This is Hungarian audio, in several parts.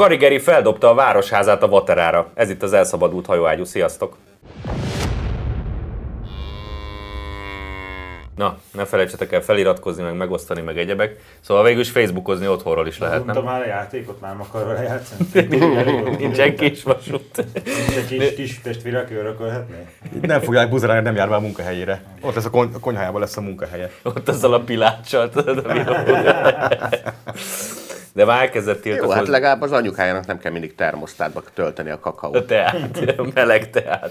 Karigeri feldobta a városházát a Vaterára. Ez itt az elszabadult hajóágyú. Sziasztok! Na, ne felejtsetek el feliratkozni, meg megosztani, meg egyebek. Szóval végül is Facebookozni otthonról is lehet, Mondtam nem? már a játékot, már nem akar vele játszani. Nincsen kis vasút. Nincs egy kis, kis testvére, aki örökölhetné? Nem fogják buzerálni, nem jár már a munkahelyére. Ott lesz a, kony- a konyhájában lesz a munkahelye. Ott azzal a piláccsal, tudod, ami De már elkezdett Jó, hát tiltakozni. legalább az anyukájának nem kell mindig termosztátba tölteni a A kakaót. teát, a meleg teát.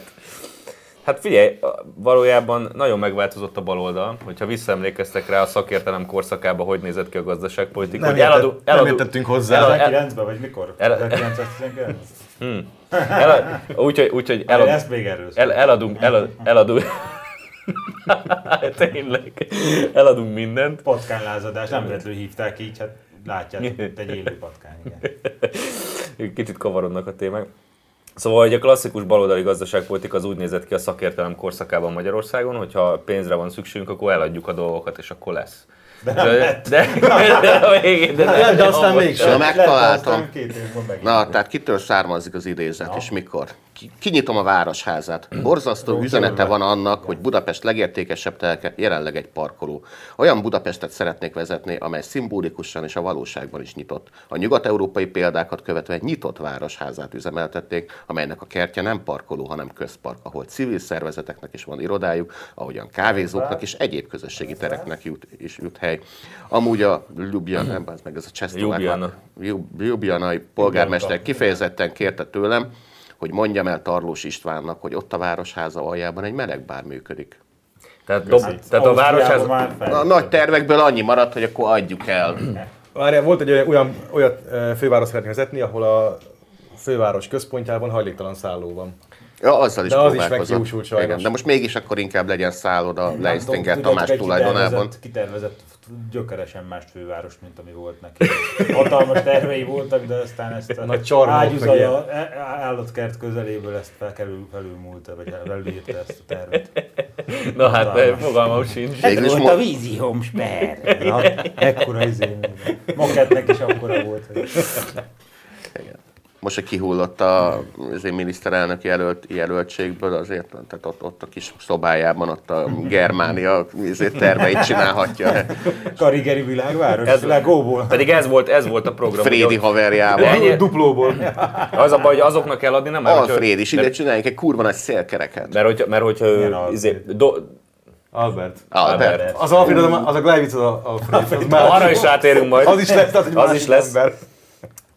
Hát figyelj, valójában nagyon megváltozott a baloldal, hogyha visszaemlékeztek rá a szakértelem korszakába, hogy nézett ki a gazdaságpolitika. Nem, hogy értett, eladu- nem értettünk hozzá. elad- 19-ben vagy mikor? El- 1919? el- Úgyhogy úgyhogy elad- Ezt még el, eladunk, el, eladunk, Tényleg, eladunk mindent. Patkánylázadás, nem véletlenül hívták így, hát látjátok, itt egy élő patkány. Igen. Kicsit kavarodnak a témák. Szóval, hogy a klasszikus baloldali gazdaságpolitika az úgy nézett ki a szakértelem korszakában Magyarországon, hogyha pénzre van szükségünk, akkor eladjuk a dolgokat, és akkor lesz. De, de, de, de, a végén, de, Nem, de aztán mégsem. megtaláltam. Na, tehát kitől származik az idézet, és mikor? Ki- Kinyitom a városházát. Borzasztó üzenete van annak, hogy Budapest legértékesebb telke jelenleg egy parkoló. Olyan Budapestet szeretnék vezetni, amely szimbolikusan és a valóságban is nyitott. A nyugat-európai példákat követve egy nyitott városházát üzemeltették, amelynek a kertje nem parkoló, hanem közpark, ahol civil szervezeteknek is van irodájuk, ahogyan kávézóknak és egyéb közösségi tereknek jut, is jut hely. Amúgy a Ljubljana, nem, meg ez a. Ljub- Ljubljanai polgármester kifejezetten kérte tőlem, hogy mondjam el Tarlós Istvánnak, hogy ott a városháza aljában egy melegbár működik. tehát, dob, tehát a Ausztriában városház... A nagy tervekből annyi maradt, hogy akkor adjuk el. Várjál, volt egy olyan, olyan olyat főváros szeretnénk vezetni, ahol a főváros központjában hajléktalan szálló van. Ja, azzal is De az is meghiúsult sajnos. Igen, de most mégis akkor inkább legyen szálloda Leistinger Tudjátok, Tamás tulajdonában. kitervezett- Kitervezett gyökeresen más főváros, mint ami volt neki. Hatalmas tervei voltak, de aztán ezt a Nagy e- állatkert közeléből ezt felkerül, felülmúlta, vagy felülírta ezt a tervet. Na hát, Hatalmas. fogalmam sincs. Végül is mo- vízi homsper. Na, ekkora izé. Maketnek is akkora volt. Hogy... most, hogy kihullott a, az én miniszterelnök jelölt, jelöltségből, azért tehát ott, ott a kis szobájában ott a Germánia izé, terveit csinálhatja. Karigeri világváros, Ez- ez Legóból. Pedig ez volt, ez volt a program. Frédi hogy haverjával. Ennyi- Duplóból. Az a baj, hogy azoknak kell adni, nem? Mert hogyha- Alfred is, ide csináljunk egy kurva nagy szélkereket. Mert hogyha, mert hogyha ő, Alfred? izé, do, Albert. Albert. Az Alfred, az, a- az a Gleivic, az a Alfred. Az már, arra is rátérünk majd. az is lesz, hogy Az másik is lesz. Ember.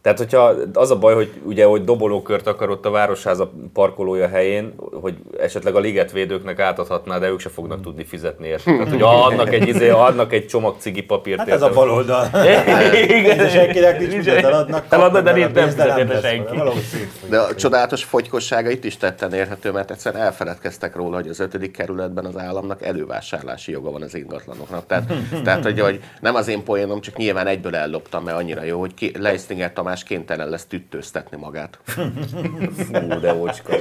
Tehát, hogyha az a baj, hogy ugye, hogy dobolókört akar ott a városháza parkolója helyén, hogy esetleg a ligetvédőknek átadhatná, de ők se fognak tudni fizetni érte. Tehát, hogy adnak egy, izé, adnak egy csomag cigi papírt. Hát ez a baloldal. Igen. Senkinek nincs mit eladnak. Eladnak, de nem fizet érte senki. De a csodálatos fogykossága itt is tetten érhető, mert egyszer elfeledkeztek róla, hogy az ötödik kerületben az államnak elővásárlási joga van az ingatlanoknak. Tehát, tehát hogy, hogy nem az én poénom, csak nyilván egyből elloptam, mert annyira jó, hogy ki, Leistinger Tamás kénytelen lesz tüttőztetni magát. Fú, de ócska.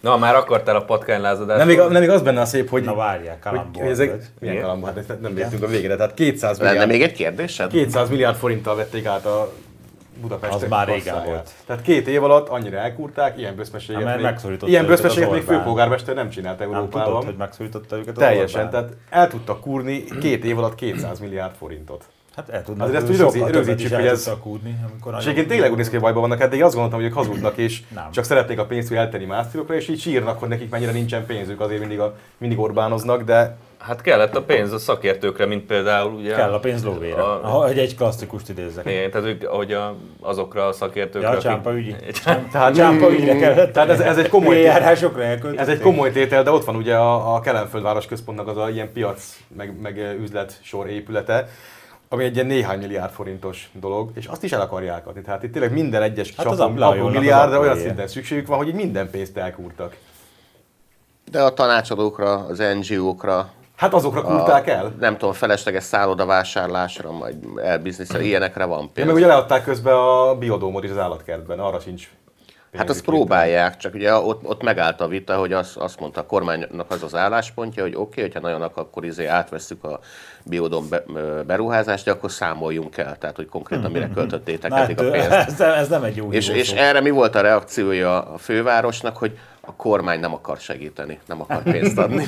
Na, már akartál a patkánylázadást. Nem még, nem még az benne a szép, hogy, Na várjál, kalambol hogy ezek, milyen kalambol, hát nem értünk a végére, tehát 200 Lenne milliárd, még egy kérdésed? 200 milliárd forinttal vették át a Budapest Az már régen volt. Tehát két év alatt annyira elkúrták, ilyen böszmeséget, Hát, mert még, megszorította ilyen böszmeséget még főpolgármester nem csinált Nem Európában. tudod, hogy megszorította őket az Teljesen, tehát el tudtak kúrni két év alatt 200 milliárd forintot. Hát el tudnak, Azért ezt sokkal úgy rögzítsük, hogy ez- kúrni, amikor És egyébként tényleg úgy néz ki, hogy bajban vannak, eddig azt gondoltam, hogy ők hazudnak és Nem. csak szeretnék a pénzt hogy eltenni más célokra, és így sírnak, hogy nekik mennyire nincsen pénzük, azért mindig, a, mindig Orbánoznak, de Hát kellett a pénz a szakértőkre, mint például ugye... Kell a pénz lóvére. A- Aha, hogy egy klasszikust idézzek. Igen, tehát ők, hogy a, azokra a szakértőkre, Ja, a akik- csámpa ügyi. tehát, Csámpa ügyre kellett. tehát ez, ez egy komoly járásokra. Ez egy komoly tétel, de ott van ugye a, a Kelenföldváros központnak az a ilyen piac, meg, meg üzlet sor épülete, ami egy ilyen néhány milliárd forintos dolog, és azt is el akarják adni. Tehát itt tényleg minden egyes Hát hát apró, apró milliárdra olyan szinten szükségük van, hogy minden pénzt elkúrtak. De a tanácsadókra, az NGO-kra, Hát azokra kúrták el. nem tudom, felesleges szállodavásárlásra, majd elbizniszre, ilyenekre van Ja, pénz. meg ugye leadták közben a biodómot is az állatkertben, arra sincs. Hát azt próbálják, csak ugye ott, ott megállt a vita, hogy azt, azt mondta a kormánynak az az álláspontja, hogy oké, okay, hogyha nagyon akkor izé átvesszük a biodom be, beruházást, de akkor számoljunk el, tehát hogy konkrétan mire költöttétek Na, eddig a hát, pénzt. ez, ez nem egy jó És, és szó. erre mi volt a reakciója a fővárosnak, hogy a kormány nem akar segíteni, nem akar pénzt adni.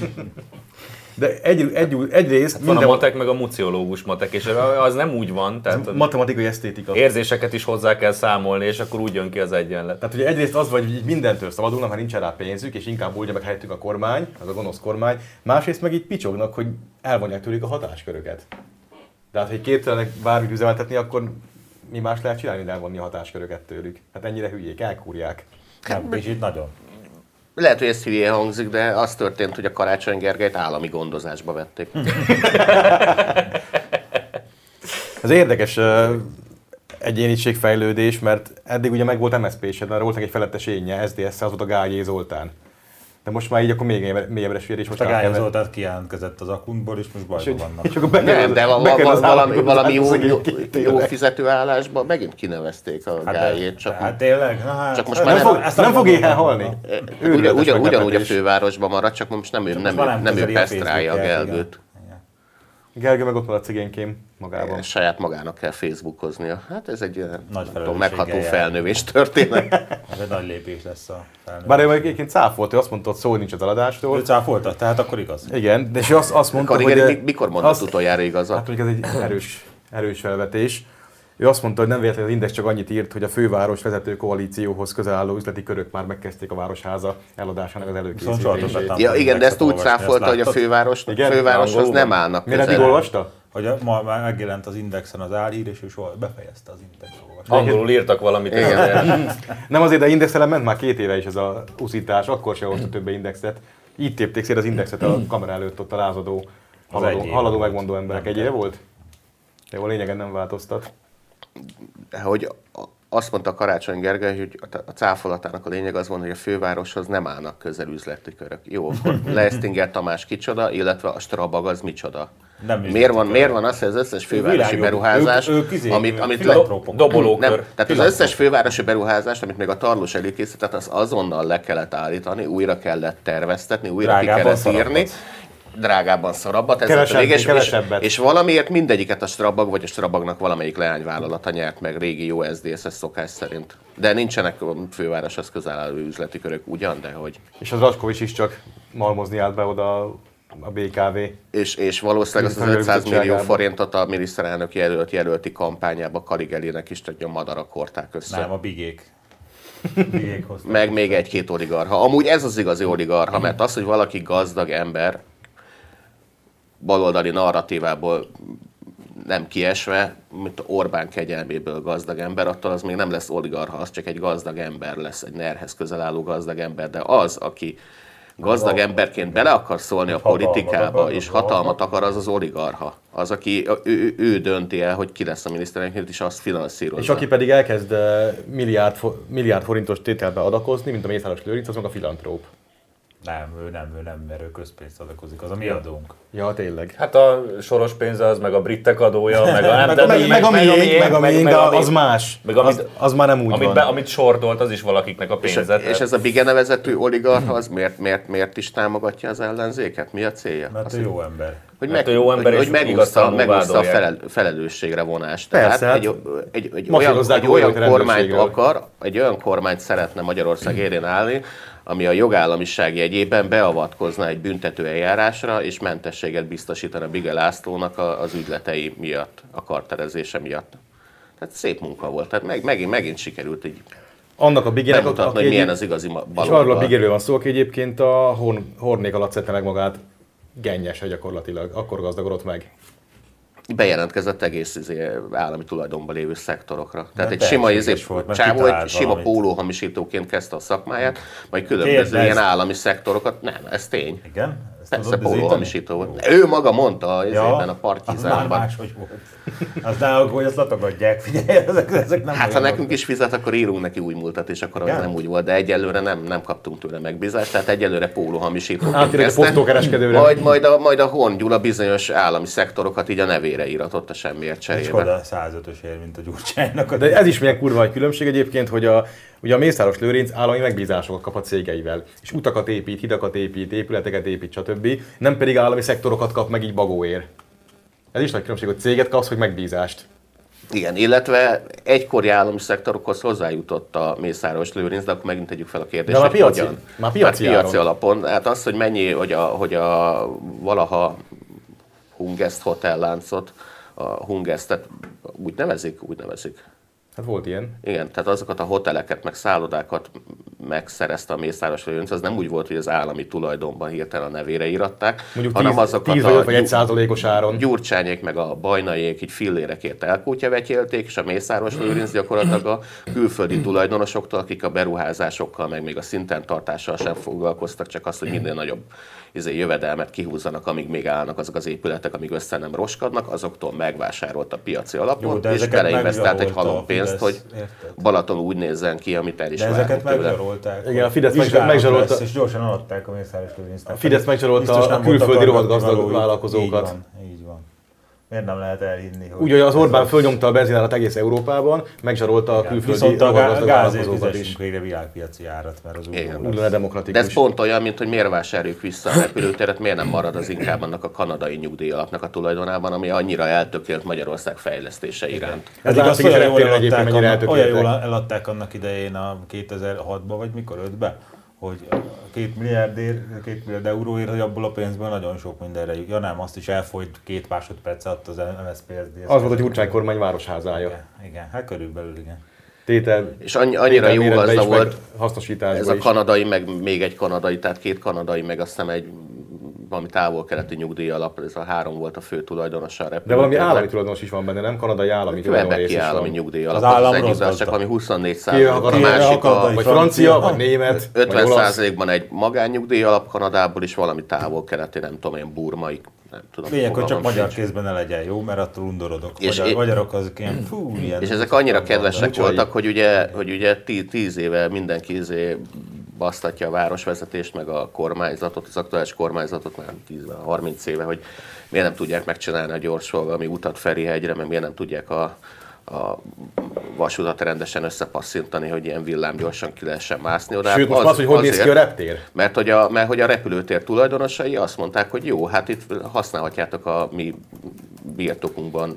De egy, egy, egyrészt Van a minden matek, meg a muciológus matek, és az nem úgy van, tehát matematikai esztétika. érzéseket is hozzá kell számolni, és akkor úgy jön ki az egyenlet. Tehát ugye egyrészt az vagy, hogy mindentől szabadulnak, ha nincsen rá pénzük, és inkább oldja meg helyettük a kormány, az a gonosz kormány. Másrészt meg így picsognak, hogy elvonják tőlük a hatásköröket. Tehát, hogy képtelenek bármit üzemeltetni, akkor mi más lehet csinálni, mint elvonni a hatásköröket tőlük. Hát ennyire hülyék, elkúrják. Nem, kicsit nagyon. Lehet, hogy ez hülyén hangzik, de az történt, hogy a Karácsony Gergelyt állami gondozásba vették. Ez érdekes uh, egyéniségfejlődés, mert eddig ugye meg volt MSZP-sed, mert volt egy felettes énje, SZDSZ, az volt a Gályé Zoltán. De most már így akkor még mélyebbre- süllyed, és most Most a Gályán átkever- Zoltán kijelentkezett az akuntból, és most bajban vannak. És akkor bekerül, Nem, de va- bekerül valami, valami jó, jó, jó évre. fizető állásba megint kinevezték a Hát, gájét, csak hát tényleg? Hát, Csak most már Nem fog, ezt nem fog nem halni. ugyanúgy a fővárosban marad, csak most nem ő, nem, már ő, nem ő pesztrálja a gelgőt. Igen. Gergő meg ott van a cigénykém magában. Saját magának kell Facebookoznia. Hát ez egy ilyen, nem tudom, megható felnövés történet. Ez egy nagy lépés lesz a felnőtt. Bár ő egyébként cáfolt, ő azt mondta, hogy szó nincs az Ő eladástól. cáfolta, tehát akkor igaz. Igen, de és ő azt, azt mondta, Karigeri, hogy... mi- mikor mondott azt- utoljára igazat? Hát mondjuk ez egy erős, erős felvetés. Ő azt mondta, hogy nem véletlenül az Index csak annyit írt, hogy a főváros vezető koalícióhoz közel álló üzleti körök már megkezdték a Városháza eladásának az előkészítését. Ja, igen, de ezt úgy cáfolta, hogy a főváros, Igen? fővároshoz nem állnak Miért eddig közel. olvasta? Hogy a, ma már megjelent az Indexen az álhír, és ő soha befejezte az Index. Angolul írtak valamit. Igen. Nem azért, de Indexelen ment már két éve is ez a uszítás, akkor se hozta többé Indexet. Így tépték szét az Indexet a kamera előtt ott a lázadó, haladó, haladó megmondó emberek. Egy éve volt? Jó, a lényegen nem változtat. Hogy azt mondta Karácsony Gergely, hogy a- cáfolatának a lényeg az van, hogy a fővároshoz nem állnak közel üzleti körök. Jó, akkor Leistinger Tamás kicsoda, illetve a Strabag az micsoda. Nem miért van, miért van az, hogy az összes fővárosi világjobb. beruházás, Ők- ők izé- amit, amit filantrópok. Dobolókör. nem, tehát az összes fővárosi beruházást, amit még a Tarlós előkészített, az azonnal le kellett állítani, újra kellett terveztetni, újra Drágában ki kellett írni. Drágábban szarabbat, ez Kevesebb- a lég, és, és, valamiért mindegyiket a Strabag vagy a Strabagnak valamelyik leányvállalata nyert meg régi jó SZDSZ szokás szerint. De nincsenek a fővároshoz közel álló üzleti körök ugyan, de hogy. És az Raskovics is csak malmozni állt be oda a BKV. És, és valószínűleg azt az Biztos, 500 millió forintot a miniszterelnök jelölt jelölti kampányába Kaligelinek is csak a madarak hordták össze. Nem, a bigék. Bigék. Meg még egy-két oligarha. Amúgy ez az igazi oligarha, mert az, hogy valaki gazdag ember, baloldali narratívából nem kiesve, mint Orbán kegyelméből gazdag ember, attól az még nem lesz oligarha, az csak egy gazdag ember lesz, egy nerhez közel álló gazdag ember, de az, aki gazdag emberként bele akar szólni a politikába, és hatalmat akar, az az oligarha. Az, aki ő, ő, dönti el, hogy ki lesz a miniszterelnök, és azt finanszírozza. És aki pedig elkezd milliárd, milliárd forintos tételbe adakozni, mint a Mészáros Lőrinc, az meg a filantróp. Nem, ő nem, ő nem, mert ő közpénzt adakozik, az a mi adónk. Ja, tényleg. Hát a soros pénze az, meg a britek adója, meg a nem Meg, meg, meg, a miénk, meg a miénk, de az más. meg amit- az, az már nem úgy amit, van. be, amit sordolt, az is valakiknek a És, pénze. és ez a Bige nevezetű oligarha, az miért, miért, miért is támogatja az ellenzéket? Mi a célja? Mert Az, ő jó ember. hogy, ő jó ember, hogy, és hogy megúszta, megúszta a felel, felelősségre vonást. Persze, Tehát hát egy, egy, egy, olyan, egy olyan kormányt akar, egy olyan kormányt szeretne Magyarország élén állni, ami a jogállamiság jegyében beavatkozna egy büntető eljárásra, és mentességet biztosítana Bige Lászlónak az ügyletei miatt, a karterezése miatt. Tehát szép munka volt. Tehát meg, megint, megint sikerült így Annak a Bigének, bemutatni, hogy milyen az igazi ma- És arról a baloldal. Bigéről van szó, aki egyébként a Horn, Hornék alatt szedte meg magát gennyes gyakorlatilag, akkor gazdagodott meg. Bejelentkezett egész izé, állami tulajdonban lévő szektorokra. Tehát egy sima, izé, volt, csávó, egy sima pólóhamisítóként kezdte a szakmáját, majd különböző Kérdezd. ilyen állami szektorokat. Nem, ez tény. Igen? Ez Persze, póló hamisító volt. Ő maga mondta az Ja, a az már partizánban. máshogy volt. Aztán, hogy azt latogatják, figyelj, ezek, ezek nem Hát ha nekünk is fizet, akkor írunk neki új múltat, és akkor az nem úgy volt. De egyelőre nem, nem kaptunk tőle megbízást, tehát egyelőre póló hamisító. Átérek. Majd, majd, a, majd a Horn Gyula bizonyos állami szektorokat így a nevére íratott a semmiért cserébe. oda 105-ös ér, mint a Gyurcsánynak. De ez is milyen kurva egy különbség egyébként, hogy a, ugye a Mészáros Lőrinc állami megbízásokat kap a cégeivel, és utakat épít, hidakat épít, épületeket épít, stb. Nem pedig állami szektorokat kap meg így bagóért. Ez is nagy különbség, hogy céget kapsz, hogy megbízást. Igen, illetve egykori állami szektorokhoz hozzájutott a Mészáros Lőrinc, de akkor megint tegyük fel a kérdést, De már hogy piaci- hogyan. már piaci hát piaci alapon. Hát az, hogy mennyi, hogy a, hogy a valaha Hungest hotelláncot, a Hungestet úgy nevezik, úgy nevezik. Hát volt ilyen. Igen, tehát azokat a hoteleket, meg szállodákat megszerezte a Mészáros Lőrinc, az nem úgy volt, hogy az állami tulajdonban hirtelen a nevére íratták, Mondjuk hanem 10, azokat 10 a vagy, 1 százalékos áron. Gyurcsányék meg a bajnaiék így fillérekért elkútyavetélték, és a Mészáros Lőrinc gyakorlatilag a külföldi tulajdonosoktól, akik a beruházásokkal, meg még a szinten tartással sem foglalkoztak, csak azt, hogy minél nagyobb izé, jövedelmet kihúzzanak, amíg még állnak azok az épületek, amíg össze nem roskadnak, azoktól megvásárolt a piaci alapon, Jó, de és beleinvestált egy halom pénzt, hogy érted? Balaton úgy nézzen ki, amit el is De ezeket megzsarolták. Igen, a Fidesz megzsarolta- lesz, És gyorsan eladták a Mészáros Lőrincnek. A Fidesz megzsarolta a külföldi rohadt gazdag vállalkozókat. Így van, így van. Miért nem lehet elhinni, hogy... Úgy, hogy az Orbán ez fölnyomta a benzinárat egész Európában, megzsarolta a Igen, külföldi Viszont a gá- gázért fizessünk végre világpiaci árat, mert az úgy lenne De ez demokratikus. pont olyan, mint hogy miért vásároljuk vissza a repülőteret, miért nem marad az inkább annak a kanadai nyugdíjalapnak a tulajdonában, ami annyira eltökélt Magyarország fejlesztése iránt. Ez is a olyan jól eladták annak idején a 2006-ban, vagy mikor 5-ben, hogy a két milliárdért, két milliárd euróért, hogy abból a pénzből nagyon sok mindenre jut. Ja nem, azt is elfolyt két másodperc alatt az MSZPSD. Az volt a Gyurcsány kormány városházája. Igen, igen, hát körülbelül igen. Tétel, És annyi, annyira jó gazda volt ez a is. kanadai, meg még egy kanadai, tehát két kanadai, meg azt hiszem egy valami távol-keleti nyugdíj alap, ez a három volt a fő tulajdonosa a De valami állami tulajdonos is van benne, nem? Kanadai állami tulajdonos is állami van. nyugdíj alap, állam az, az rossz egyik, az csak gazda. ami 24 Ki százalék, a másik a, Vagy francia, vagy német, 50 vagy olasz. százalékban egy magánnyugdíj alap Kanadából is, valami távol-keleti, nem tudom én, burmai, nem tudom. Lényeg, hogy csak magyar sincs. kézben ne legyen jó, mert attól undorodok. És Magyar, é- magyarok azok ilyen, fú, ilyen... És ezek annyira kedvesek voltak, hogy ugye, hogy ugye tí- tíz éve mindenki izé basztatja a városvezetést, meg a kormányzatot, az aktuális kormányzatot már 10 éve, 30 éve, hogy miért nem tudják megcsinálni a gyorsforgalmi utat Ferihegyre, meg miért nem tudják a, a vasutat rendesen összepasszintani, hogy ilyen villám gyorsan ki lehessen mászni oda. Sőt, most az, hogy hogy néz ki a reptér? Mert hogy, a, mert hogy a repülőtér tulajdonosai azt mondták, hogy jó, hát itt használhatjátok a mi birtokunkban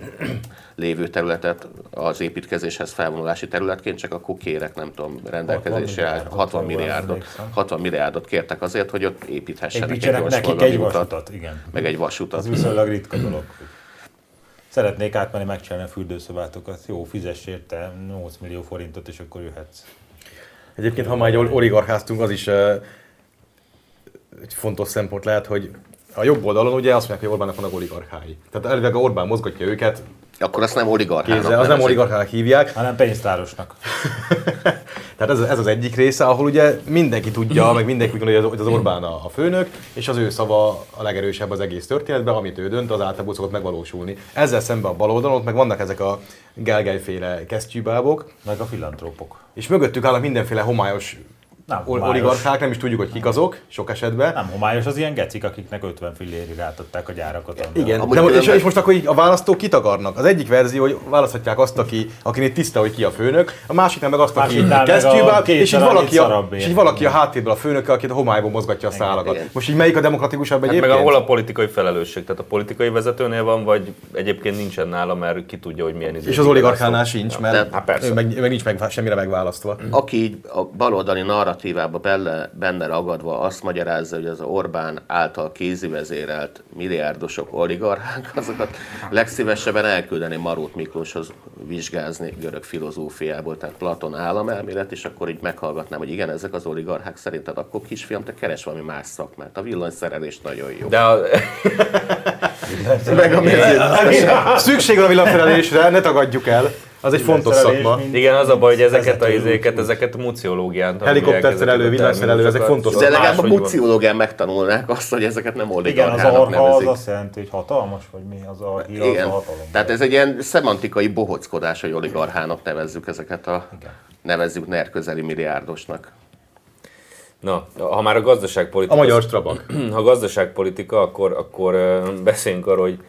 lévő területet az építkezéshez felvonulási területként, csak akkor kérek, nem tudom, rendelkezésre áll 60 60 milliárd, milliárdot, emlékszem. 60 milliárdot kértek azért, hogy ott építhessenek egy Építsenek nekik gyorsforgalmi egy utat, vasutat, igen. meg egy vasutat. Az viszonylag ritka dolog. Szeretnék átmenni megcsinálni a fürdőszobátokat. Jó, fizess érte 8 millió forintot, és akkor jöhetsz. Egyébként, ha már egy oligarcháztunk, az is eh, egy fontos szempont lehet, hogy a jobb oldalon ugye azt mondják, hogy Orbánnak vannak oligarchái. Tehát elvileg Orbán mozgatja őket, Akkor azt nem oligarchának kézzel, az nem oligarchának hívják. Hanem pénztárosnak. Tehát ez, ez az egyik része, ahol ugye mindenki tudja, meg mindenki úgy gondolja, hogy az Orbán a, a főnök, és az ő szava a legerősebb az egész történetben, amit ő dönt, az általában szokott megvalósulni. Ezzel szemben a bal oldalon ott meg vannak ezek a Gelgely-féle kesztyűbábok, Meg a filantrópok. és mögöttük állnak mindenféle homályos Nem homályos. oligarchák, nem is tudjuk, hogy kik azok, sok esetben. Nem homályos, az ilyen gecik, akiknek 50 fillérig átadták a gyárakat. Igen, Amúgy de, és, és, most akkor így a választók kit akarnak? Az egyik verzió, hogy választhatják azt, aki, akinek tiszta, hogy ki a főnök, a másiknál meg azt, aki két és így valaki, a, és így valaki a háttérből a főnöke, aki a homályból mozgatja a szálakat. igen. Most így melyik a demokratikusabb Hát egyébként? meg ahol a politikai felelősség, tehát a politikai vezetőnél van, vagy egyébként nincsen nála, mert ki tudja, hogy milyen És az oligarchánál sincs, mert Hát meg, meg nincs meg, semmire megválasztva. Aki így a baloldali narratívába benne, benne ragadva azt magyarázza, hogy az a Orbán által kézivezérelt milliárdosok oligarchák, azokat legszívesebben elküldeni Marót Miklóshoz vizsgázni görög filozófiából, tehát Platon államelmélet, és akkor így meghallgatnám, hogy igen, ezek az oligarchák szerinted akkor kisfiam, te keres valami más szakmát. A villanyszerelés nagyon jó. De a, Meg a Szükség van a villanyszerelésre, ne tagadjuk el. Az egy fontos szakma. mint- Igen, az a baj, hogy ezeket a izéket, ezeket muciológián tanulják. Helikopterszerelő, a villanyszerelő, ezek fontos De legalább a muciológián megtanulnák azt, hogy ezeket nem Igen, az oligarchának arha az azt jelenti, hogy hatalmas, vagy mi az az Igen. a hatalom. Tehát ez egy ilyen szemantikai bohockodás, hogy oligarchának nevezzük ezeket a Igen. nevezzük NER közeli milliárdosnak. Na, ha már a gazdaságpolitika... A magyar Strabag. ha gazdaságpolitika, akkor, akkor beszéljünk arról, hogy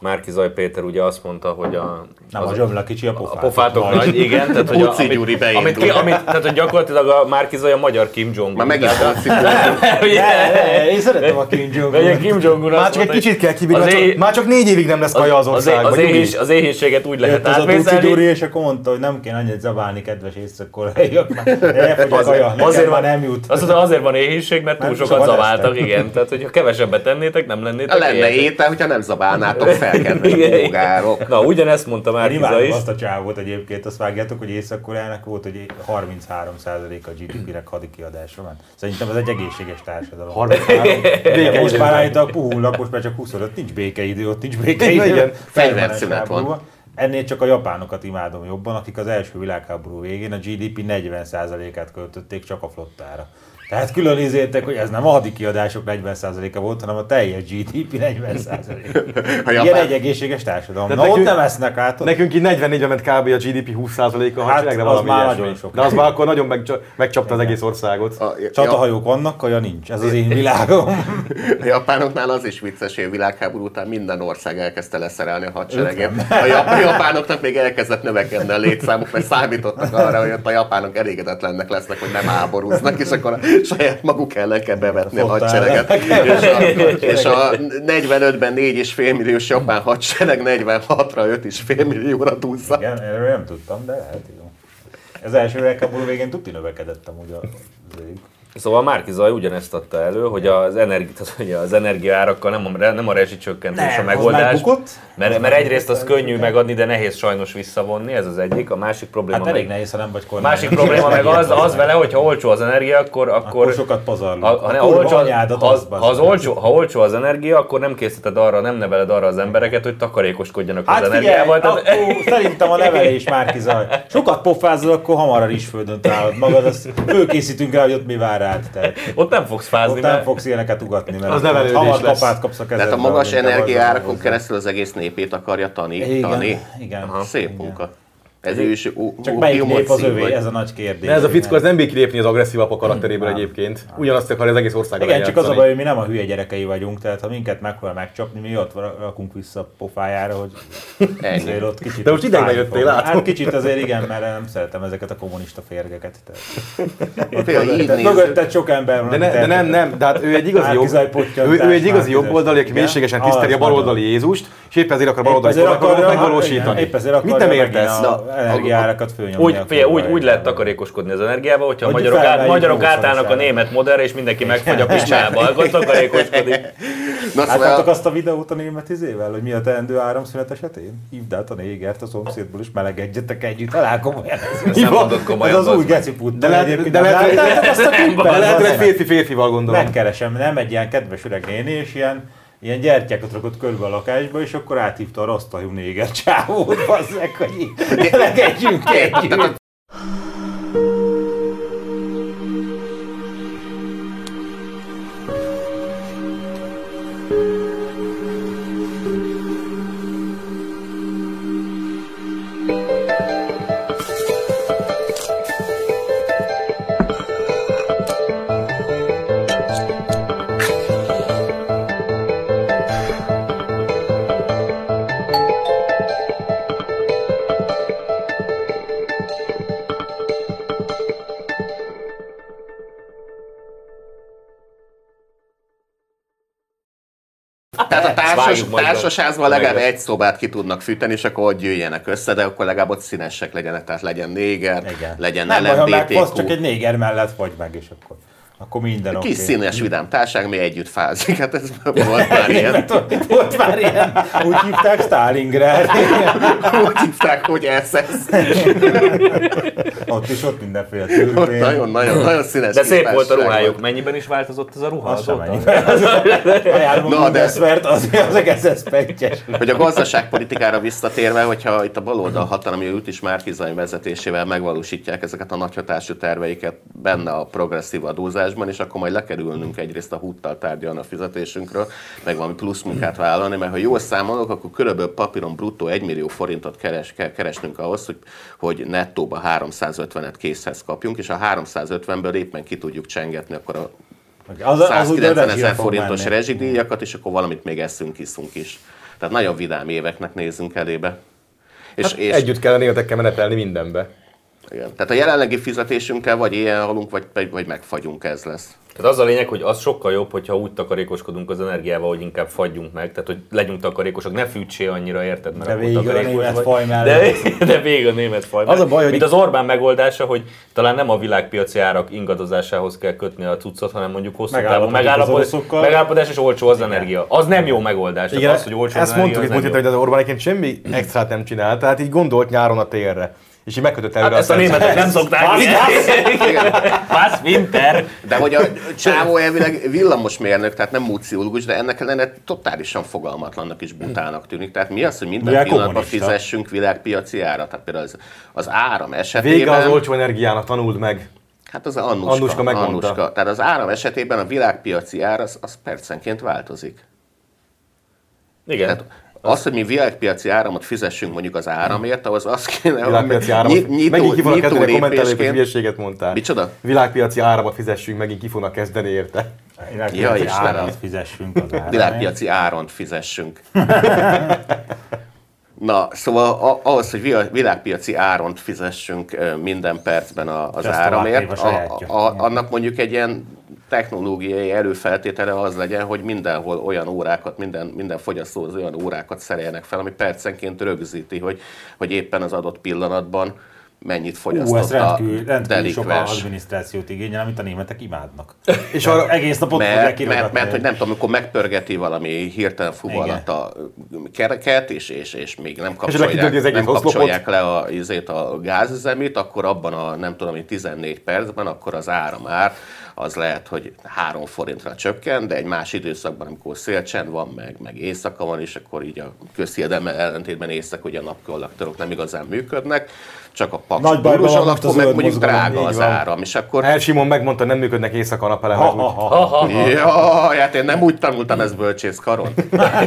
Márki Zaj Péter ugye azt mondta, hogy a, Nem, az- a zsömle kicsi, a a pofátok, pofátok nagy, igen, tehát hogy a, Puci Gyuri amit, amit, ki, amit, tehát hogy gyakorlatilag a Márki Zaj a magyar Kim Jong-un. Már megint? Ne, Én szeretem a Kim jong Ugye Kim Jong-un Már csak egy kicsit kell kibírni, már csak, már csak négy évig nem lesz kaja az az, országban. az, éhés, az éhénységet úgy lehet Jött az a átvészelni. Gyuri, és akkor mondta, hogy nem kéne annyit zabálni, kedves észak-koreaiak, Azért- van- nem jut. Azt mondta, azért van éhínség, mert túl sokat esztek. igen. Tehát, hogyha kevesebbet tennétek, nem lennétek Lenne étel, hogyha nem zabálnátok fel, kedves Igen. bogárok. Na, ugyanezt mondta Zaj imádom is. azt a csávót egyébként, azt vágjátok, hogy Észak-Koreának volt, hogy 33% a GDP-nek hadi kiadása van. Szerintem ez egy egészséges társadalom. 33. Béke Most már állítólag puhulnak, most már csak 25, nincs békeidő, ott nincs békeidő. Igen. Fegyverszünet van. Ennél csak a japánokat imádom jobban, akik az első világháború végén a GDP 40%-át költötték csak a flottára. Tehát külön izéltek, hogy ez nem a hadi kiadások 40%-a volt, hanem a teljes GDP 40%. A Ilyen japán- egy egészséges társadalom. De Na ott nekünk- nem esznek át. ott- Nekünk így 44-ben ment kb. a GDP 20%-a a Hát, hadseregre az valami már ilyesmi. nagyon sok. De az már akkor nagyon megcsa- megcsapta az egész országot. A, Csatahajók vannak, kaja nincs. Ez az én világom. A japánoknál az is vicces, hogy a világháború után minden ország elkezdte leszerelni a hadseregét. A, jap- a japánoknak még elkezdett növekedni a létszámuk, mert számítottak arra, hogy ott a japánok elégedetlennek lesznek, hogy nem háborúznak, és akkor saját maguk ellen kell bevetni a hadsereget. És a, és a 45-ben 4,5 milliós japán hadsereg 46-ra 5,5 millióra túlsza. Igen, erről nem tudtam, de lehet, jó. Az első világháború végén tuti növekedett amúgy a- az. Szóval Márki Zaj ugyanezt adta elő, hogy az, energi, az energiaárakkal nem a, nem a rezsicsökkentés Nem, a az megoldás. megbukott. Mert, mert egyrészt az könnyű megadni, de nehéz sajnos visszavonni, ez az egyik. A másik probléma Hát elég meg, nehéz, ha nem vagy kormány. másik probléma meg az, az vele, hogy ha olcsó az energia, akkor, akkor, Akkor sokat pazarlunk. ha, ha, olcsó, anyádat ha, az, ha, az olcsó, ha olcsó az energia, akkor nem készíted arra, nem neveled arra az embereket, hogy takarékoskodjanak Hát az figyelj, energiával. akkor szerintem a nevelés már kizaj. Sokat pofázol, akkor hamar a rizsföldön találod magad, azt fölkészítünk rá, hogy ott mi vár rád. Tehát ott nem fogsz fázni, ott nem mert fogsz ilyeneket ugatni, mert Az hamar kapát kapsz a kezedbe. Tehát a magas energiárakon keresztül az egész népét akarja tanítani. Igen, igen. Szép igen. munka. Ez ősi Csak melyik nép az övé, ez a nagy kérdés. De ez a fickó, ez nem bír kilépni az agresszív apa karakteréből egyébként. Ugyanazt akar az egész országban Igen, csak az a baj, hogy mi nem a hülye gyerekei vagyunk, tehát ha minket megpróbál megcsapni, mi ott rakunk vissza a pofájára, hogy azért ott kicsit... De most idegben fájni jöttél, látom. Hát kicsit azért igen, mert nem szeretem ezeket a kommunista férgeket. Mögötted- sok ember van. De, ne, de nem, nem, de hát ő egy igazi, jobb, ő, ő egy igazi jobboldali, aki mélységesen tiszteli a baloldali Jézust, és épp ezért akar baloldali megvalósítani. Mit nem értesz? A energiárakat fölnyomni. Úgy, a figyelj, úgy, úgy lehet takarékoskodni az energiával, hogyha a Hogy magyarok, át, magyarok átállnak a német modellre, és mindenki megfagy a picsába, akkor takarékoskodik. Na Láttátok szóval, azt a videót a német izével, hogy mi a teendő áramszünet esetén? Hívd át a négert a szomszédból, és melegedjetek együtt, talál komolyan. Ez, Nem mondod komolyan. ez az új bazd meg. geci put. De lehet- de lehet- Láttátok azt a klippet? De lehet, hogy egy Bazd meg? férfi férfival gondolom. Megkeresem, nem egy ilyen kedves öreg néni, és ilyen, ilyen gyertyákat rakott körbe a lakásba, és akkor áthívta a rasztajú néger csávót, bazzeg, hogy így melegedjünk társas, társasházban legalább Meg egy szobát ki tudnak fűteni, és akkor ott gyűjjenek össze, de akkor legalább ott színesek legyenek, tehát legyen néger, Igen. legyen nem baj, ha csak LMBTQ. egy néger mellett vagy meg, és akkor, akkor minden oké. Kis színes, vidám társág, mi együtt fázik. Hát ez volt már ilyen. Volt már ilyen, úgy hívták Stalingrad. Úgy hívták, hogy SS. Ott is ott mindenféle Ott türkén. nagyon, nagyon, nagyon színes De szép volt a ruhájuk. Mennyiben is változott ez a ruha Az sem azóta? Ajánlom Na, a de- Bundeswehrt, az, az egész pettyes. Hogy a gazdaságpolitikára visszatérve, hogyha itt a baloldal hatalmi út is Márkizai vezetésével megvalósítják ezeket a nagyhatású terveiket benne a progresszív adózásban, és akkor majd lekerülnünk egyrészt a húttal tárgyalni a fizetésünkről, meg valami plusz munkát vállalni, mert ha jól számolok, akkor körülbelül papíron bruttó 1 millió forintot keres, kell keresnünk ahhoz, hogy, hogy nettóba 350-et készhez kapjunk, és a 350-ből éppen ki tudjuk csengetni akkor a Az, az úgy 190 rezsire ezer forintos menni. rezsidíjakat, és akkor valamit még eszünk, iszunk is. Tehát nagyon vidám éveknek nézünk elébe. És, Hát és Együtt kell németekkel menetelni mindenbe. Igen. Tehát a jelenlegi fizetésünkkel vagy ilyen halunk, vagy, vagy, megfagyunk, ez lesz. Tehát az a lényeg, hogy az sokkal jobb, hogyha úgy takarékoskodunk az energiával, hogy inkább fagyjunk meg, tehát hogy legyünk takarékosak, ne fűtsé annyira, érted? Mert De végig a német vagy. faj de, mellett. de végig a német faj Az a baj, hogy- Mint az Orbán megoldása, hogy talán nem a világpiaci árak ingadozásához kell kötni a cuccot, hanem mondjuk hosszú távú az megállapodás, megállapodás és olcsó az energia. Az nem jó megoldás. Igen, az, hogy olcsó az ezt mondtuk itt múlt az hogy az Orbán egyébként semmi extrát nem csinál, tehát így gondolt nyáron a térre. És így megkötött előre Hát ezt a németek nem szokták. Pass winter. De hogy a csávó elvileg villamosmérnök, tehát nem múciológus, de ennek ellenére totálisan fogalmatlannak és butának tűnik. Tehát mi az, hogy minden Mivel pillanatban kommunista. fizessünk világpiaci árat? Tehát például az, az áram Vége esetében... az olcsó energiának, tanuld meg. Hát az Annuska. Annuska megmondta. Annuska. Tehát az áram esetében a világpiaci ár az, az percenként változik. Igen. Tehát az, hogy mi világpiaci áramot fizessünk mondjuk az áramért, ahhoz az kéne, Világpiaci hogy áramot. nyit- nyitó, megint ki fognak nyitó kezdeni a kommentelők, hogy hülyeséget mondtál. Micsoda? Világpiaci áramot fizessünk, megint ki fognak kezdeni érte. Ja, és Istenem. árat fizessünk az áramért. Világpiaci áront fizessünk. Na, szóval a- ahhoz, hogy világpiaci áront fizessünk minden percben a- az azt áramért, a, sajátja. a, annak mondjuk egy ilyen technológiai előfeltétele az legyen, hogy mindenhol olyan órákat, minden, minden fogyasztóhoz olyan órákat szereljenek fel, ami percenként rögzíti, hogy, hogy éppen az adott pillanatban mennyit Ú, fogyasztott ez rendkívül, a rendkívül sok adminisztrációt igényel, amit a németek imádnak. És arra, Egész napot Mert, mert, mert, hogy nem tudom, amikor megpörgeti valami hirtelen fuvalat a kereket, és, és, és még nem kapcsolják, az egész nem kapcsolják le a, izét, a gázüzemét, akkor abban a nem tudom, hogy 14 percben, akkor az áramár az lehet, hogy 3 forintra csökken, de egy más időszakban, amikor szélcsend van, meg, meg éjszaka van, és akkor így a közhiedelme ellentétben éjszaka, hogy a napkollektorok nem igazán működnek, csak a paks Nagy bajban van most a alapon, meg mondjuk mozgalom, drága az van. áram, és akkor El Simon megmondta, nem működnek éjszaka a napelemek. Ha, ha, ha. Ha, ha. Jaj, hát én nem úgy tanultam ezt bölcsészkaron.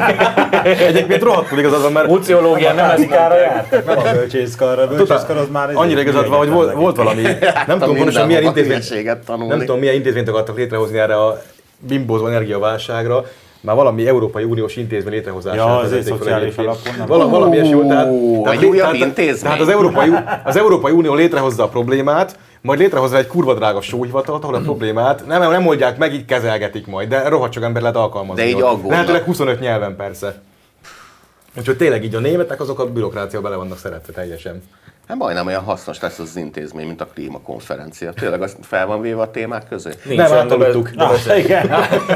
Egyébként rohadtul igazad van, mert Muciológia nem ez kára járt. Nem a bölcsészkar, a bölcsészkar az már... annyira igazad van, hogy volt, valami, nem tudom pontosan milyen intézmény, nem tudom milyen intézményt akartak létrehozni erre a bimbózó energiaválságra, már valami Európai Uniós intézmény létrehozására. Ja, az egy szociális alapon? Vala, valami ilyesmi tehát, tehát, egy újabb tehát, intézmény. tehát az, Európai, az Európai Unió létrehozza a problémát, majd létrehozza egy kurva drága sóhivatalt, ahol a problémát nem, nem oldják meg, így kezelgetik majd, de rohadt sok ember lehet alkalmazni. De így aggódnak. Lehetőleg 25 nyelven persze. Úgyhogy tényleg így a németek azok a bürokrácia bele vannak szeretve teljesen. Hát majdnem olyan hasznos lesz az intézmény, mint a klímakonferencia. Tényleg az fel van véve a témák közé? Nincs Nem, be- Ah, igen.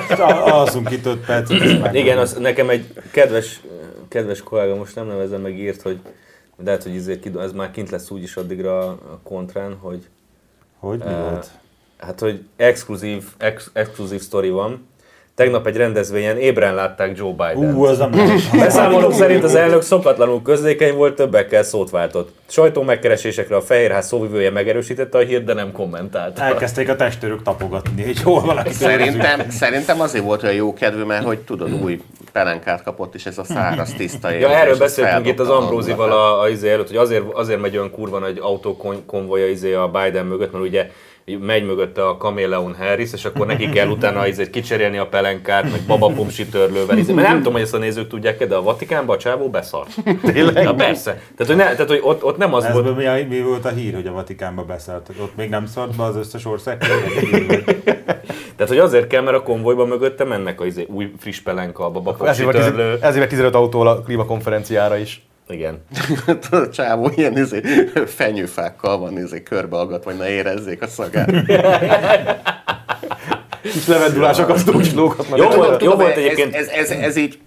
Alszunk itt 5 percet. Igen, az, nekem egy kedves, kedves kollega, most nem nevezem meg, írt, hogy de lehet, hogy izé, ez már kint lesz úgyis addigra a kontrán, hogy Hogy mi volt? hát, hogy exkluzív, ex, exkluzív sztori van. Tegnap egy rendezvényen ébren látták Joe Biden. Ú, az nem. Beszámolók szerint az elnök szokatlanul közlékeny volt, többekkel szót váltott. Sajtó megkeresésekre a Fehérház szóvivője megerősítette a hírt, de nem kommentálta. Elkezdték a testőrök tapogatni, hogy hol valaki Szerintem, szerintem azért volt olyan jó kedvű, mert hogy tudod, új pelenkát kapott, és ez a száraz, tiszta Ja, erről beszéltünk itt az Ambrózival a, a izé előtt, hogy azért, azért megy olyan kurva nagy autókonvoja izé a Biden mögött, mert ugye megy mögötte a Kameleon Harris, és akkor neki kell utána izé kicserélni a pelenkát, meg babapomsi törlővel. Izé. Mert nem tudom, hogy ezt a nézők tudják de a Vatikánban a csávó beszart. Tényleg? Ja, persze. Tehát, hogy, ne, tehát, hogy ott, ott nem az volt, mi, a- mi volt a hír, hogy a Vatikánba beszállt? Ott még nem szart be az összes ország? tehát, hogy azért kell, mert a konvojban mögötte mennek a izé, új friss pelenka, a Ezért van, törlő. 15, ezért van 15 autó a klímakonferenciára is. Igen. Tudod, a csávó ilyen izé, fenyőfákkal van izé, körbeaggatva, hogy ne érezzék a szagát. Kis levendulások, azt úgy lógatnak. Jó volt, jó volt ez, egyébként. Ez, ez, ez, így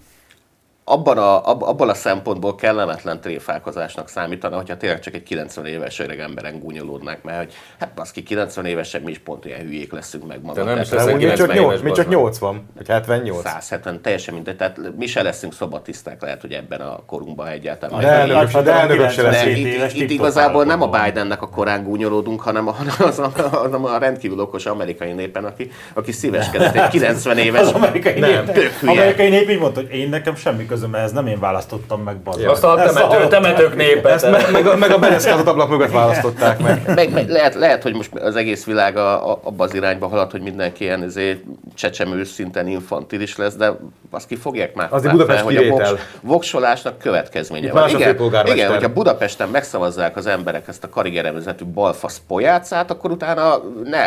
abban a, ab, abban a szempontból kellemetlen tréfálkozásnak számítana, hogyha tényleg csak egy 90 éves öreg emberen gúnyolódnák, mert hogy hát baszki, 90 évesen mi is pont ilyen hülyék leszünk meg magam. nem is Mi csak, 90 nyolc, éves mi csak bazd meg. 80, vagy 78. 170, teljesen mindegy. Tehát mi se leszünk szobatiszták, lehet, hogy ebben a korunkban egyáltalán. De de elnökök se De lesz. Itt, itt igazából nem a. Bidennek a korán gúnyolódunk, hanem a, az, hanem a rendkívül okos amerikai népen, aki, aki szíveskedett egy 90 éves. Az amerikai nép, amerikai nép így mondta, hogy én nekem semmi közöm, ez nem én választottam meg, bazd. Azt a temető, temetők népet. Ezt meg, meg, a, meg a bereszkázott ablak mögött választották meg. Meg, meg lehet, lehet, hogy most az egész világ a, a, abba az irányba halad, hogy mindenki ilyen izé, csecsemő szinten infantilis lesz, de azt ki fogják már, Az Budapest hogy a voks, voksolásnak következménye Itt van. Igen, igen, hogyha Budapesten megszavazzák az emberek ezt a karigerevezetű balfasz pojácát, akkor utána ne,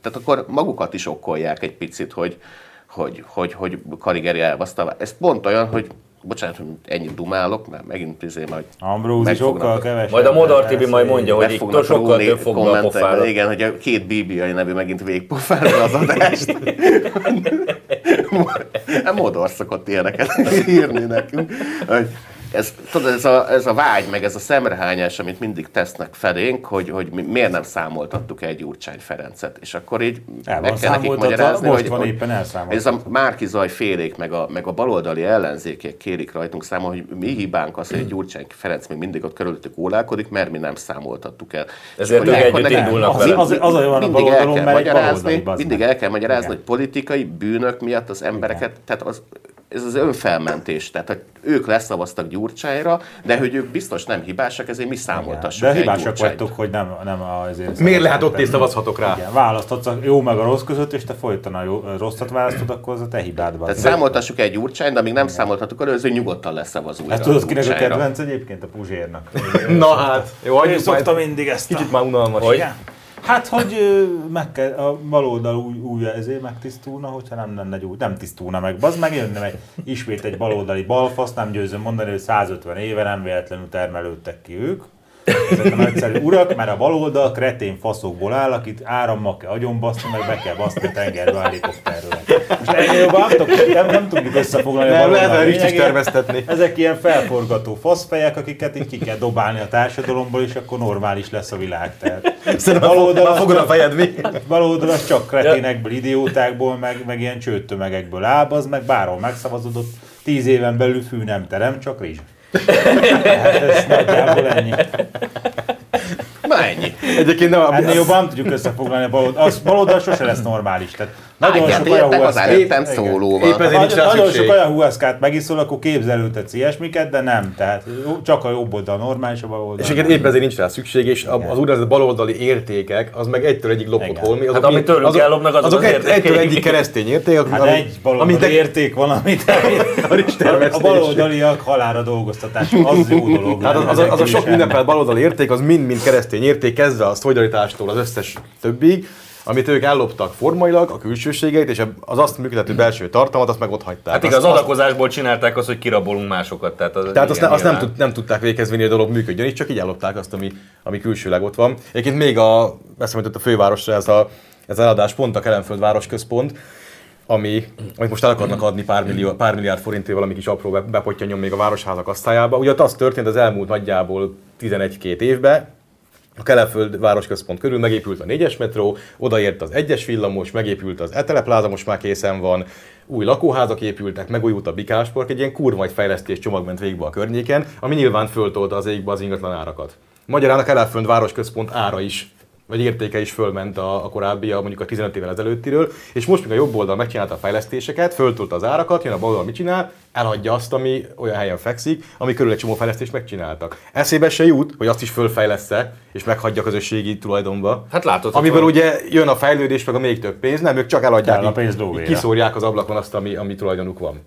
tehát akkor magukat is okkolják egy picit, hogy, hogy, hogy, hogy karigeri elvasztava. Ez pont olyan, hogy bocsánat, hogy ennyit dumálok, mert megint izé majd meg sokkal fognak- kevesebb. Majd a Modar Tibi majd mondja, hogy itt sokkal több fogva a pofára. Igen, hogy a két BBI nevű megint végigpofálja az adást. a Modor szokott ilyeneket írni nekünk. Hogy ez, tudod, ez a, ez a vágy, meg ez a szemrehányás, amit mindig tesznek felénk, hogy, hogy mi, miért nem számoltattuk el Gyurcsány Ferencet. És akkor így El meg kell nekik magyarázni, most hogy, van hogy éppen ez a Márki Zaj félék, meg a, meg a baloldali ellenzékek kérik rajtunk számon, hogy mi hibánk az, hogy Gyurcsány Ferenc még mindig ott körülöttük ólálkodik, mert mi nem számoltattuk el. Ezért ők együtt nekünk- indulnak Az- az- az a jó van a mindig el kell egy magyarázni, mindig el kell magyarázni, hogy politikai bűnök miatt az embereket, tehát az, ez az önfelmentés, tehát hogy ők leszavaztak Gyurcsányra, de hogy ők biztos nem hibásak, ezért mi számoltassuk De hibásak vagytok, hogy nem, nem azért Miért lehet ott és szavazhatok rá? Igen, választhatsz a jó meg a rossz között, és te folyton a jó, rosszat választod, akkor az a te hibád van. Tehát számoltassuk el Gyurcsányt, de amíg nem számoltattuk el, ő nyugodtan leszavaz újra Ezt tudod, kinek a kedvenc egyébként? A Puzsérnak. Na hát, jó, hagyjuk szokta mindig ezt. Kicsit már unalmas. Hogy? Hát, hogy meg kell, a baloldal új, új ezért megtisztulna, hogyha nem lenne egy új, nem tisztulna meg. Bazd meg jönne meg ismét egy baloldali balfasz, nem győzöm mondani, hogy 150 éve nem véletlenül termelődtek ki ők. Ezek a nagyszerű urak, mert a baloldal kretén faszokból áll, akit árammal kell agyonbaszni, meg be kell baszni a tengerbe a helikopterről. Most ennél jobban nem, nem, nem tudjuk összefoglalni a Nem, baloldal lehet, hogy is lényegét. Ezek ilyen felforgató faszfejek, akiket így ki kell dobálni a társadalomból, és akkor normális lesz a világ. Tehát Szerintem Baloldalas már fogod a fejed mi? Baloldal az csak kreténekből, idiótákból, meg, meg ilyen csőttömegekből áll, az meg bárhol megszavazódott, tíz éven belül fű nem terem, csak rizs. Hát ez nagyjából ennyi. Na ennyi. Egyébként nem, Ennél jobban nem tudjuk összefoglalni a baloldal. Az baloldal sose lesz normális. Tehát nagyon Nagyon sok olyan az huaszkát- előttem szólóval. Épp ezért rá Nagyon szükség. sok olyan huaszkát megiszol, akkor képzelőtetsz ilyesmiket, de nem. Tehát csak a jobb oldal normális, a bal oldal. És igen, épp ezért nincs rá szükség, és a- az úgynevezett baloldali értékek, az meg egytől egyik lopott holmi. Hát amit tőlünk ellopnak, azok azok az egytől egyik keresztény érték, Hát ami, egy baloldali te- érték van, amit a termesztés. baloldaliak halára dolgoztatás, az jó dolog. Hát az, az, az, a sok ünnepelt baloldali érték, az mind-mind keresztény érték, kezdve a szolidaritástól az összes többig, amit ők elloptak formailag, a külsőségeit, és az azt működtető belső tartalmat, azt meg ott hagyták. Hát igaz, azt- adakozásból csinálták azt, hogy kirabolunk másokat. Tehát, az, Tehát azt, ne, azt nem, tud, nem tudták végezni, hogy a dolog működjön, és csak így ellopták azt, ami, ami külsőleg ott van. Egyébként még a, eszembe jutott a fővárosra ez, a, ez az eladás pont a Kelenföld városközpont, ami, amit most el akarnak adni pár, millió, pár milliárd forintért valami kis apró be- bepottyanjon még a városházak asztályába. Ugye az történt az elmúlt nagyjából 11-2 évben, a Kelenföld városközpont körül megépült a 4-es metró, odaért az 1-es villamos, megépült az Etelepláza, most már készen van, új lakóházak épültek, megújult a Bikáspark, egy ilyen kurva egy fejlesztés csomag ment végbe a környéken, ami nyilván föltolta az égbe az ingatlan árakat. Magyarán a Kelenföld városközpont ára is vagy értéke is fölment a, a korábbi, a mondjuk a 15 évvel ezelőttiről, és most még a jobb oldal megcsinálta a fejlesztéseket, föltolta az árakat, jön a bal oldal mit csinál, eladja azt, ami olyan helyen fekszik, ami körül egy csomó fejlesztést megcsináltak. Eszébe se jut, hogy azt is fölfejlesz-e, és meghagyja a közösségi tulajdonba. Hát látod, Amiből hogy ugye jön a fejlődés, meg a még több pénz, nem, ők csak eladják, a így- pénz így lóvéra. kiszórják az ablakon azt, ami, ami tulajdonuk van.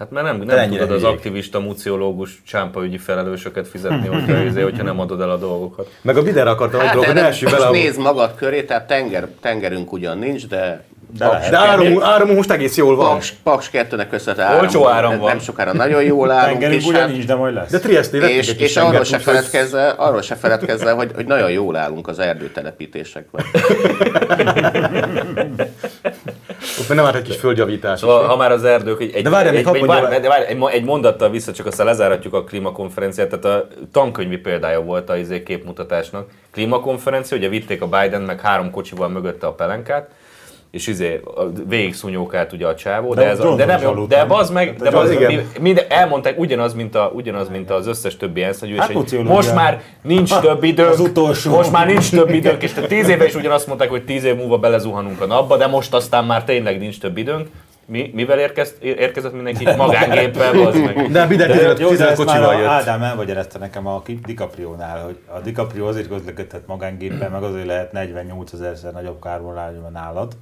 Hát mert nem, nem ennyire tudod az hülyék. aktivista, muciológus, csámpaügyi felelősöket fizetni, hogyha, izé, hogyha nem adod el a dolgokat. Meg a videóra akartam egy Hát, dolgot, de ne most bele. nézd magad köré, tehát tenger, tengerünk ugyan nincs, de De lehet. De áramunk, áramunk most egész jól van. Paks, Paks 2-nek köszönhető áram, Olcsó áram van. Nem sokára nagyon jól állunk, Tengerünk és, ugyan hát, nincs, de majd lesz. De Trieste és, egy kis és arról se feledkezzel, arról se feledkezzel, hogy, hogy nagyon jól állunk az erdőtelepítésekben. Ott már nem árt egy kis földjavítás. Szóval, ha már az erdők, egy, egy, De várjál, egy, egy, várj, de várj, egy, egy mondattal vissza, csak aztán lezáratjuk a klímakonferenciát. Tehát a tankönyvi példája volt a izé képmutatásnak. Klímakonferencia, ugye vitték a Biden meg három kocsival mögötte a pelenkát, és izé, végig szúnyókált ugye a csávó, de, De ez a, de nem jó, aludt, de bazd meg, de Hát bazd, igen. mi, minden, elmondták ugyanaz, mint, a, ugyanaz, mint az összes többi ENSZ Hát hogy muciológia. most már nincs több időnk, az utolsó. most már nincs több időnk, és te tíz éve is ugyanazt mondták, hogy tíz év múlva belezuhanunk a napba, de most aztán már tényleg nincs több időnk. Mi, mivel érkezt, érkezett mindenki? Magángéppel, bazd meg. De minden 15, Jó, de 15 ezt már jött. Ádám elmagyarázta nekem a DiCaprio-nál, hogy a DiCaprio azért közlekedhet magángéppel, meg azért lehet 48 ezerszer nagyobb kárbonálló nálad,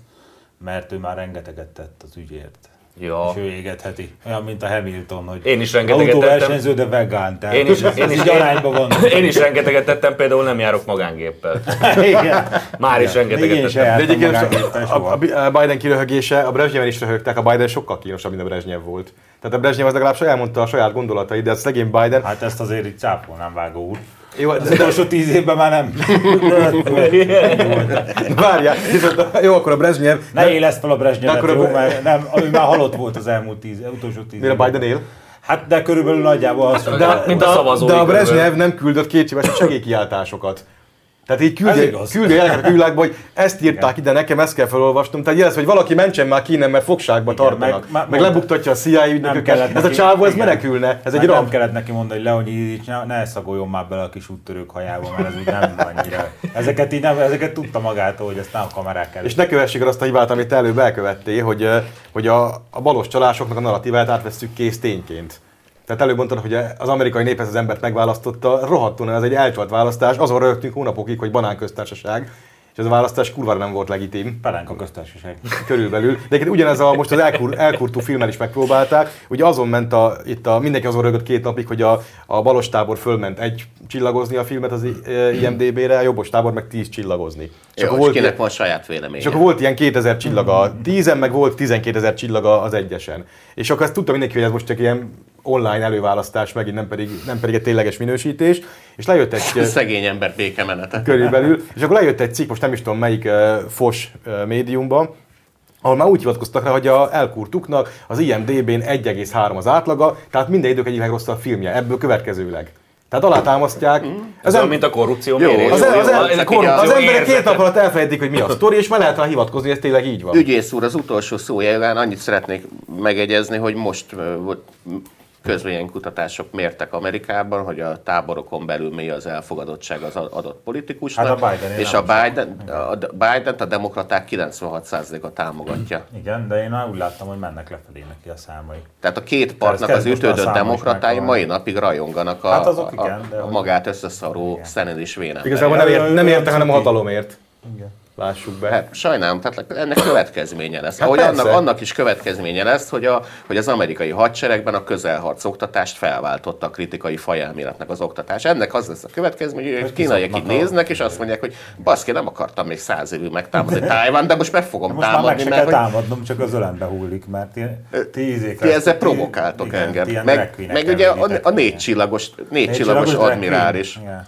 mert ő már rengeteget tett az ügyért. Ja. És ő égetheti. Olyan, mint a Hamilton, hogy Én is rengeteget autóversenyző, de vegán. Tehát Én is, én, ez is, arányban van. én is rengeteget tettem, például nem járok magángéppel. Igen. Már is rengeteget én tettem. De egyébként a, a, Biden kiröhögése, a Brezsnyeven is röhögtek, a Biden sokkal kínosabb, mint a Brezsnyev volt. Tehát a Brezsnyev az legalább saját mondta a saját gondolatait, de a szegény Biden... Hát ezt azért így cáfolnám, vágó úr. Jó, Az de, de, utolsó tíz évben már nem. várjál, viszont, jó, akkor a Brezsnyev... Ne éleszt fel a Brezsnyevet, akkor a jó, Bre- mert nem, ő már halott volt az elmúlt tíz, utolsó tíz Mire. Biden él? Hát de körülbelül nagyjából azt De- mint a szavazói De a. Brezsnyev nem küldött kétségbe segélykiáltásokat. Tehát így küldi, igaz. küldi a jeleket a külvilágba, hogy ezt írták ide nekem, ezt kell felolvasnom. Tehát jelez, hogy valaki mentsen már ki innen, mert fogságba Igen, tartanak. meg- Meg, meg- lebuktatja a CIA Nem ügynököket. Ez a csávó, ez igen. menekülne. Ez egy Hát rab. Nem kellett neki mondani, hogy Leonid Ilyics, ne, ne szagoljon már bele a kis úttörők hajába, mert ez úgy nem annyira. Ezeket, így nem, ezeket tudta magától, hogy ezt nem a kamerák előtt. És ne kövessék el azt a hibát, amit előbb elkövettél, hogy, hogy a, a balos csalásoknak a narratívát átvesszük kész tényként. Tehát előbb mondtad, hogy az amerikai nép ezt az embert megválasztotta, rohadtul ez egy elcsalt választás, azon rögtünk hónapokig, hogy banánköztársaság, és ez a választás kurvára nem volt legitim. Pelánk a köztársaság. körülbelül. De egyébként ugyanez a, most az elkur, elkurtú filmmel is megpróbálták, ugye azon ment a, itt a, mindenki azon rögött két napig, hogy a, a balos tábor fölment egy csillagozni a filmet az IMDB-re, a jobbos tábor meg tíz csillagozni. És, akkor volt, kinek van saját véleménye. és akkor volt ilyen 2000 csillaga a tízen, meg volt 12 ezer csillaga az egyesen. És akkor ezt tudta mindenki, hogy ez most csak ilyen online előválasztás, megint nem pedig, nem pedig egy tényleges minősítés, és lejött egy... Szegény ember békemenete. körülbelül, és akkor lejött egy cikk, most nem is tudom melyik uh, fos uh, médiumban, ahol már úgy hivatkoztak rá, hogy a elkurtuknak az IMDB-n 1,3 az átlaga, tehát minden idők egyik legrosszabb filmje, ebből következőleg. Tehát alátámasztják. Ez Az, olyan, mint a korrupció Jó, mérés. az, az, az, ezek kor- így a- az jó emberek két nap alatt elfelejtik, hogy mi a sztori, és már lehet rá hivatkozni, ez tényleg így van. Ügyész úr, az utolsó szójában annyit szeretnék megegyezni, hogy most közvéleménykutatások mértek Amerikában, hogy a táborokon belül mi az elfogadottság az adott politikusnak. Hát a Biden-é és a Biden, a Biden a demokraták 96%-a támogatja. Igen, de én úgy láttam, hogy mennek lefelé neki a számai. Tehát a két partnak az ütődött demokratái mai napig rajonganak a, Hát azok a, igen, de a hogy- magát összeszaró. Szened és Igazából nem, ért, nem érte, hanem a hatalomért. Igen. Lássuk be. Hát sajnálom, tehát ennek következménye lesz. Hát Ahogy persze. annak, annak is következménye lesz, hogy, a, hogy az amerikai hadseregben a közelharc oktatást felváltotta a kritikai fajelméletnek az oktatás. Ennek az lesz a következménye, hogy kínaiak így néznek, és azt mondják, hogy baszki, nem akartam még száz évig megtámadni Tájván, de most meg fogom Most már meg támadni, se kell hogy támadnom, csak az ölembe hullik, mert tíz év ti ezzel provokáltok engem. Meg, meg ugye a, a négy csillagos, négy csillagos admirális. Igen.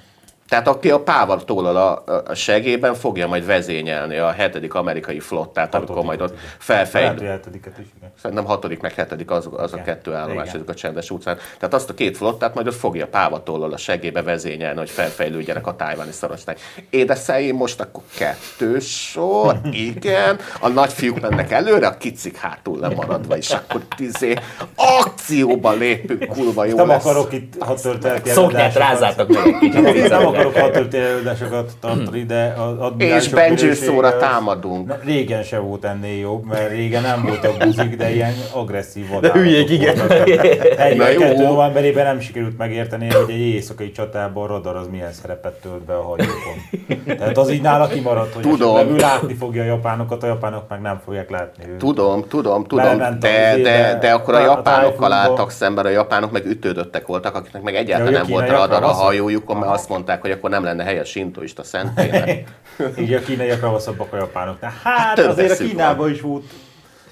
Tehát aki a pával tólal a, a segében fogja majd vezényelni a hetedik amerikai flottát, amikor majd ott Lehet, hogy felfejlő. hetediket is, igen. Szerintem hatodik meg hetedik az, az a kettő állomás ezek a csendes utcán. Tehát azt a két flottát majd ott fogja pávatollal a segébe vezényelni, hogy felfejlődjenek a tájváni szarosnak. Édeszeim most akkor kettő sor, igen. A nagyfiúk mennek előre, a kicik hátul lemaradva, és akkor tizé akcióba lépünk, kurva jó Nem lesz. akarok itt hat történet Szoknyát rázátak meg egy kicsit. Akarok történetesokat tartani, de az És Benji szóra támadunk. Régen se volt ennél jobb, mert régen nem voltak buzik, de ilyen agresszív De vadállatok hülyék, igen. 42 novemberében nem sikerült megérteni, hogy egy éjszakai csatában a radar az milyen szerepet tölt be a hajókon. Tehát az így nála kimaradt, hogy Tudom. ő látni fogja a japánokat, a japánok meg nem fogják látni őt. Tudom, tudom, tudom, de, de, éve- de akkor a a japánokkal álltak szemben, a japánok meg ütődöttek voltak, akiknek meg egyáltalán nem a volt radar a hajójukon, mert azt mondták, hogy akkor nem lenne helyes sintoista szentélynek. Így a kínaiak ravaszabbak a japánoknál. Hát több azért a Kínában is volt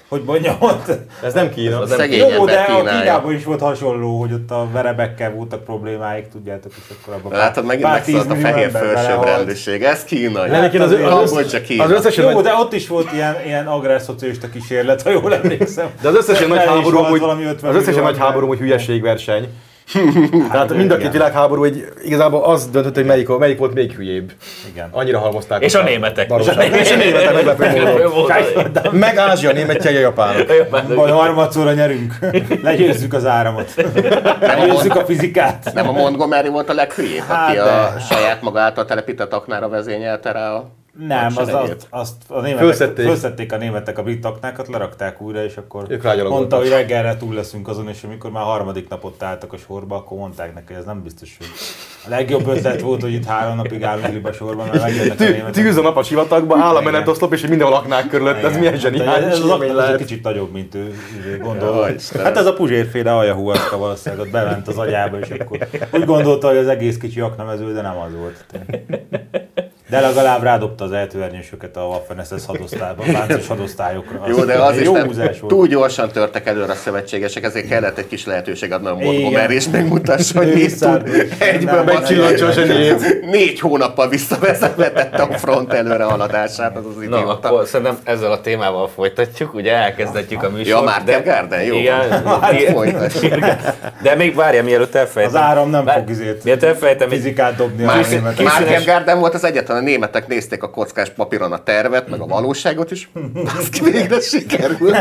hogy mondjam ott. Ez nem Kína. Az nem Jó, de ember a Kínálja. Kínában is volt hasonló, hogy ott a verebekkel voltak problémáik, tudjátok, és akkor abban Látod, megint pár megszólalt a fehér ember felsőbb belehalt. rendőrség. Ez kínai. Egyébként az, az, az, Kambodzsa Kína. az összes Jó, nagy, de ott is volt ilyen, ilyen agrárszocialista kísérlet, ha jól emlékszem. de az összes ilyen nagy háború, hogy, valami 50 az összes ilyen millió nagy háború, hogy hülyeségverseny. Tehát mind a két világháború egy, igazából az döntött, hogy melyik, melyik volt még hülyébb. Igen. Annyira halmozták. És a németek. Baromság. És a németek meglepő módon. Meg Ázsia, németjei, a japánok. Baj, harmadszorra nyerünk. Legyőzzük az áramot. Legyőzzük a fizikát. Nem a Montgomery volt a leghülyébb, Hát aki a de. saját maga által telepített aknára vezényelte rá a Nem, az, azt, azt a németek, Fölszedték. fölszedték. a németek a brit aknákat, lerakták újra, és akkor Ők mondta, hogy reggelre túl leszünk azon, és amikor már harmadik napot álltak a sorba, akkor mondták neki, hogy ez nem biztos, hogy a legjobb ötlet volt, hogy itt három napig állunk liba sorban, mert megjönnek a németek. Tűz a nap a sivatagba, áll a menetoszlop, és mindenhol aknák körülött. Ez milyen Hát zseniális Ez az lehet. kicsit nagyobb, mint ő gondolta. Hát ez a puzsérféle aljahúacska valószínűleg ott bement az agyába, és akkor úgy gondolta, hogy az egész kicsi aknamező, de nem az volt. De legalább rádobta az eltőernyősöket a Waffen SS hadosztályba, a láncos hadosztályokra. Jó, de az egy is jó nem, húzás volt. túl gyorsan törtek előre a szövetségesek, ezért kellett egy kis lehetőség adni a. Montgomery, és megmutassa, hogy mit tud. Egyből zseniét. Négy hónappal visszavezetette a front előre haladását, az az Na, idióta. akkor szerintem ezzel a témával folytatjuk, ugye elkezdetjük a műsort. Ja, Market Garden, jó. Igen, Hát igen. de még várja, mielőtt elfejtem. Az áram nem fog izét Mielőtt elfejtem, fizikát dobni. Market Garden volt az egyetlen, a németek nézték a kockás papíron a tervet, meg a valóságot is. Az ki végre sikerült.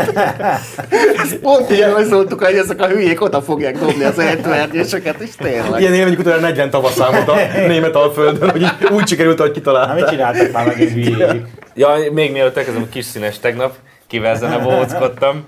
Ezt pont így rajzoltuk, hogy ezek a hülyék oda fogják dobni az ejtőernyősöket, és tényleg. Ilyen élményük után 40 tavaszámot a német alföldön, hogy úgy sikerült, hogy Hát mit kitalálták. csináltak már megint hülyék? Ja, még mielőtt elkezdem a kis színes tegnap, kivel zene bohóckodtam.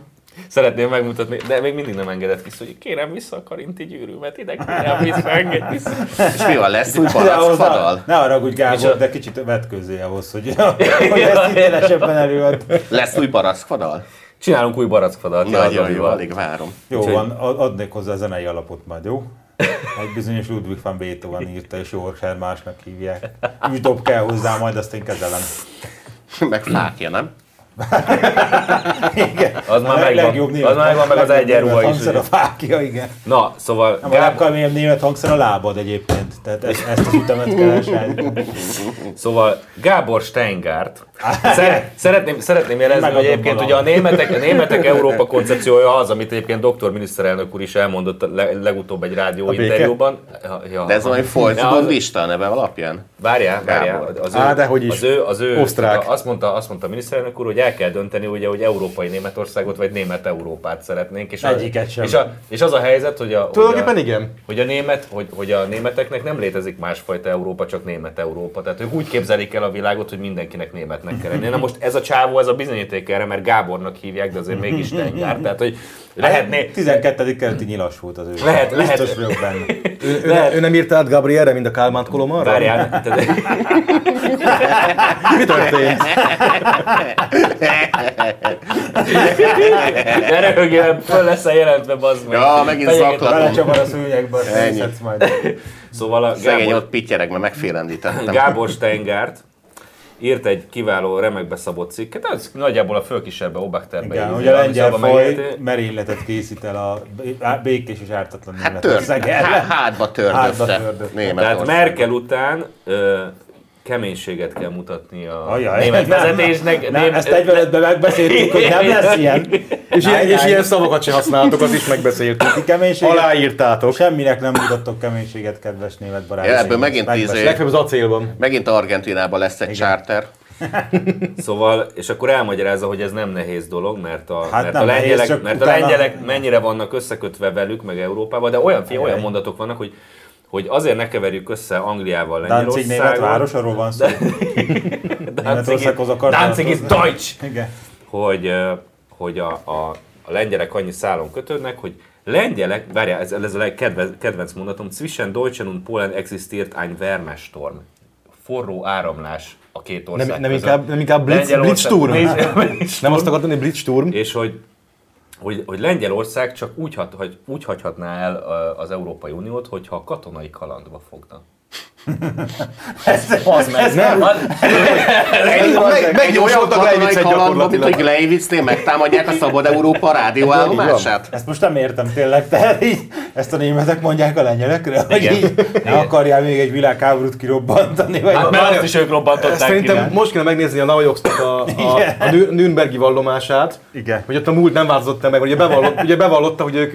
Szeretném megmutatni, de még mindig nem engedett vissza, hogy kérem vissza a karinti gyűrűmet, ide kérem vissza, engedj vissza. És mi van, lesz ahhoz ne, fadal? ne haragudj Gábor, de kicsit vetkőzzé ahhoz, hogy, hogy ezt hitelesebben előad. Lesz új barack fadal? Csinálunk új barackfadat. Nagyon jó, alig várom. Jó Úgyhogy- van, ad- adnék hozzá a zenei alapot majd, jó? Egy bizonyos Ludwig van Beethoven írta, és Jorger másnak hívják. Üsdob kell hozzá, majd azt én kezelem. Meg fákja, nem? Igen. Az már megvan. legjobb német- Az már megvan, meg az egyenruha is, Hangszer a fákja, igen. Na, szóval Nem, a Gábor, legkeményebb német hangszer a lábad egyébként. Tehát ezt, ezt az ütemet kell elsajátítani. Szóval Gábor Steingart. Szer- szeretném, szeretném jelezni, hogy Megadom egyébként valamit. ugye a németek, a németek Európa koncepciója az, amit egyébként doktor miniszterelnök úr is elmondott a le, legutóbb egy rádió interjúban. Ja, ja. De ez valami Volkswagen az- lista a neve alapján? Várjál, várjál. Az ő, Á, de hogy is. Az ő, az ő, Osztrák. Azt mondta, azt mondta a miniszterelnök úr, hogy el kell dönteni, ugye, hogy európai Németországot vagy német Európát szeretnénk. És, Egyiket a, sem. és, a, és az a helyzet, hogy a, Tulajdonképpen hogy a, igen. hogy a, német, hogy, hogy a németeknek nem létezik másfajta Európa, csak német Európa. Tehát ők úgy képzelik el a világot, hogy mindenkinek németnek kell lenni. Na most ez a csávó, ez a bizonyíték erre, mert Gábornak hívják, de azért mégis Steingár. Tehát, hogy lehetné, 12. kerületi nyilas volt az ő. Lehet- Biztos lehet- vagyok benne. Ő, ő, ne- ő nem írta át Gabrielre, mint a Kálmánt Kolomarra? Várjál, Mi történt? ne röhögjél, föl lesz jelentve, bazd meg. Ja, megint zaklatom. Belecsavar a szőnyegbe, azt majd. Szóval a Szegény Gábor, ott pittyereg, mert megfélendítettem. Gábor Steingart írt egy kiváló, remekbe szabott cikket, ez nagyjából a fölkisebbe, Obachterbe. Igen, hogy a lengyel faj merényletet készít el a bé- békés és ártatlan Hát tört, há, hátba Hátba tördöfte tördöfte. Németország. Tehát Merkel után ö, keménységet kell mutatni a Ajaj, német nem, vezetésnek. Nem, Ném- ezt egyveletben megbeszéltük, hogy nem lesz ilyen. És, ilyen, és ilyen szavakat se használtok, azt is megbeszéltük. Ti keménységet, Aláírtátok. semminek nem mutattok keménységet, kedves német barátaim. Ja, ebből megint tíz. Legfeljebb az acélban. Megint Argentinában lesz egy charter. Szóval, és akkor elmagyarázza, hogy ez nem nehéz dolog, mert a, Hát mert nem a, lengyelek, mert a lengyelek mennyire vannak összekötve velük, meg Európával, de olyan, olyan mondatok vannak, hogy hogy azért ne keverjük össze Angliával, Danzig német Lengyelországot. város, arról van szó. Németországhoz akar Danzig is. Deutsch! Igen. hogy, hogy a, a, a lengyelek annyi szálon kötődnek, hogy lengyelek, várjál, ez, ez a legkedvenc, kedvenc mondatom, zwischen Deutschen und Polen existiert ein Wärmestorm. Forró áramlás a két ország Nem, nem, között. inkább, nem inkább Blitz, Blitzsturm? Nem azt akartad, hogy Blitzsturm? és hogy, hogy, hogy Lengyelország csak úgy, hat, hogy úgy hagyhatná el az Európai Uniót, hogyha a katonai kalandba fogna. Az meg. Nem, Meg- Megjósoltak Leivicet gyakorlatilag. hogy Leivicnél megtámadják a Szabad Európa rádióállomását? Ezt most nem értem tényleg, tehát így ezt a németek mondják a lengyelekre, hogy így ne akarjál még egy világháborút kirobbantani, vagy Hát, mert azt is ők robbantották ki. Szerintem nem? most kéne megnézni a Naojoxnak a, a, a Nür- Nürnbergi vallomását, Igen. hogy ott a múlt nem változott meg, ugye, bevallott, ugye bevallotta, hogy ők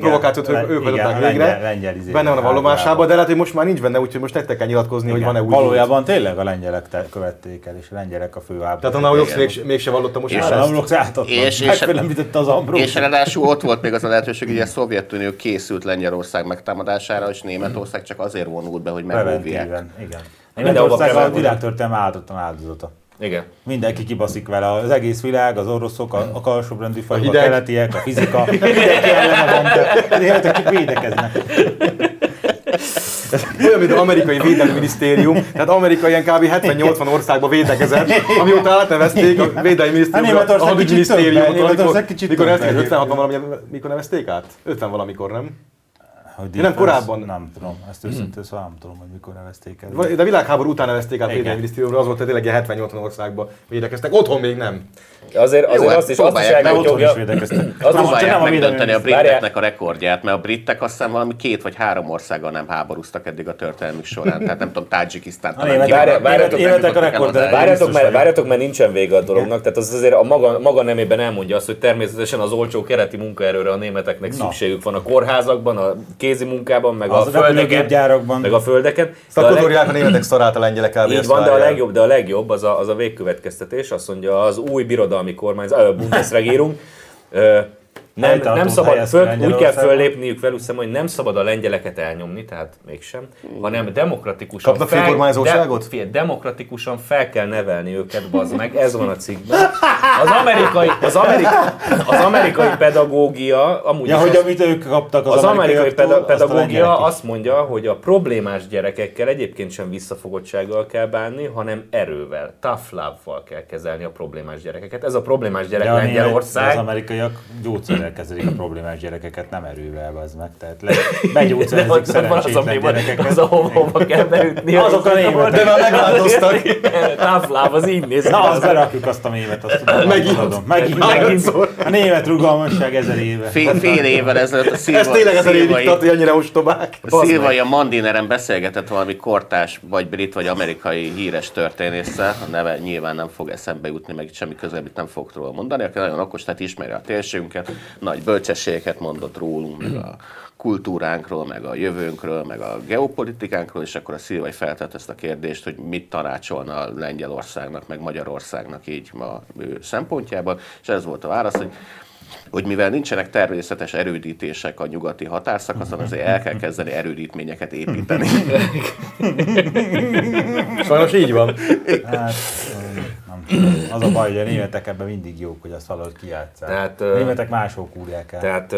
provokációt ők, ők végre. izé- benne van a vallomásában, de lehet, hogy most már nincs benne, úgyhogy most nektek kell nyilatkozni, hogy van-e új Valójában tényleg a lengyelek te- követték el, és a lengyelek a főállapot. Tehát a Naojox még, mégse vallotta most És. És- és- Megfélemlítette az Ambrose. És ráadásul ott volt még az a lehetőség, hogy a Szovjetunió készült Lengyelország megtámadására, és Németország csak azért vonult be, hogy megóvják. Igen. Németország a preventíven. világtörténelme áldottan áldozata. Igen. Mindenki kibaszik vele, az egész világ, az oroszok, a, a alsóbrendű fajok, a, a keletiek, a fizika, mindenki ellene van, de a védekeznek. Olyan, mint az amerikai védelmi minisztérium, tehát Amerika ilyen kb. 70-80 országban védekezett, amióta átnevezték a védelmi minisztériumra, a Németország hadügyminisztériumot, Németország kicsit mikor több nevezték, egyébként. 56 valami, mikor nevezték át? 50 valamikor, nem? Hogy nem, korábban. Nem tudom, ezt őszintén szóval nem tudom, hogy mikor nevezték el. De a világháború után nevezték át védelmi minisztériumra, az volt, hogy tényleg ilyen 70-80 országban védekeztek. Otthon még nem. Azért, azért hát azt is, azt is próbálják meg De otthon is elkötyogja. védekeztek. Az Nem, is- csak Próbálják nem a védelmi megdönteni a briteknek a rekordját, mert a britek azt hiszem valami két vagy három országgal nem háborúztak eddig a történelmük során. Tehát nem tudom, Várjátok, biztos mert, vagyok. várjátok, mert nincsen vége a dolognak, tehát az azért a maga, maga nemében elmondja azt, hogy természetesen az olcsó kereti munkaerőre a németeknek Na. szükségük van a kórházakban, a kézi munkában, meg Az a földeken, meg a földeken. De a németek szarát a lengyelek így van, de a legjobb, de a legjobb az a, az a végkövetkeztetés, azt mondja az új birodalmi kormány, a Bundesregierung, nem, nem szabad, föl, úgy kell föllépniük velük szemben, hogy nem szabad a lengyeleket elnyomni, tehát mégsem, hanem demokratikusan Kapnak főkormányzóságot? de, figyelj, demokratikusan fel kell nevelni őket, bazd meg, ez van a cikkben. Az amerikai, az amerikai, az amerikai pedagógia, amúgy Ja, is hogy az- amit ők kaptak az, az amerikai peda- azt pedagógia is. azt mondja, hogy a problémás gyerekekkel egyébként sem visszafogottsággal kell bánni, hanem erővel, tough love-val kell kezelni a problémás gyerekeket. Ez a problémás gyerek De a német- de Lengyelország. az amerikaiak gyógyszerrel kezelik a problémás gyerekeket, nem erővel, az meg. Tehát le, De begyógyszerezik ott van az, szerencsétlen gyerekeket. az ahova hova kell beütni. Azok a németek. De már megváltoztak. Love, az így néz. Na, azt berakjuk azt a német, azt tudom. Megint. Megint. Megint. A német rugalmasság ezer éve. Fél, fél évvel ezelőtt a Szilva, Ez tényleg ez a régi Szilvai- diktat, hogy annyira ostobák. A Szilvai a Mandineren beszélgetett valami kortás, vagy brit, vagy amerikai híres történésszel. A neve nyilván nem fog eszembe jutni, meg itt semmi közelbit nem fogok róla mondani, aki nagyon okos, tehát ismeri a térségünket, nagy bölcsességeket mondott rólunk, meg a kultúránkról, meg a jövőnkről, meg a geopolitikánkról, és akkor a Szilvai feltett ezt a kérdést, hogy mit tanácsolna Lengyelországnak, meg Magyarországnak így ma ő szempontjában, és ez volt a válasz, hogy hogy mivel nincsenek természetes erődítések a nyugati határszakaszon, azért el kell kezdeni erődítményeket építeni. Sajnos így van. Hát. Az a baj, hogy a németek ebben mindig jók, hogy azt valahogy kijátszák. Tehát, a németek máshol kúrják el. Tehát,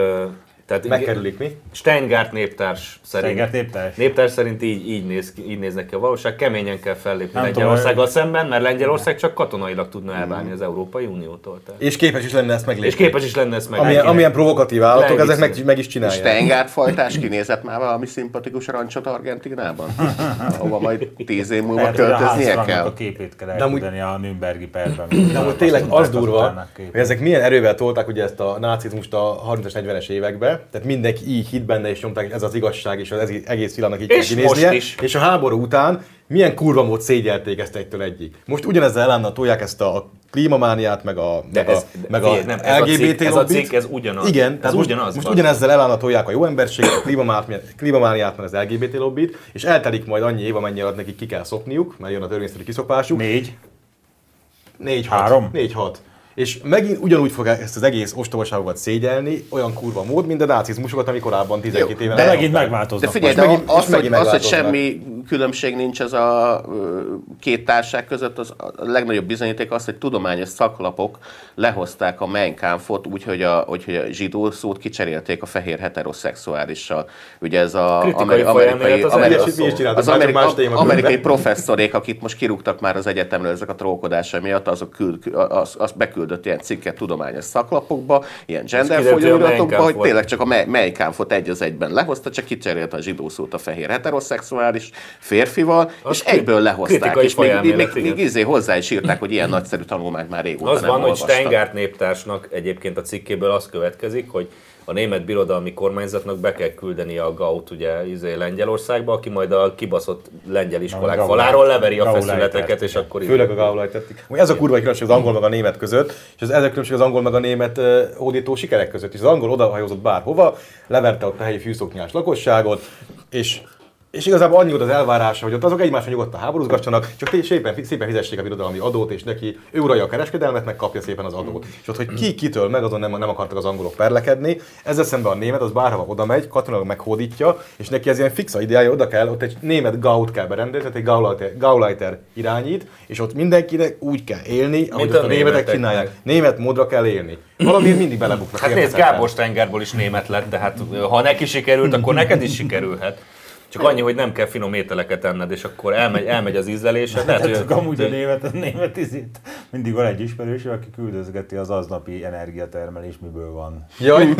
tehát Megkerülik mi? Steingart néptárs szerint. Steingart néptárs? Néptárs szerint így, így, néz ki, így néznek ki a valóság. Keményen kell fellépni Nem Lengyelországgal szemben, mert Lengyelország csak katonailag tudna elválni az Európai Uniótól. Tehát. És képes is lenne ezt meglépni. És képes is lenne ezt meg. Amilyen, amilyen provokatív állatok, ezek meg, meg is csinálják. Steingart fajtás kinézett már valami szimpatikus rancsot Argentinában? Ahova majd tíz év múlva költöznie kell. a képét kell De amúgy- elküldeni a Nürnbergi perben. De amúgy tényleg az durva, hogy ezek milyen erővel tolták ugye ezt a nácizmust a 30-as, 40-es tehát mindenki így hitt benne és nyomták, hogy ez az igazság, és az egész világnak így kell kinéznie. És a háború után milyen kurva mód szégyelték ezt egytől egyig. Most ugyanezzel ellene tolják ezt a klímamániát, meg a, De meg ez- a, meg a figyelj, nem, ez a cikk- ez a cikk, ez ugyanaz. Igen, Ez tehát most, ugyanaz most van. ugyanezzel ellene tolják a jó emberséget, a klímamániát, klímamániát, meg az LGBT lobbit, és eltelik majd annyi év, amennyi alatt nekik ki kell szopniuk, mert jön a törvényszerű kiszopásuk. Négy. 4 Három? 4 6 És megint ugyanúgy fogják ezt az egész ostobaságokat szégyelni, olyan kurva mód, mint a nácizmusokat, ami korábban 12 éven De megint megváltoznak. De figyelj, de megint- az, megint az, hogy semmi különbség nincs ez a két társág között, az a legnagyobb bizonyíték az, hogy tudományos szaklapok lehozták a Mein Kampfot úgy, hogy a, hogy, hogy a zsidó szót kicserélték a fehér heteroszexuálissal. Ugye ez a az az amerikai, amerikai professzorék, akit most kirúgtak már az egyetemről ezek a trókodásai miatt, azok küld, az, azt beküldték beküldött ilyen cikket tudományos szaklapokba, ilyen kiderült, hogy hogy tényleg csak a Me- Mein Kampfot egy az egyben lehozta, csak kicserélte a zsidó szót a fehér heteroszexuális férfival, Az és egyből lehozták. És még, még, még, még izé hozzá is írták, hogy ilyen nagyszerű tanulmányt már régóta Az nem van, hogy olvastak. Steingart néptársnak egyébként a cikkéből az következik, hogy a német birodalmi kormányzatnak be kell küldeni a Gaut ugye izé Lengyelországba, aki majd a kibaszott lengyel iskolák faláról leveri a feszületeket, és akkor Főleg a Gauleiter tették. Ez a kurva különbség az angol meg a német között, és ez, ez a különbség az angol meg a német hódító sikerek között. És az angol odahajózott bárhova, leverte ott a helyi fűszoknyás lakosságot, és és igazából annyi volt az elvárása, hogy ott azok egymásra nyugodtan háborúzgassanak, csak szépen, szépen fizessék a birodalmi adót, és neki ő uralja a kereskedelmet, meg kapja szépen az adót. És ott, hogy ki kitől meg, azon nem, nem akartak az angolok perlekedni. Ezzel szemben a német az bárhova oda megy, katonailag meghódítja, és neki ez ilyen fixa ideája, oda kell, ott egy német gaut kell berendelni, tehát egy Gauleiter, Gauleiter irányít, és ott mindenkinek úgy kell élni, ahogy a a németek csinálják. Német módra kell élni. Valamiért mindig belebuknak. Hát nézd. Gábor Steingerból is német lett, de hát ha neki sikerült, akkor neked is sikerülhet. Csak annyi, hogy nem kell finom ételeket enned, és akkor elmegy, elmegy az ízlelésed. Lehet, Hát, hogy csak amúgy a német, a német izét, mindig van egy ismerős, aki küldözgeti az aznapi energiatermelés, miből van. Jaj,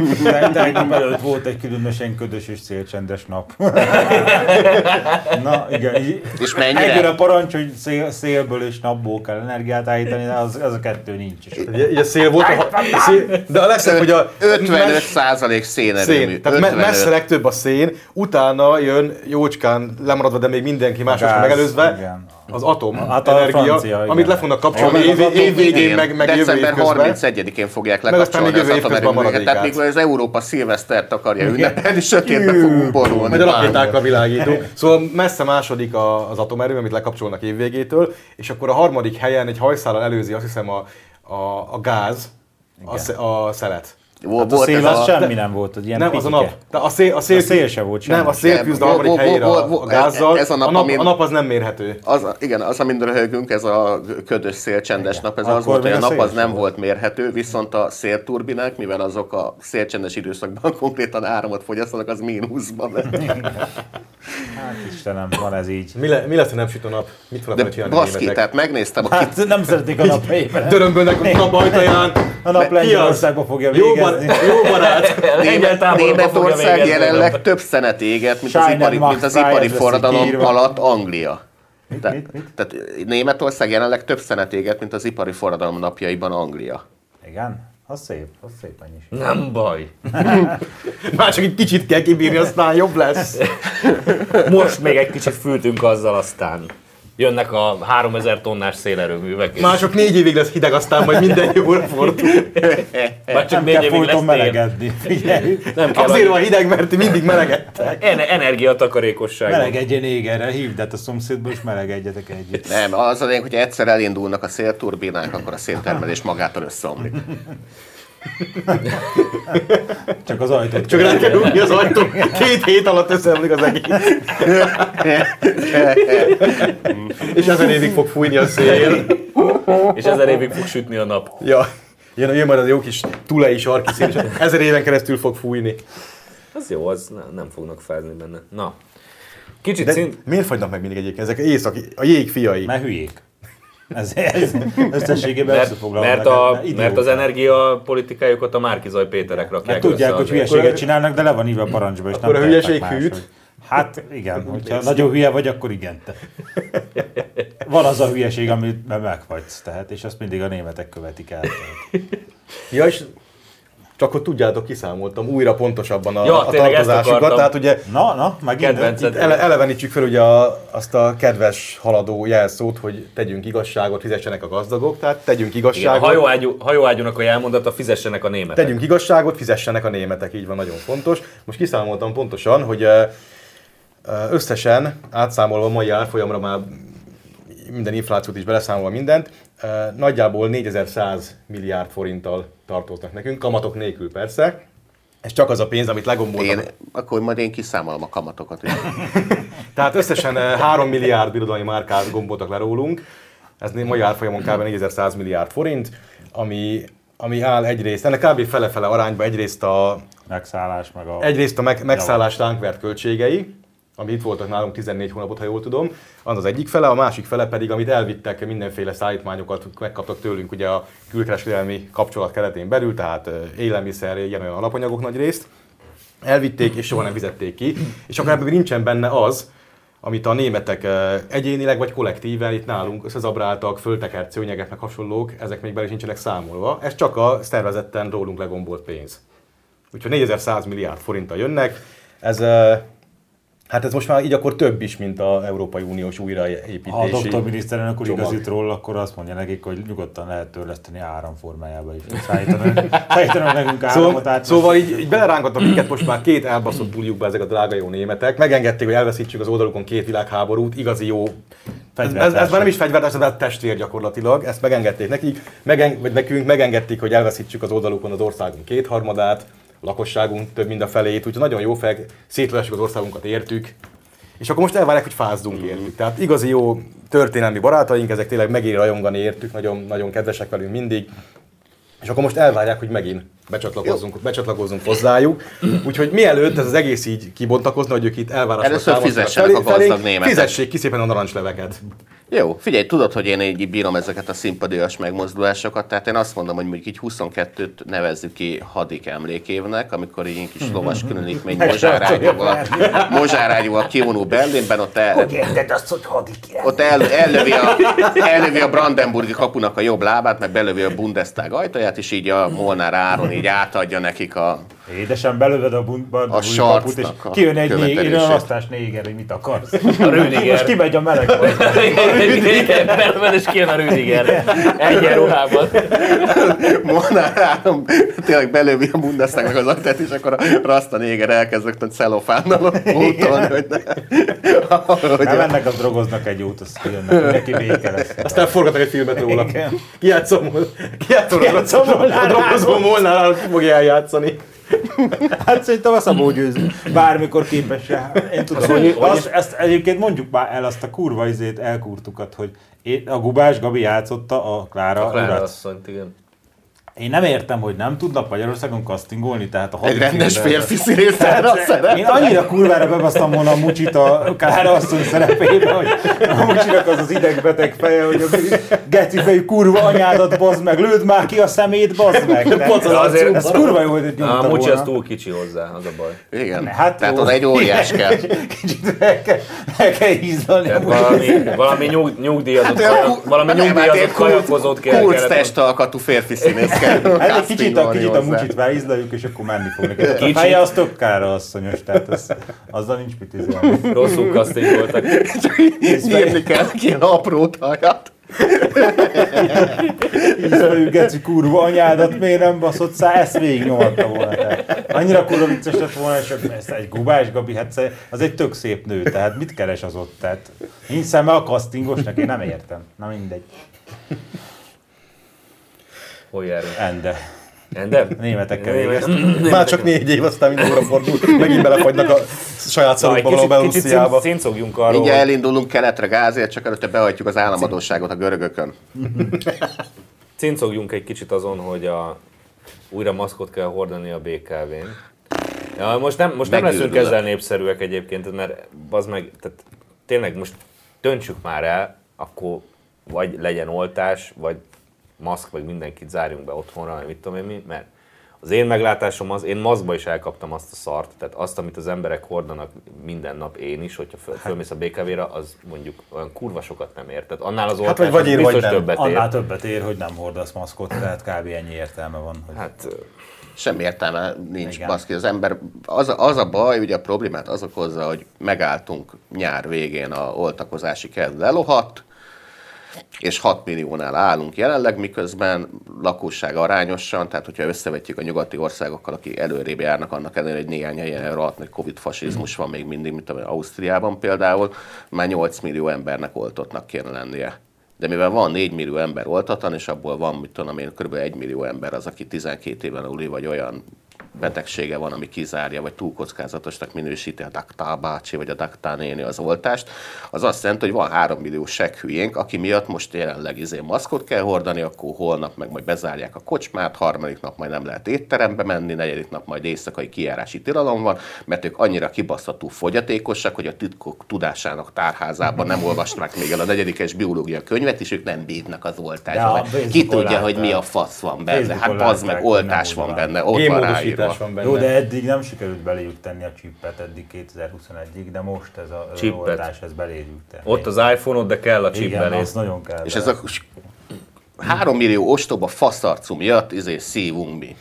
Tegnap előtt volt egy különösen ködös és szélcsendes nap. Na igen, És mennyire? Egyre a parancs, hogy szél, szélből és napból kell energiát állítani, de az, az a kettő nincs. Ugye, ugye szél volt, a, szél, de a legszebb, hogy a 55 százalék szénerőmű. szén, tehát me- 55. messze legtöbb a szén, utána jön jócskán lemaradva, de még mindenki más gáz, megelőzve, igen. az atom Hát a energia, francia, igen. amit le fognak kapcsolni év, az atom- év végén, Igen, meg, meg december közben. 31-én fogják Meg aztán lekapcsolni még az jövő év közben a atomerőműveket. Tehát még az Európa szilvesztert akarja ünnepelni, sötétbe fogunk borulni. Majd a rakétákkal világítunk. Szóval messze második az atomerő, amit lekapcsolnak évvégétől, és akkor a harmadik helyen egy hajszállal előzi azt hiszem a, a, a gáz, a, a szelet. Volt, Hát a volt szél az a... semmi nem volt, hogy ilyen Nem, az a nap. De a szél, a szél, A szél se volt semmi. Nem, a szél küzd a harmadik helyére a, gázzal. ez a a, nap, nap, amin- a nap az nem mérhető. Az, igen, az, amin röhögünk, ez a ködös szélcsendes nap, ez az Akkor volt, hogy a nap az szél nem volt mérhető, viszont a szélturbinák, mivel azok a szélcsendes időszakban konkrétan áramot fogyasztanak, az mínuszban. Hát Istenem, van ez így. Mi, le, mi lesz, ha nem süt a nap? Mit fognak csinálni baszki, németek? tehát megnéztem a Hát nem szeretnék a napjaiban. Dörömbölnek a nap ajtaján. A nap az? Lengyelországba fogja Jó, jó barát. Fogja Németország jelenleg több szenet éget, mint az ipari, mint az ipari forradalom alatt Anglia. Te- mit, mit? Tehát Németország jelenleg több szenet éget, mint az ipari forradalom napjaiban Anglia. Igen, az szép, az szép mennyiség. Nem baj. Már csak egy kicsit kell kibírni, aztán jobb lesz. Most még egy kicsit fültünk azzal, aztán jönnek a 3000 tonnás szélerőművek. és Már csak négy évig lesz hideg, aztán majd minden jól fordul. Már csak Nem négy kell évig lesz melegedni. Nem kell Azért van hideg, mert mindig melegedtek. en- energiatakarékosság. melegedjen égerre, hívd át a szomszédba, és melegedjetek együtt. Nem, az a lényeg, hogy egyszer elindulnak a szélturbinák, akkor a széltermelés magától összeomlik. Csak az ajtót Csak rá kell rúgni az ajtón. Két hét alatt összeomlik az egész. És ezer évig fog fújni a szél. És ezer évig fog sütni a nap. Ja. Jön, jön majd az jó kis tulei sarki szél, és ezer éven keresztül fog fújni. Az jó, az ne, nem fognak fázni benne. Na. Kicsit De szint... miért fagynak meg mindig egyébként? Ezek északi, a jég fiai. Mert hülyék. Ez, ez összességében Mert, összefoglalom mert, a, mert mert az energiapolitikájukat a Márkizaj Péterek rakják Mert tudják, össze hogy hülyeséget csinálnak, de le van írva a parancsba, és Akkor nem a hülyeség máshogy. hűt? Hát igen, hogyha nagyon hülye vagy, akkor igen. Te. Van az a hülyeség, amit megfagysz, tehát, és azt mindig a németek követik el. Tehát. Ja, és csak hogy tudjátok, kiszámoltam újra pontosabban a, Ja, a tartozásukat. Tehát ugye Na, na, megint. Kedvenced. ele, elevenítsük fel ugye a, azt a kedves haladó jelszót, hogy tegyünk igazságot, fizessenek a gazdagok, tehát tegyünk Igen, igazságot. hajóágyú, hajóágyúnak a jelmondata fizessenek a németek. Tegyünk igazságot, fizessenek a németek, így van, nagyon fontos. Most kiszámoltam pontosan, hogy összesen átszámolva a mai árfolyamra már minden inflációt is beleszámolva mindent, nagyjából 4100 milliárd forinttal tartoznak nekünk, kamatok nélkül persze. Ez csak az a pénz, amit legomboltak. Én, akkor majd én kiszámolom a kamatokat. Tehát összesen eh, 3 milliárd birodalmi márkát gomboltak le rólunk. Ez mai árfolyamon kb. 4100 milliárd forint, ami, ami áll egyrészt, ennek kb. fele-fele arányba egyrészt a, Megszállás, meg a... Egyrészt a meg, megszállás ránk költségei, ami itt voltak nálunk 14 hónapot, ha jól tudom, az az egyik fele, a másik fele pedig, amit elvittek, mindenféle szállítmányokat megkaptak tőlünk ugye a külkereskedelmi kapcsolat keretén belül, tehát élelmiszer, ilyen olyan alapanyagok nagy részt, elvitték és soha nem fizették ki, és akkor ebben nincsen benne az, amit a németek egyénileg vagy kollektíven itt nálunk összezabráltak, föltekert szőnyegek, meg hasonlók, ezek még bele is nincsenek számolva. Ez csak a szervezetten rólunk legombolt pénz. Úgyhogy 4100 milliárd forinttal jönnek. Ez, hát ez most már így akkor több is, mint az Európai Uniós újraépítési. Ha a doktor miniszterelnök úr igazít róla, akkor azt mondja nekik, hogy nyugodtan lehet törleszteni áramformájába is. Szállítanak, nekünk áramot át. szóval így, így belerángattak minket most már két elbaszott buljukba ezek a drága jó németek. Megengedték, hogy elveszítsük az oldalukon két világháborút, igazi jó ez, ez, ez már nem is fegyvertárs, ez már testvér gyakorlatilag, ezt megengedték nekik, megen, vagy nekünk megengedték, hogy elveszítsük az oldalukon az országunk kétharmadát, lakosságunk több mint a felét, úgyhogy nagyon jó fel, szétlövessük az országunkat értük, és akkor most elvárják, hogy fázzunk értük. Tehát igazi jó történelmi barátaink, ezek tényleg megéri rajongani értük, nagyon, nagyon kedvesek velünk mindig, és akkor most elvárják, hogy megint becsatlakozzunk, becsatlakozzunk hozzájuk. Úgyhogy mielőtt ez az egész így kibontakozna, hogy ők itt elvárásnak Először fizessenek a gazdag németek. Fizessék ki szépen a narancsleveket. Jó, figyelj, tudod, hogy én így bírom ezeket a szimpadias megmozdulásokat, tehát én azt mondom, hogy mondjuk így 22-t nevezzük ki hadik emlékévnek, amikor így egy kis lovas különítmény mozsárágyúval, mozsárágyúval kivonul Berlinben, ott el, Hogy érted azt, hogy hadik ott el, ellövi, a, ellövi a Brandenburgi kapunak a jobb lábát, meg belövi a Bundestag ajtaját, és így a Molnár Áron így átadja nekik a... Édesen belöved a buntba, A sarcnak a kijön egy követelését. egy asztás néger, hogy mit akarsz. A Rüdiger. Most kimegy a meleg. Belőle és kijön a Rüdiger. Egyen ruhában. Molnár Áron tényleg belövi a Bundestagnak az ajtaját, és akkor a Rasta néger elkezd rögtön celofánnal pótolni, hogy ne. hogy Nem ennek az drogoznak egy út, azt kijönnek, hogy neki béke lesz. Aztán forgatok egy filmet róla. Igen. Kijátszom, kijátszom, Kijátszom a Molnár drogozó Molnár, ki fogja eljátszani. Hát szerintem a Szabó győző. Bármikor képes rá. Én tudom, hogy azt, ezt egyébként mondjuk már el azt a kurva izét, elkurtukat, hogy én, a Gubás Gabi játszotta a Klára, Klára urat. asszonyt, igen. Én nem értem, hogy nem tudnak Magyarországon castingolni, tehát a Egy rendes férfi színésztára Én szeret. annyira kurvára bebasztam volna a Mucsit a Klára asszony szerepébe, hogy a Mucsinak az az idegbeteg feje, hogy a geci fejű kurva anyádat bazd meg, lőd már ki a szemét, bazd meg. Tehát azért- ez kurva jó, hogy nyomta A Mucsi az túl kicsi hozzá, az a baj. Igen, Hát tehát jó. oda egy óriás kell. Kicsit el kell, el kell hízlalni. Tehát valami, valami nyug, nyugdíjazott, Hát, valami hát nyugdíjazott kult- kajakozót kell. Kellett- testalkatú férfi színész kell. Hát egy kicsit a, kicsit a mucsit ráizlaljuk, és akkor menni fog. A Kicsit. feje az tök kára asszonyos, tehát az, azzal nincs mit izélni. Rosszul kasztingoltak. Csak írni kell ilyen apró tajat. Ízlelő geci kurva anyádat miért nem baszott szá, ezt végig nyomatta volna. Tehát. Annyira kurva vicces lett volna, és ezt egy Gubás Gabi, hát az egy tök szép nő, tehát mit keres az ott? Tehát nincs szeme a castingosnak, én nem értem. Na mindegy. Hol járunk? Ende. Ende? Németekkel Német- végeztünk. Már csak négy év, aztán minden óra fordul. Megint belefagynak a saját szarukba való Belorussziába. színszogjunk arról, Mindjárt hogy elindulunk keletre gázért, csak előtte behajtjuk az államadóságot a görögökön. cincogjunk egy kicsit azon, hogy a, újra maszkot kell hordani a BKV-n. Ja, most nem, most nem leszünk ezzel népszerűek egyébként, mert az meg, tehát tényleg most döntsük már el, akkor vagy legyen oltás, vagy maszk, vagy mindenkit zárjunk be otthonra, vagy mit tudom én mi, mert az én meglátásom az, én maszkba is elkaptam azt a szart, tehát azt, amit az emberek hordanak minden nap én is, hogyha föl, fölmész a BKV-ra, az mondjuk olyan kurva sokat nem ér. Tehát annál az oltás vagy vagy ér, vagy nem. többet ér. Annál többet ér, hogy nem hordasz maszkot, tehát kb. ennyi értelme van. Hogy... Hát Semmi értelme nincs, Igen. baszki. Az ember, az, a- az a baj, ugye a problémát az okozza, hogy megálltunk nyár végén a oltakozási kedv lelohadt, és 6 milliónál állunk jelenleg, miközben lakosság arányosan, tehát hogyha összevetjük a nyugati országokkal, akik előrébb járnak, annak ellenére, hogy néhány helyen rohadt nagy Covid-fasizmus van még mindig, mint amilyen Ausztriában például, már 8 millió embernek oltottnak kéne lennie. De mivel van 4 millió ember oltatlan, és abból van, mit tudom én, kb. 1 millió ember az, aki 12 éven aluli vagy olyan betegsége van, ami kizárja, vagy túl kockázatosnak minősíti a Daktá bácsi, vagy a Daktá néni az oltást, az azt jelenti, hogy van 3 millió hülyénk, aki miatt most jelenleg izé maszkot kell hordani, akkor holnap meg majd bezárják a kocsmát, harmadik nap majd nem lehet étterembe menni, negyedik nap majd éjszakai kijárási tilalom van, mert ők annyira kibaszható fogyatékosak, hogy a titkok tudásának tárházában nem olvasták még el a negyedikes biológia könyvet, és ők nem bírnak az oltásba. Ki tudja, hogy mi a fasz van benne. Hát az meg oltás van benne, ott van ráírva. Van benne. Jó, de eddig nem sikerült beléjük tenni a csippet eddig 2021-ig, de most ez a oltás, ez beléjük tenni. Ott az iPhone-od, de kell a chip belé. az nagyon kell. És ez a három millió ostoba faszarcú miatt izé szívunk mi.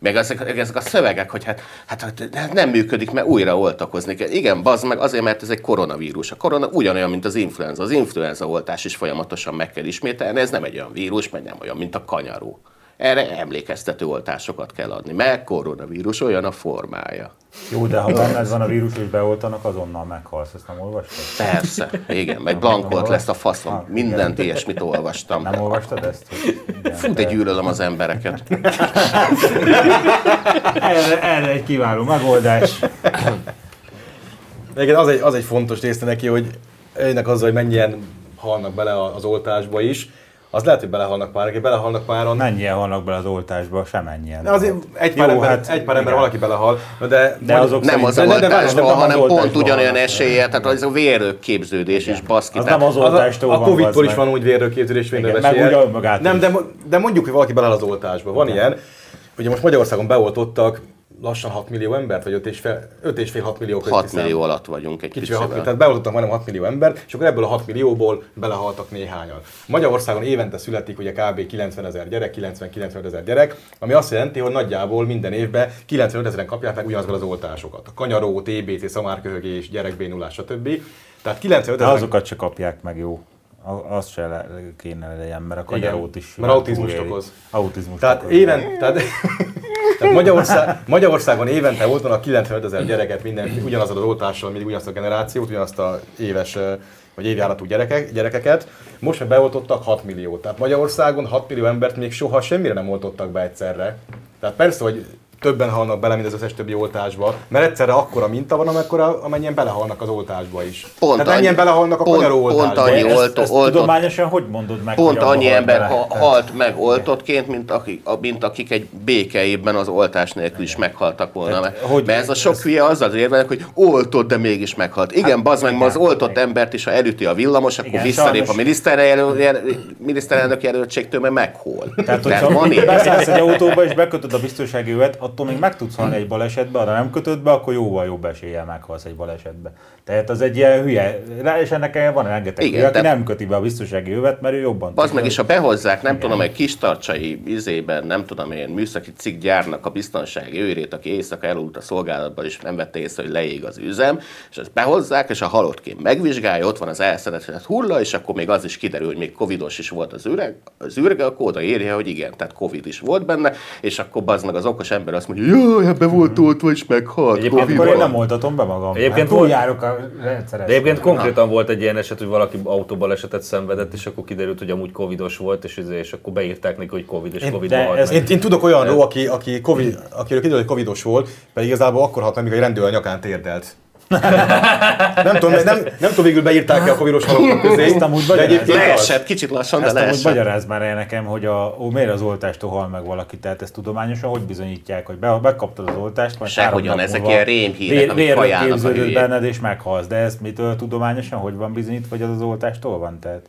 Meg ezek, ezek a szövegek, hogy hát, hát, hát nem működik, mert újra oltakozni kell. Igen, bazd meg azért, mert ez egy koronavírus. A korona ugyanolyan, mint az influenza. Az influenza oltás is folyamatosan meg kell ismételni. Ez nem egy olyan vírus, meg nem olyan, mint a kanyaró. Erre emlékeztető oltásokat kell adni, mert koronavírus olyan a formája. Jó, de ha benned van a vírus és beoltanak, azonnal meghalsz, ezt nem olvastad? Persze, igen, meg blankolt lesz a faszom. Mindent ilyesmit olvastam. Nem olvastad ezt? Igen, Fú, de gyűlölöm az embereket. erre, erre egy kiváló megoldás. Igen, az egy, az egy fontos része neki, hogy ennek azzal, hogy mennyien halnak bele az oltásba is, az lehet, hogy belehalnak pár, aki belehalnak páran. Mennyien halnak bele az oltásba, semennyien. De azért egy pár, Jó, ember, hát egy pár ember valaki belehal, de, De azok Nem az de- hanem az pont ugyanolyan esélye, tehát az a vérők képződés is baszki. Az tehát- nem az oltástól a van, Covid-tól is van úgy vérőképződés, minden meg esélye. Nem, de, de mondjuk, hogy valaki belehal az oltásba. Van ilyen, ugye most Magyarországon beoltottak lassan 6 millió embert, vagy 5,5-6 millió közötti 6 szám. millió alatt vagyunk egy Kicsivel 6 millió, kicsivel. tehát beoltottak majdnem 6 millió embert, és akkor ebből a 6 millióból belehaltak néhányan. Magyarországon évente születik ugye kb. 90 ezer gyerek, 90-95 ezer gyerek, ami azt jelenti, hogy nagyjából minden évben 95 ezeren kapják meg ugyanazokat az oltásokat. A kanyaró, TBC, szamárköhögés, gyerekbénulás, stb. Tehát 95 De ezeren azokat se kapják meg jó. Az se kéne legyen, mert a kanyarót is. mert autizmust okoz. Autizmust Tehát okoz. éven, tehát, tehát Magyarország, Magyarországon évente oltanak 95 ezer gyereket minden, ugyanazzal az oltással, mindig ugyanazt a generációt, ugyanazt a éves vagy évjáratú gyerekek, gyerekeket. Most már beoltottak 6 milliót. Tehát Magyarországon 6 millió embert még soha semmire nem oltottak be egyszerre. Tehát persze, hogy többen halnak bele, mint az összes többi oltásba, mert egyszerre akkora minta van, amekkora, amennyien belehalnak az oltásba is. Pont Tehát ennyien annyi- belehalnak a pont- kanyaró pont oltásba. annyi ezt, oltó- ezt oltott- tudományosan hogy mondod meg? Pont annyi ember bele? ha, halt meg oltottként, mint, akik, a- mint akik egy békeében az oltás nélkül is meghaltak volna. Tehát, Mert, hogy- mert ez a sok hülye azzal érvelnek, hogy oltott, de mégis meghalt. Igen, hát, bazd meg, ma az oltott igen. embert is, ha elüti a villamos, akkor Igen, visszalép a miniszterelnök jelöl- miniszterelnök jelöltségtől, mert meghol. Tehát, Tehát hogyha van beszállsz egy autóba és bekötöd a biztonsági övet, attól még meg tudsz halni egy balesetbe, ha nem kötöd be, akkor jóval jobb eséllyel meghalsz egy balesetbe. Tehát az egy ilyen hülye, rá- és ennek van rengeteg Igen, hülye, aki nem köti be a biztonsági övet, mert ő jobban tudja, meg, és ha behozzák, nem tudom, egy kistarcsai izében, nem tudom én, műszaki cikk gyárnak a biztonsági őrét, aki éjszaka elult a szolgálatban, és nem vette észre, hogy leég az üzem, és ezt behozzák, és a halottként megvizsgálja, ott van az elszedetett hulla, és akkor még az is kiderül, hogy még covidos is volt az üreg, az ürge, akkor oda írja, hogy igen, tehát covid is volt benne, és akkor bazd meg az okos ember azt mondja, jaj, ebbe volt oltva, és meghalt Egyébként Akkor én nem oltatom be magam. Egyébként hát túljárok a rendszeres. De egyébként konkrétan volt egy ilyen eset, hogy valaki autóbalesetet szenvedett, és akkor kiderült, hogy amúgy covidos volt, és, izé- és akkor beírták neki, hogy covid, és Én- covid ez-. Én, én tudok olyanról, aki, aki COVID, akiről kiderült, hogy covidos volt, pedig igazából akkor halt meg, egy rendőr a nyakán térdelt. Nem tudom, nem, nem tudom, végül beírták-e a covidos halottak közé. Ezt amúgy de vagy- egyébként. Leesett, kicsit lassan, de Ezt amúgy leesett. magyaráz már el nekem, hogy a, ó, miért az oltástól hal meg valaki, tehát ezt tudományosan hogy bizonyítják, hogy be, bekaptad az oltást, majd Sehogyan, ezek múlva ilyen rémhírek, vér- amik képződött benned és meghalsz, de ezt mitől tudományosan, hogy van bizonyítva, hogy az az oltástól van? Tehát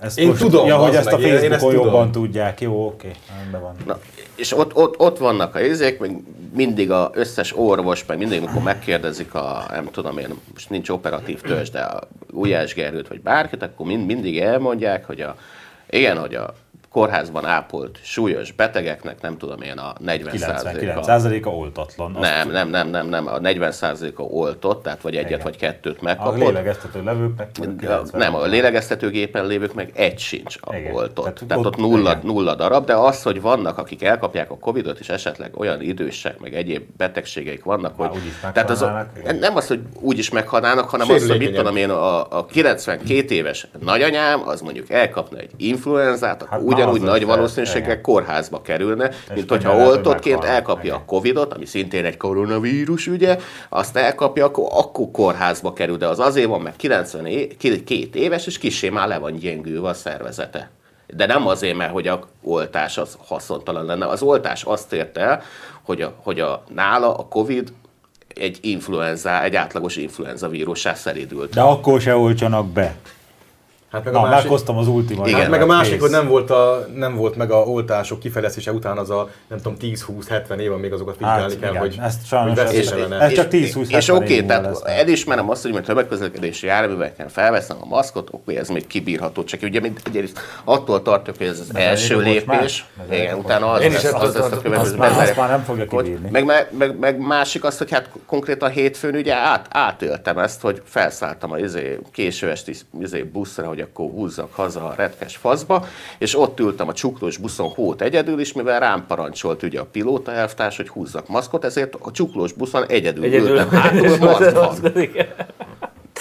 ezt Én tudom, ja, hogy ezt a meg, Facebookon ezt tudom. jobban tudják, jó, oké, rendben van. Na, és ott, ott, ott vannak a izék, meg mindig a összes orvos, meg mindig, amikor megkérdezik a, nem tudom én, most nincs operatív törzs, de a Ujjás Gerőt, vagy bárkit, akkor mind, mindig elmondják, hogy a, igen, hogy a kórházban ápolt súlyos betegeknek, nem tudom én, a 40 a 99%-a oltatlan. Nem, nem, nem, nem, nem, a 40%-a oltott, tehát vagy egyet Igen. vagy kettőt A megkapott. lélegeztető levőknek A- 90. Nem, a lélegeztetőgépen lévők meg egy sincs a Igen. oltott. Tehát Tehát, ott- ott nulla, igen. nulla darab, de az, hogy vannak, akik elkapják a Covidot, és esetleg olyan idősek, meg egyéb betegségeik vannak, hogy... tehát az, a, nem az, hogy úgy is meghalnának, hanem az, hogy mit tudom én, a, a 92 éves nagyanyám, az mondjuk elkapna egy influenzát, akkor Hát ugyanúgy ugyanúgy nagy valószínűséggel igen. kórházba kerülne, mint hogyha oltottként elkapja a. Covidot, ami szintén egy koronavírus, ugye, azt elkapja, akkor, akkor kórházba kerül, de az azért van, mert 92 éves, és kissé már le van gyengülve a szervezete. De nem azért, mert hogy a oltás az haszontalan lenne. Az oltás azt érte el, hogy a, hogy a nála a Covid egy influenza, egy átlagos influenza vírussá szeridült. De akkor se oltsanak be. Hát meg Na, a másik, meghoztam az ultima. Igen. hát meg a másik, Kész. hogy nem volt, a, nem volt meg a oltások kifejlesztése után az a, nem tudom, 10-20-70 év, még azokat vizsgálni Hát, kell, igen, hogy, ezt sajnos hogy veszélytelen. ez csak 10-20 és, és 70 oké, múlva tehát lesz. elismerem azt, hogy mert tömegközlekedési járműveken felveszem a maszkot, oké, ez még kibírható, csak ugye mint egyrészt attól tartok, hogy ez az első most már? lépés, igen, utána az Én is lesz, ezt az lesz a következő, Azt már- nem fogja kibírni. Meg, meg, meg, meg, másik az, hogy hát konkrétan hétfőn ugye át, átéltem ezt, hogy felszálltam a izé, késő esti izé, buszra, hogy akkor húzzak haza a retkes faszba, és ott ültem a csuklós buszon hót egyedül, és mivel rám parancsolt ugye a pilóta elvtárs, hogy húzzak maszkot, ezért a csuklós buszon egyedül, Egyedül. ültem hátul maszkban.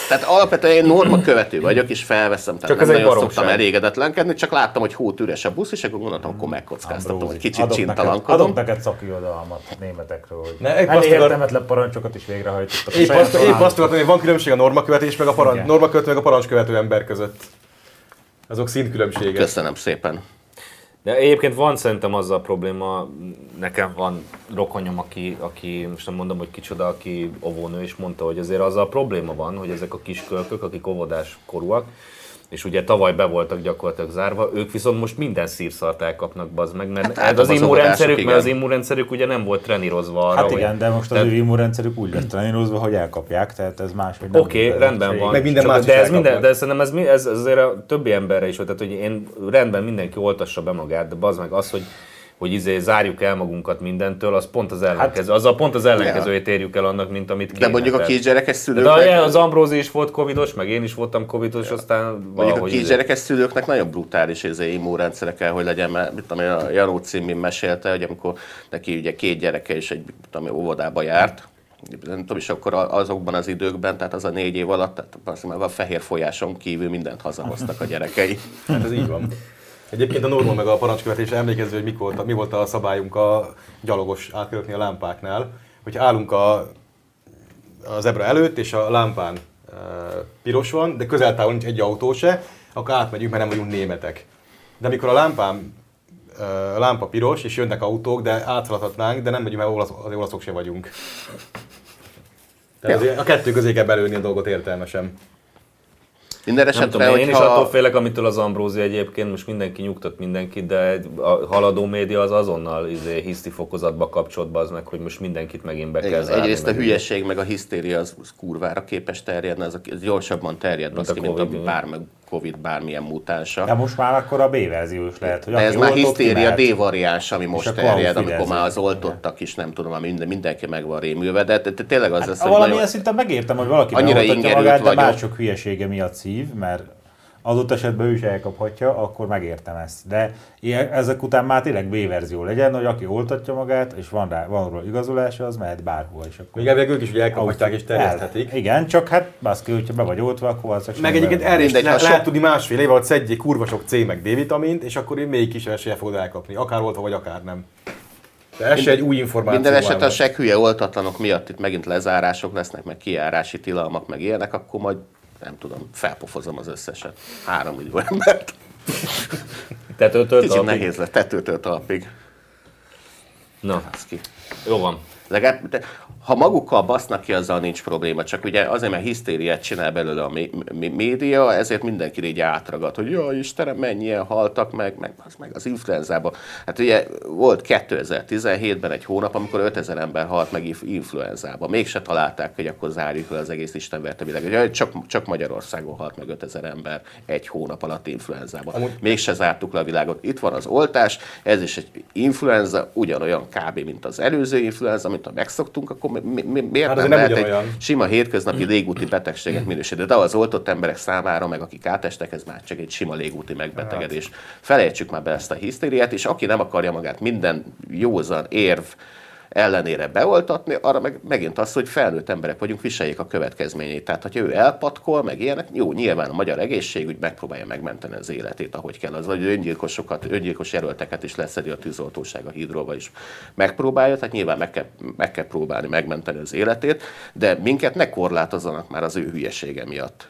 Tehát alapvetően én norma követő vagyok, és felveszem, tehát Csak nem nagyon baromság. szoktam elégedetlenkedni, csak láttam, hogy hót üres a busz, és akkor gondoltam, akkor megkockáztatom, hogy kicsit adok neked- csintalankodom. Adok neked szakírodalmat németekről, hogy Ne, épp elég értelmetlen parancsokat is végrehajtottak. Épp azt, épp azt akartam, hogy van különbség a normakövetés meg a parancs, normakövető meg a parancskövető ember között. Azok szintkülönbségek. Köszönöm szépen. De egyébként van szerintem azzal a probléma, nekem van rokonyom, aki, aki most nem mondom, hogy kicsoda, aki óvónő, és mondta, hogy azért azzal a probléma van, hogy ezek a kiskölkök, akik óvodás korúak, és ugye tavaly be voltak gyakorlatilag zárva, ők viszont most minden szírszart elkapnak, bazd meg, mert Hát általában az az immunrendszerük, mert az igen. immunrendszerük ugye nem volt trenírozva arra, Hát hogy- igen, de most az Tehát- ő immunrendszerük úgy lesz trenírozva, hogy elkapják, tehát ez más, hogy nem. Oké, okay, ez rendben van. Meg minden más de ez minden, de szerintem ez, mi- ez, ez azért a többi emberre is volt, tehát hogy én rendben mindenki oltassa be magát, de bazd meg az, hogy hogy izé zárjuk el magunkat mindentől, az pont az ellenkező. azzal pont az ellenkezőjét érjük el annak, mint amit kéne. De mondjuk a kisgyerekes de szülőknek, olyan, az Ambrózi is volt covidos, meg én is voltam covidos, aztán mondjuk a valahogy izé- kisgyerekes szülőknek nagyon brutális ez immunrendszere kell, hogy legyen, mert mit tudom, a Janó címén mesélte, hogy amikor neki ugye két gyereke is egy mit tudom, óvodába járt, nem tudom, és akkor a- azokban az időkben, tehát az a négy év alatt, tehát azt mondom, a fehér folyáson kívül mindent hazahoztak a gyerekei. Hát ez így van. Egyébként a norma meg a parancskövetés emlékező, hogy mikor, volt a- mi volt a szabályunk a gyalogos átkövetni a lámpáknál, hogy állunk a, a zebra előtt, és a lámpán e, piros van, de közeltávol nincs egy autó se, akkor átmegyünk, mert nem vagyunk németek. De amikor a lámpán e, a lámpa piros, és jönnek autók, de átszaladhatnánk, de nem megyünk, mert olasz, az olaszok se vagyunk. Tehát azért a kettő közé kell belőni a dolgot értelmesen. Minden Nem esetre, tudom, én is attól hogyha... félek, amitől az Ambrózi egyébként, most mindenki nyugtat mindenkit, de a haladó média az azonnal izé, hiszti fokozatba kapcsolt az meg, hogy most mindenkit megint be kell Igen, zárni. egyrészt a hülyeség, meg a hisztéria az, az kurvára képes terjedni, ez, a, ez gyorsabban terjed, Mint mint, a mint a bármi, Covid bármilyen mutánsa. De most már akkor a B verzió is lehet, hogy De ez már hisztéria. D variáns, ami most terjed, amikor már az oltottak is, nem tudom, már minden, mindenki meg van rémülve, de, de, tényleg az lesz, Hát, hogy valamilyen nagyon... szinten megértem, hogy valaki Annyira magát, de vagyok. mások hülyesége miatt szív, mert adott esetben ő is elkaphatja, akkor megértem ezt. De ilyen- ezek után már tényleg B verzió legyen, hogy aki oltatja magát, és van rá, van róla igazolása, az mehet bárhol. És akkor Még elvileg ők is ugye elkaphatják és terjeszthetik. El, igen, csak hát baszki, hogyha be vagy oltva, akkor az Meg egyébként erre is Mindegy, le, ha lehet tudni másfél év alatt szedjék kurva sok C meg D-vitamint, és akkor én még kis esélye fogod elkapni. Akár oltva, vagy akár nem. De ez se egy új információ. Minden esetre a seg hülye oltatlanok miatt itt megint lezárások lesznek, meg kijárási tilalmak, meg ilyenek, akkor majd nem tudom, felpofozom az összeset. Három millió embert. Tetőtől Kicsit talpig? nehéz lesz, tetőtől talpig. Na, ki. jó van. Legalább, de ha magukkal basznak ki, azzal nincs probléma, csak ugye azért, mert hisztériát csinál belőle a mé- mé- média, ezért mindenki így átragad, hogy jaj, Istenem, mennyien haltak meg, meg az, meg az influenzában. Hát ugye volt 2017-ben egy hónap, amikor 5000 ember halt meg inf- influenzában. Mégse találták, hogy akkor zárjuk le az egész istenverte világ. Ugye Csak, csak Magyarországon halt meg 5000 ember egy hónap alatt influenzában. Amúgy- Mégse zártuk le a világot. Itt van az oltás, ez is egy influenza, ugyanolyan kb. mint az előző influenza, mint ha megszoktunk, akkor mi, mi, mi, miért Hát nem nem lehet egy sima hétköznapi légúti betegséget minősíteni? De az oltott emberek számára, meg akik átestek, ez már csak egy sima légúti megbetegedés. Hát. Felejtsük már be ezt a hisztériát, és aki nem akarja magát minden józan érv ellenére beoltatni, arra meg megint az, hogy felnőtt emberek vagyunk, viseljék a következményeit. Tehát, hogyha ő elpatkol, meg ilyenek, jó, nyilván a magyar egészségügy megpróbálja megmenteni az életét, ahogy kell. Az, hogy öngyilkosokat, öngyilkos jelölteket is leszedi a tűzoltóság a hidróval is megpróbálja, tehát nyilván meg kell, meg kell próbálni megmenteni az életét, de minket ne korlátozzanak már az ő hülyesége miatt.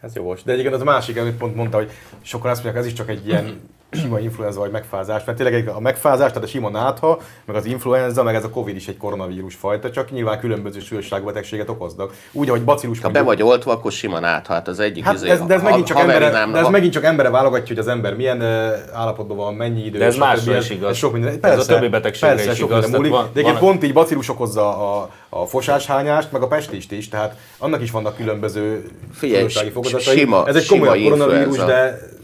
Ez jogos. De egyébként az másik, amit pont mondta, hogy sokan azt mondják, ez is csak egy ilyen sima influenza vagy megfázás, mert tényleg a megfázás, tehát a sima nátha, meg az influenza, meg ez a Covid is egy koronavírus fajta, csak nyilván különböző súlyosságú betegséget okoznak. Úgy, ahogy bacillus. Ha be vagy oltva, akkor sima nátha, hát az egyik Hát izé, ez, de ez, ha- megint csak embere, nem- de ez ha- megint csak embere válogatja, hogy az ember milyen uh, állapotban van, mennyi idő. De ez másra Ez- is igaz. ez Sok minden, Ez a többi betegségre persze, is sok igaz, múlik. van- de egyébként van- pont így bacillus okozza a, a fosáshányást, meg a pestist is, tehát annak is vannak különböző Figyelj, fokozatai. sima- ez egy komolyabb koronavírus, influenza.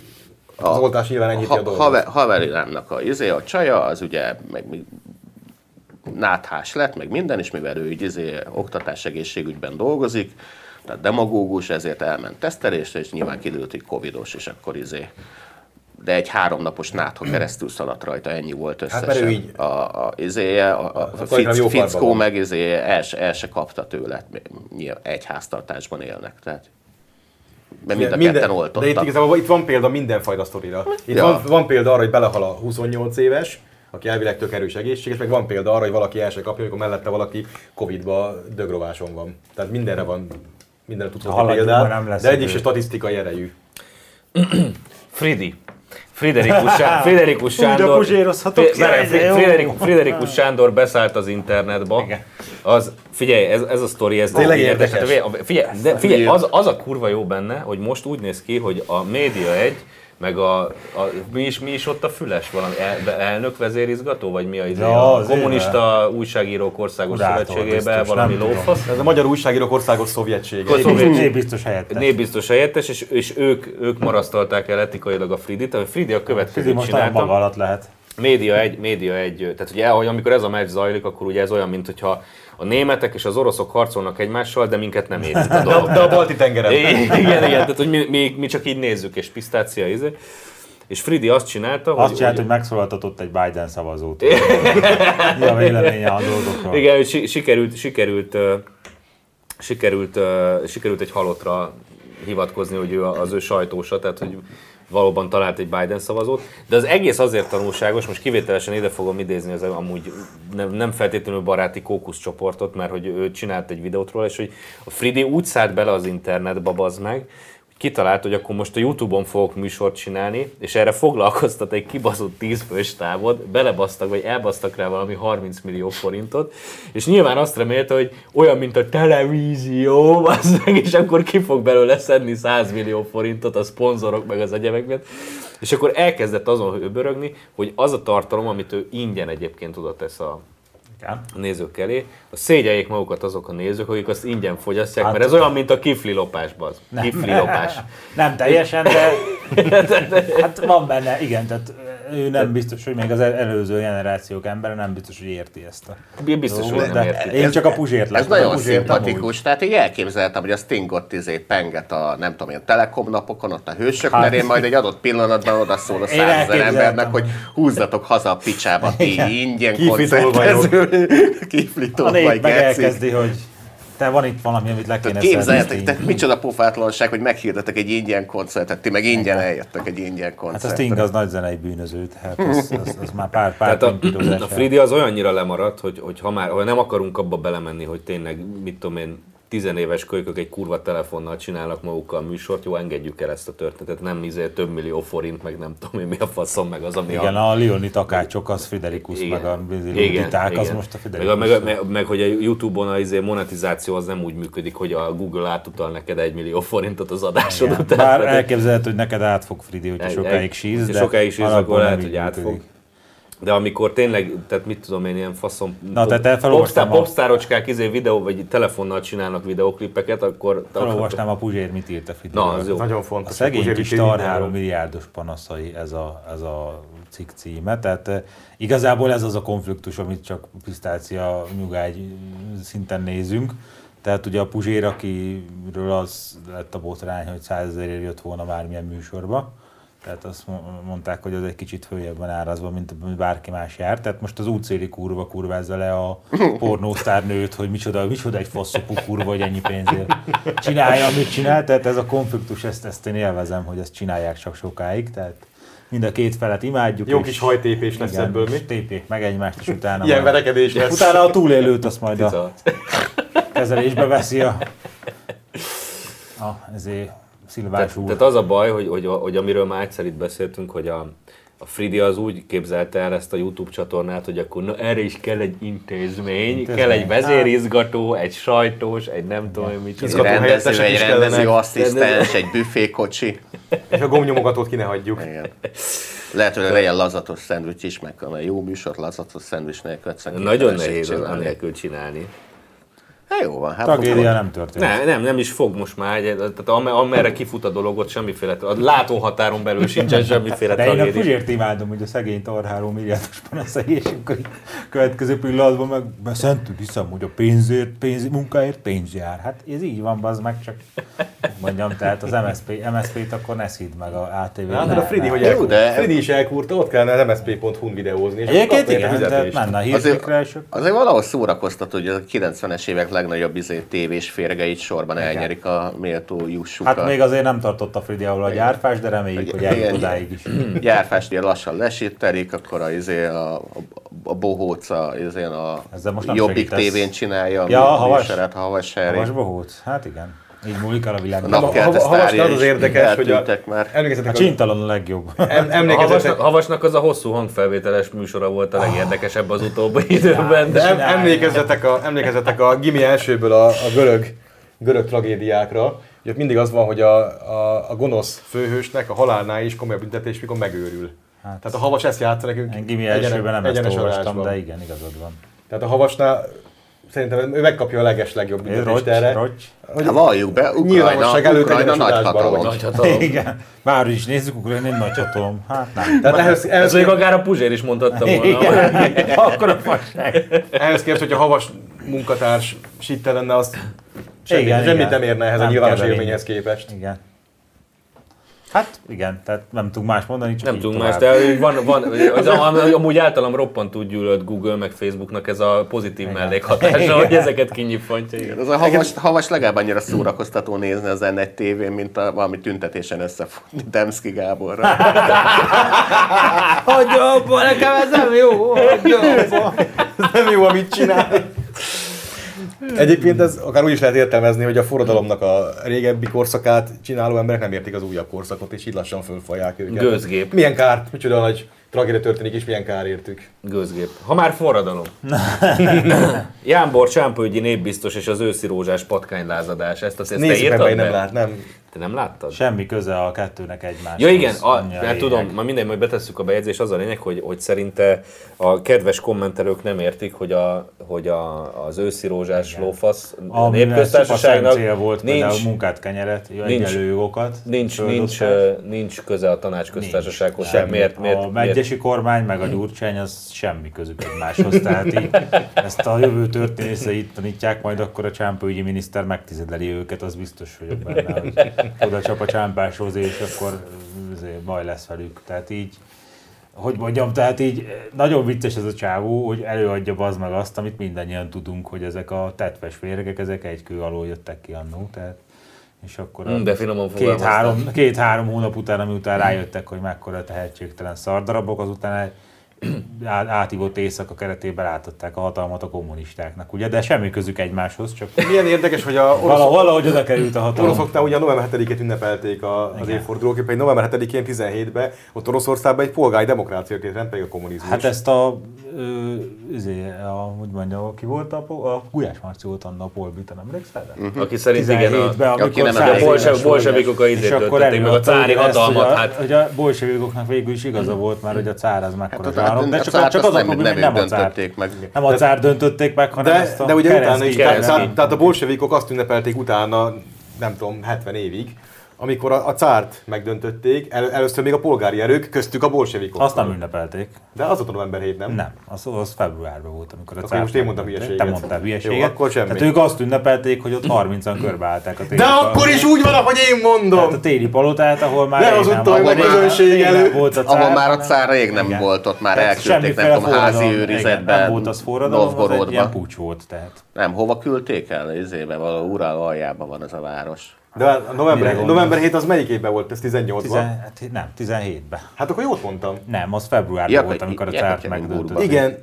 De az oltás nyilván enyhíti a ha, dolgot. haver, haverilámnak a izé, a csaja, az ugye meg, náthás lett, meg minden, és mivel ő így izé, oktatás egészségügyben dolgozik, tehát demagógus, ezért elment tesztelésre, és nyilván kiderült, hogy covidos, és akkor izé de egy háromnapos nátha keresztül szaladt rajta, ennyi volt összesen. mert ő így- A, a, izéje, a, a, a akkor inkább fic, jó karban fickó meg izé, el, el se kapta tőle, nyilván egy háztartásban élnek. Tehát, mert mind a Minden- ketten De itt oltottak. igazából itt van példa mindenfajta sztorira. Itt Ja. van, van példa arra, hogy belehal a 28 éves, aki elvileg tök erős egészséges, meg van példa arra, hogy valaki el se kapja, amikor mellette valaki Covid-ba dögrováson van. Tehát mindenre van, mindenre tudsz hozni példát, mert nem lesz de egyik se statisztikai erejű. Fridi. Friderikus, Sá- Friderikus Sándor. Friderikus Sándor beszállt az internetba. Igen. Az, figyelj, ez, ez a sztori, ez Tényleg tényleg érdekes. Figyelj, figyelj, de figyelj az, az a kurva jó benne, hogy most úgy néz ki, hogy a média egy, meg a, a mi, is, mi is ott a füles valami el, elnök vezérizgató, vagy mi a, izé, Ja, a kommunista újságírók országos Urátor szövetségében biztos, valami lófasz. Ez a Magyar Újságírók Országos Szovjetsége. Akkor szovjet- Né- biztos helyettes. Népbiztos helyettes, és, és ők, ők marasztalták el etikailag a Fridit. A Fridi a következőt most nagyon csinálta. maga alatt lehet. Média egy, média egy, tehát ugye, hogy amikor ez a meccs zajlik, akkor ugye ez olyan, mint hogyha a németek és az oroszok harcolnak egymással, de minket nem érint a dolog. De a balti tengeren. Igen, igen, tehát hogy mi, mi, mi, csak így nézzük, és pisztácia izé. És Fridi azt csinálta, Azt hogy, csinált, hogy hogy megszólaltatott egy Biden szavazót. Mi a véleménye a dolgokról? igen, hogy si- sikerült, sikerült, sikerült, sikerült egy halottra hivatkozni, hogy ő az ő sajtósa, tehát hogy valóban talált egy Biden szavazót, de az egész azért tanulságos, most kivételesen ide fogom idézni az amúgy nem, nem feltétlenül baráti kókusz csoportot, mert hogy ő csinált egy videót róla, és hogy a Fridi úgy szállt bele az internetbe, bazd meg, kitalált, hogy akkor most a Youtube-on fogok műsort csinálni, és erre foglalkoztat egy kibaszott 10 fős távot, belebasztak, vagy elbasztak rá valami 30 millió forintot, és nyilván azt remélte, hogy olyan, mint a televízió, az meg, és akkor ki fog belőle szedni 100 millió forintot a szponzorok meg az egyebek miatt. És akkor elkezdett azon öbörögni, hogy az a tartalom, amit ő ingyen egyébként oda tesz a A nézők elé, a szégyeljék magukat azok a nézők, akik azt ingyen fogyasztják, Hát- mert ez olyan, mint a kifli lopás, az. Kifli lopás. Nem teljesen, de hát van benne, igen, tehát ő nem biztos, hogy még az el- előző generációk embere nem biztos, hogy érti ezt a Biztos, hogy nem érti. én csak a Puzsért Ez láttam. nagyon a szimpatikus, tehát így elképzeltem, hogy a Sting ott izé penget a nem tudom én, Telekom napokon, ott a hősök Hát. nerén, majd egy adott pillanatban oda szól a Én százezer embernek, hogy húzzatok haza a picsába, ti ingyen Kiflitolva koncertező, A kiflitolva, nép meg elkezdi, hogy te van itt valami, amit le kéne képzeljetek, te, micsoda pofátlanság, hogy meghirdetek egy ingyen koncertet, ti meg ingyen eljöttek egy ingyen Hát a. Sting az nagy zenei bűnöző, tehát az, az, az már pár, pár Tehát a, a Fridi az olyannyira lemaradt, hogy, hogy ha már ha nem akarunk abba belemenni, hogy tényleg, mit tudom én, tizenéves kölykök egy kurva telefonnal csinálnak magukkal műsort, jó, engedjük el ezt a történetet, nem izé több millió forint, meg nem tudom én mi a faszom, meg az, ami Igen, a... a Leoni takácsok, az Friderikus, meg a Luditák, az most a meg, Friderikus. meg, meg, meg, hogy a Youtube-on a izé monetizáció az nem úgy működik, hogy a Google átutal neked egy millió forintot az adásod Igen. után. Bár elképzelhető, hogy neked át fog Fridi, hogyha sokáig síz, de sokáig síz, akkor lehet, hogy át működik. De amikor tényleg, tehát mit tudom én, ilyen faszom, Na, tehát te felolvastam popstar, a- popstárocskák izé videó, vagy telefonnal csinálnak videóklipeket, akkor... Felolvastam a Puzsér, mit írt a. Na, az jó. Nagyon A fontos. szegény Puzsér kis tar. 3 milliárdos panaszai ez a, ez a cikk címe. Tehát eh, igazából ez az a konfliktus, amit csak pisztácia nyugágy szinten nézünk. Tehát ugye a Puzsér, akiről az lett a botrány, hogy 100 ezerért jött volna bármilyen műsorba, Tehát azt mo- mondták, hogy az egy kicsit följebb van árazva, mint bárki más jár. Tehát most az útszéli kurva kurvázza le a pornósztár nőt, hogy micsoda, micsoda egy faszopú kurva, hogy ennyi pénzért csinálja, amit csinál. Tehát ez a konfliktus, ezt, ezt én élvezem, hogy ezt csinálják csak sokáig. Tehát mind a két felet imádjuk. Jó kis hajtépés lesz igen, ebből, mi? Tépjék meg egymást, és utána Ilyen majd- verekedés lesz. Utána a túlélőt azt majd a kezelésbe veszi a, a ezért Szilvás úr. tehát az a baj, hogy, hogy, hogy amiről már egyszer itt beszéltünk, hogy a, a Fridi az úgy képzelte el ezt a YouTube csatornát, hogy akkor na, erre is kell egy intézmény, Intézmény. kell egy vezérizgató, egy sajtós, egy nem tudom én mit. Egy rendező, egy rendező asszisztens, egy büfékocsi. És a gomnyomogatót ki ne hagyjuk. Igen. Lehet, hogy legyen lazatos szendvics is, meg jó műsor lazatos szendvics nélkül. Nagyon nehéz az csinálni. anélkül csinálni. Hát jó van, hát Tragédia nem történt. Nem, nem, nem is fog most már, tehát am- amerre kifut a dolog, ott semmiféle, a látóhatáron belül sincsen semmiféle De én a tragédia. Puzsért imádom, hogy a szegény tarháló milliárdos panaszai, és akkor következő pillanatban meg beszentül, hiszem, hogy a pénzért, pénz, munkáért pénz jár. Hát ez így van, az meg csak mondjam, tehát az MSP, MSP-t akkor ne szidd meg a ATV. Látod a Fridi, hogy Jó, elkúrt. de- Fridi is elkúrta, ott kellene az msp.hu-n videózni. és Egyébként igen, fizetést. menne a Azért, és akkor- azért valahol szórakoztató, hogy a 90-es évek legnagyobb izé, tévés férgeit sorban elnyerik a méltó jussukat. Hát még azért nem tartott a Fridi ahol a gyárfás, de reméljük, hogy eljut Igen. odáig is. Gyárfást ugye lassan lesítelik, akkor a, izé, a, a, bohóca izé, a Ezzel most Jobbik segítesz. tévén csinálja Ja, a Havas. műsorát, Havas. Havas bohóc? Hát igen. Így múlik el a világ. A A, napkelte Ha- ha- havasnál sztárja az érdekes, hogy a- már. a Emlékezzetek, a, csintalan a legjobb. em, A emlékezzetek, havasnak, havasnak az a hosszú hangfelvételes műsora volt a legérdekesebb az utóbbi időben. de em, emlékezzetek, a, emlékezzetek a Gimi elsőből a, a görög, görög tragédiákra, hogy ott mindig az van, hogy a, a, a gonosz főhősnek a halálnál is komolyabb büntetés, mikor megőrül. Hát. Tehát a havas ezt játsza nekünk gimi elsőben nem ezt olvastam, de igen, igazad van. Tehát a havasnál szerintem ő megkapja a leges legjobb büntetést erre. rocs. Hogy Hát valljuk be, Ukrajna, Ukrajna egyenes nagy hatalom. nagy hatalom. Igen. Bár is nézzük, Ukrajna egy nagy hatalom. Hát nem. Tehát ehhez, Ez ehhez, még akár a Puzsér is mondhatta volna. Igen. Akkor a fasság. ehhez képest, hogy a havas munkatárs sitte lenne, az semmi, Igen, semmit igen. nem érne ehhez a Nem nyilvános kell élményhez képest. Igen. Hát igen, tehát nem tudunk más mondani, csak Nem tudunk tovább. más, de van, van az, am- amúgy általam roppant úgy gyűlölt Google meg Facebooknak ez a pozitív mellékhatása, hogy ezeket kinyifontja. igen. Az a havas, havas legalább annyira szórakoztató nézni az N1 tévén, mint a valami tüntetésen összefutni Demszki Gáborra. Hagyj abba, nekem ez nem jó, hagyj abba. Ez nem jó, amit csinál. Egyébként ez akár úgy is lehet értelmezni, hogy a forradalomnak a régebbi korszakát csináló emberek nem értik az újabb korszakot, és így lassan fölfalják őket. Gőzgép. Milyen kár, micsoda nagy tragédia történik, és milyen kár értük. Gőzgép. Ha már forradalom. Jánbor Csámpőgyi népbiztos és az őszi rózsás patkánylázadás. Ezt, azt, ezt te Nézzük írtad nem lát, nem. Te nem láttad? Semmi köze a kettőnek egymáshoz. Ja igen, a, a hát tudom, ma minden, majd betesszük a bejegyzést, az a lényeg, hogy, hogy szerinte a kedves kommentelők nem értik, hogy, a, hogy a, az őszi rózsás lófasz a népköztársaságnak cél volt nincs, például munkát kenyeret, nincs- jogokat. nincs, nincs, nincs köze a tanácsköztársasághoz. Tehát miért, miért, a megyesi kormány meg a gyurcsány az semmi közük egymáshoz. Tehát így ezt a jövő történészeit tanítják, majd akkor a csámpőügyi miniszter megtizedeli őket, az biztos vagyok benne, hogy oda csap a csámpáshoz, és akkor baj lesz velük. Tehát így hogy mondjam, tehát így nagyon vicces ez a csávó, hogy előadja az meg azt, amit mindannyian tudunk, hogy ezek a tetves férgek, ezek egy kő alól jöttek ki annó, tehát és akkor Mm, de finoman két-három, két-három hónap után, ami után rájöttek, hogy mekkora tehetségtelen szardarabok, azután át- átívott éjszaka keretében átadták a hatalmat a kommunistáknak, ugye? De semmi közük egymáshoz, csak Milyen érdekes, hogy a oroszok, vala, valahogy oda került a hatalom. oroszoknál ugye a november 7-ét ünnepelték a, az évfordulóképpen, november 7-én 17-ben, ott Oroszországban egy polgári demokrácia történt, nem pedig a kommunizmus. Hát ezt a, ö, üzé, a hogy mondja, ki volt a, a Gulyás Marci volt annak a Polbita, nem emlékszel? rá? aki szerint igen, a, 17-ben, amikor aki nem volt, bolsevikok a izét töltötték meg, a cári hatalmat, hogy a, hát- hogy a bolsevikoknak végül is igaza volt, mert hogy a cár az mekkora Zsarnok, de csak, csak az a nem, probléma, nem nem a cár. meg. Nem a cár döntötték meg, hanem De, ezt a de ugye utána tehát, tehát, a bolsevikok azt ünnepelték utána, nem tudom, 70 évig, amikor a, a cárt megdöntötték, el, először még a polgári erők, köztük a bolsevikok. Azt nem ünnepelték. De az ott a november 7, nem? Nem, az, az februárban volt, amikor a Akkor cárt most én mondtam hülyeséget. Te mondtál hülyeséget. Jó, akkor semmi. Tehát ők azt ünnepelték, hogy ott 30-an körbeállták a téli De akkor is úgy van, ahogy én mondom! Tehát a téli palotát, ahol már Ne rég az nem ott, ahol volt- a közönség nem előtt, volt a Ahol már a cár rég nem Igen. volt, ott már elküldték, nem tudom, házi őrizetben, Nem volt az forradalom, az egy Novgorodba. ilyen pucs volt. Tehát. Nem, hova küldték el? Izébe, valahol Ural aljában van ez a város. De a november, november 7 az melyik évben volt? Ez 18-ban? Tizen, hát nem, 17-ben. Hát akkor jót mondtam. Nem, az februárban Jak- volt, amikor a cárt megdöntötték. Igen.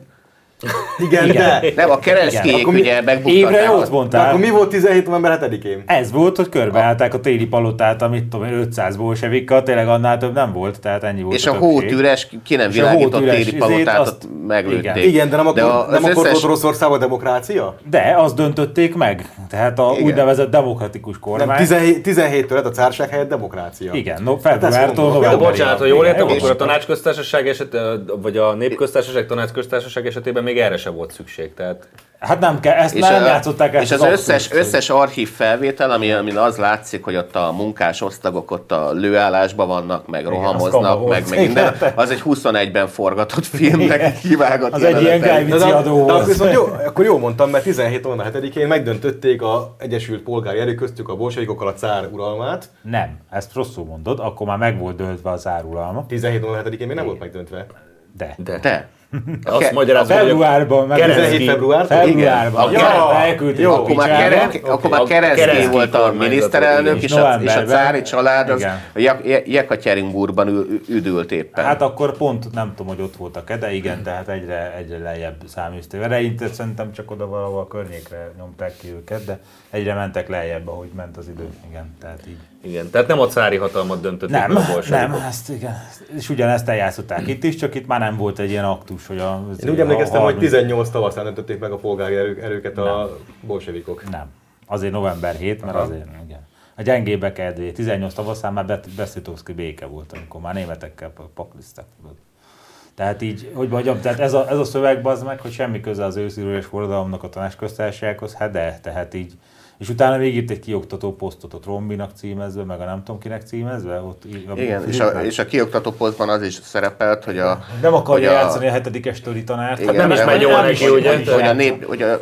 Igen, Igen. de. Nem, a keresztkék Akkor mi- ugye Évre megbuktatták. jót De mondtál. akkor mi volt 17 november 7-én? Ez volt, hogy körbeállták a téli palotát, amit tudom én, 500 bolsevikkal, tényleg annál több nem volt, tehát ennyi volt És a a hót többség. üres, ki nem És a világított téli palotát, azt- ott meglőtték. igen. Igen, de nem akkor, a- nem akkor összes- volt Oroszországban demokrácia? De azt döntötték meg. Tehát a Igen. úgynevezett demokratikus Nem, kormány. 17, 17-től lett a cárság helyett demokrácia. Igen, no, februártól. De novemberig. bocsánat, ha jól értem, akkor a tanácsköztársaság eset, vagy a népköztársaság, tanácsköztársaság esetében még erre sem volt szükség. Tehát Hát nem kell, ezt És, nem a- játszották ezt és az, összes, összes archív felvétel, ami, amin az látszik, hogy ott a munkás osztagok ott a lőállásban vannak, meg az kama rohamoznak, meg, meg minden, az egy 21-ben forgatott filmnek kivágott Az egy ilyen. Guy De, viszont jó, akkor jó mondtam, mert 17 november 7-én megdöntötték a Egyesült Polgári Erők köztük a bolsevikokkal a cár uralmát. Nem, ezt rosszul mondod, akkor már meg volt döltve az árulalma. 17 november 7-én még nem volt megdöntve. De. de. De. Azt Ke- magyarázom, hogy a Februárban meg... Keresztényi- 17 február? Februárban. Igen. Ja, Ja, elküldték jó, a Akkor már, kere, akkor már A Keresztény Keresztény volt a miniszterelnök, és és a, és a cári család az a Jekaterinburgban üdült éppen. Hát akkor pont nem tudom, hogy ott voltak-e, de igen, tehát egyre, egyre lejjebb száműzték. Eleinte szerintem csak oda valahol a környékre nyomták ki őket, de egyre mentek lejjebb, ahogy ment az idő. Igen, tehát így. Igen, tehát nem a cári hatalmat döntötték Nem, a nem, ezt igen. És ugyanezt eljátszották itt is, csak itt már nem volt egy ilyen aktus, hogy a... Én úgy emlékeztem, hogy 30 18 tavaszán döntötték meg a polgári erők, erőket a bolsevikok. Nem. Azért november 7, mert Aha. azért, igen. A gyengébbek kedvé. 18 tavaszán már Beszlitovszki béke volt, amikor már németekkel pa- paklisztak. Tehát így, hogy mondjam, tehát ez a, ez a szöveg az meg, hogy semmi köze az őszülő és forradalomnak a tanácsköztársasághoz, hát de, tehát így. És utána még írt egy kioktató posztot ott Rombinak címezve, meg a nem tudom kinek címezve. Ott, a, Igen, és a, és a kioktató posztban az is szerepelt, hogy a... nem akarja hogy a- játszani a hetedikes tori tanárt. Igen, nem is megy jól neki, ugye? Hogy a, nép, hogy a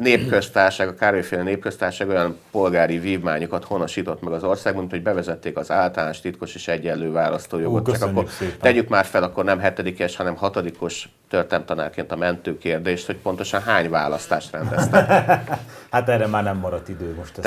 népköztárság, a Károlyféle népköztárság olyan polgári vívmányokat honosított meg az országban, hogy bevezették az általános titkos és egyenlő választójogot. Ó, Csak akkor szépen. tegyük már fel, akkor nem hetedikes, hanem hatodikos történelmtanárként a mentő kérdést, hogy pontosan hány választást rendeztek. Hát erre már nem maradt idő most.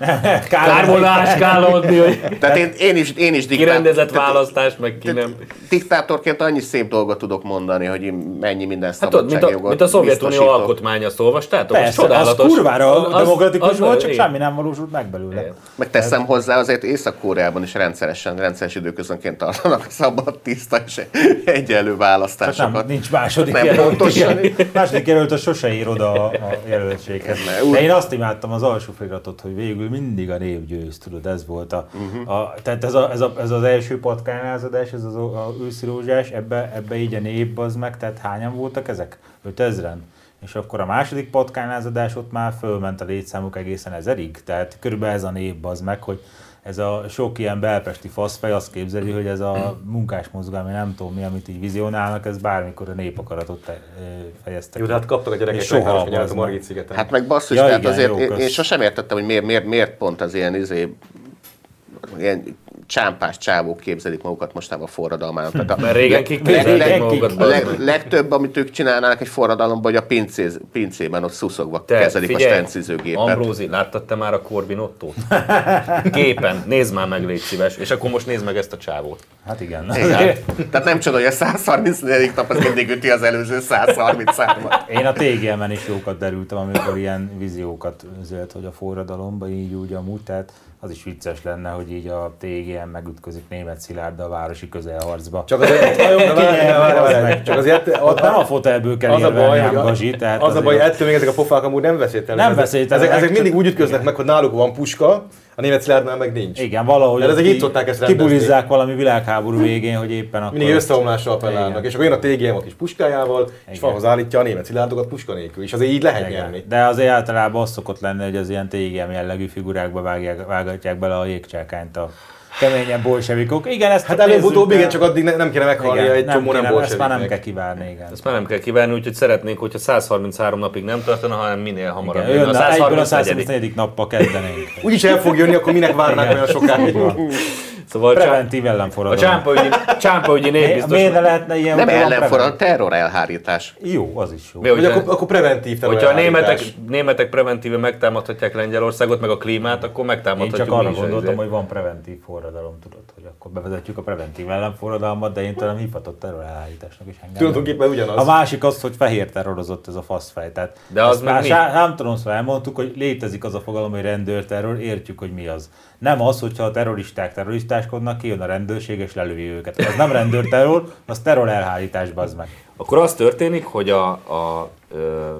Ezt. Kár volna áskálódni, hogy Tehát én, én is, én is diktát- kirendezett tehát- választást, meg ki nem. Diktátorként annyi szép dolgot tudok mondani, hogy mennyi minden Hát tudod, mint a, mint a Szovjetunió biztosítok. alkotmánya, azt olvastátok? Az Persze, az csodálatos. kurvára Az- az- demokratikus az- volt, csak igen. semmi nem valósult meg belőle. Igen. Meg teszem hozzá, azért Észak-Koreában is rendszeresen, rendszeres időközönként tartanak szabad, tiszta és egyenlő Csak választásokat. nem, nincs második Nem jelölt. pontosan. Igen. Második jelölt az sose ír oda a, a jelöltséghez. De én azt imádtam az alsó feliratot, hogy végül mindig a név győz, tudod, ez volt a, Mhm. a tehát ez, a, ez, a, ez az első patkánázadás, ez az a, a őszi rózsás, ebbe, ebbe így a név az meg, tehát hányan voltak ezek? 5000-en? És akkor a második patkánázadás ott már fölment a létszámuk egészen ezerig, tehát körülbelül ez a név az meg, hogy ez a sok ilyen belpesti faszfej azt képzeli, hogy ez a munkás mozgalmi, nem tudom mi, amit így vizionálnak, ez bármikor a népakaratot te- ö, fejezte Jó, ki. de hát kaptak a gyerekek És soha a. Margit szigeten. Hát meg basszus, Ja, tehát igen, azért jó, én, én sosem értettem, hogy miért, miért, miért pont az ilyen izé, ilyen csámpás csávók képzelik magukat mostában a forradalmának. Tehát a Mert régen kik magukat. bazd leg, meg. legtöbb, amit ők csinálnának egy forradalomban, hogy a pincéz, pincében ott szuszogva Te, kezelik figyelj, a stencizőgépet. Ambrózi, láttad te már a Corbin Ottót? Képen, nézd már meg, légy szíves. És akkor most nézd meg ezt a csávót. Hát igen. Igen. Tehát nem csoda, hogy a 134. nap az mindig üti az előző 133-at. Én a TGM-en is jókat derültem, amikor ilyen viziókat zölt, hogy a forradalomba így úgy amúgy, tehát az is vicces lenne, hogy így a TGM megütközik német Szilárd a városi közelharcba. Csak azért, az csak azért Ott nem a fotelből kell az a baj, a- gazsi, tehát az a baj, ettől még ezek a pofák amúgy nem veszélytelenek. Nem Ezek- veszélytelenek, Ezek, ezek mindig úgy ütköznek meg, hogy náluk van puska, A német szilárdnál meg nincs. Igen, valahogy Mert ezek ki- így szokták ezt rendezni. kibulizzák valami világháború végén, hogy éppen akkor... Mindig összeomlással appellálnak, és akkor jön a TGM a kis puskájával, és Igen. falhoz állítja a német szilárdokat puska nélkül, és azért így lehet Igen. nyerni. De azért általában az szokott lenni, hogy az ilyen TGM jellegű figurákba vágják, vágatják bele a jégcsákányt a keményebb bolsevikok. Igen, ezt Hát előbb-utóbb igen, csak addig ne, nem kéne meghalnia igen, egy nem csomó nem kéne, ezt már nem kell bolseviknek. kívánni, igen. Ezt már nem kell kívánni, úgyhogy szeretnénk, hogyha 133 napig nem tartana, hanem minél hamarabb. igen egyből a 134. 134. nappal kezdenénk. Úgyis el fog jönni, akkor minek várnák olyan sokáig? Szóval a, Preventív a ellenforradalom. csámpaügyi, csámpaügyi Mi- népbiztos... Miért ne lehetne ilyen? Nem hogy ellenforradalom, terror elhárítás. Jó, az is jó. Mi, hogyha, akkor, akkor preventív hogyha a németek, németek preventíve megtámadhatják Lengyelországot, meg a klímát, akkor Én megtámadhatjuk csak arra gondoltam, hogy van preventív forradalom, tudod, hogy akkor bevezetjük a preventív ellenforradalmat, de én talán hívhatott terrorelhárításnak is engem. Tulajdonképpen ugyanaz. A másik az, hogy fehér terrorizott ez a faszfej. Tehát De az meg már mi? nem tudom, szóval elmondtuk, hogy létezik az a fogalom, hogy rendőrterror, értjük, hogy mi az. Nem az, hogyha a terroristák terroristáskodnak, kijön a rendőrség és lelövi őket. Az nem rendőrterror, az terror elhárítás, bazd meg. Akkor az történik, hogy a, a ö,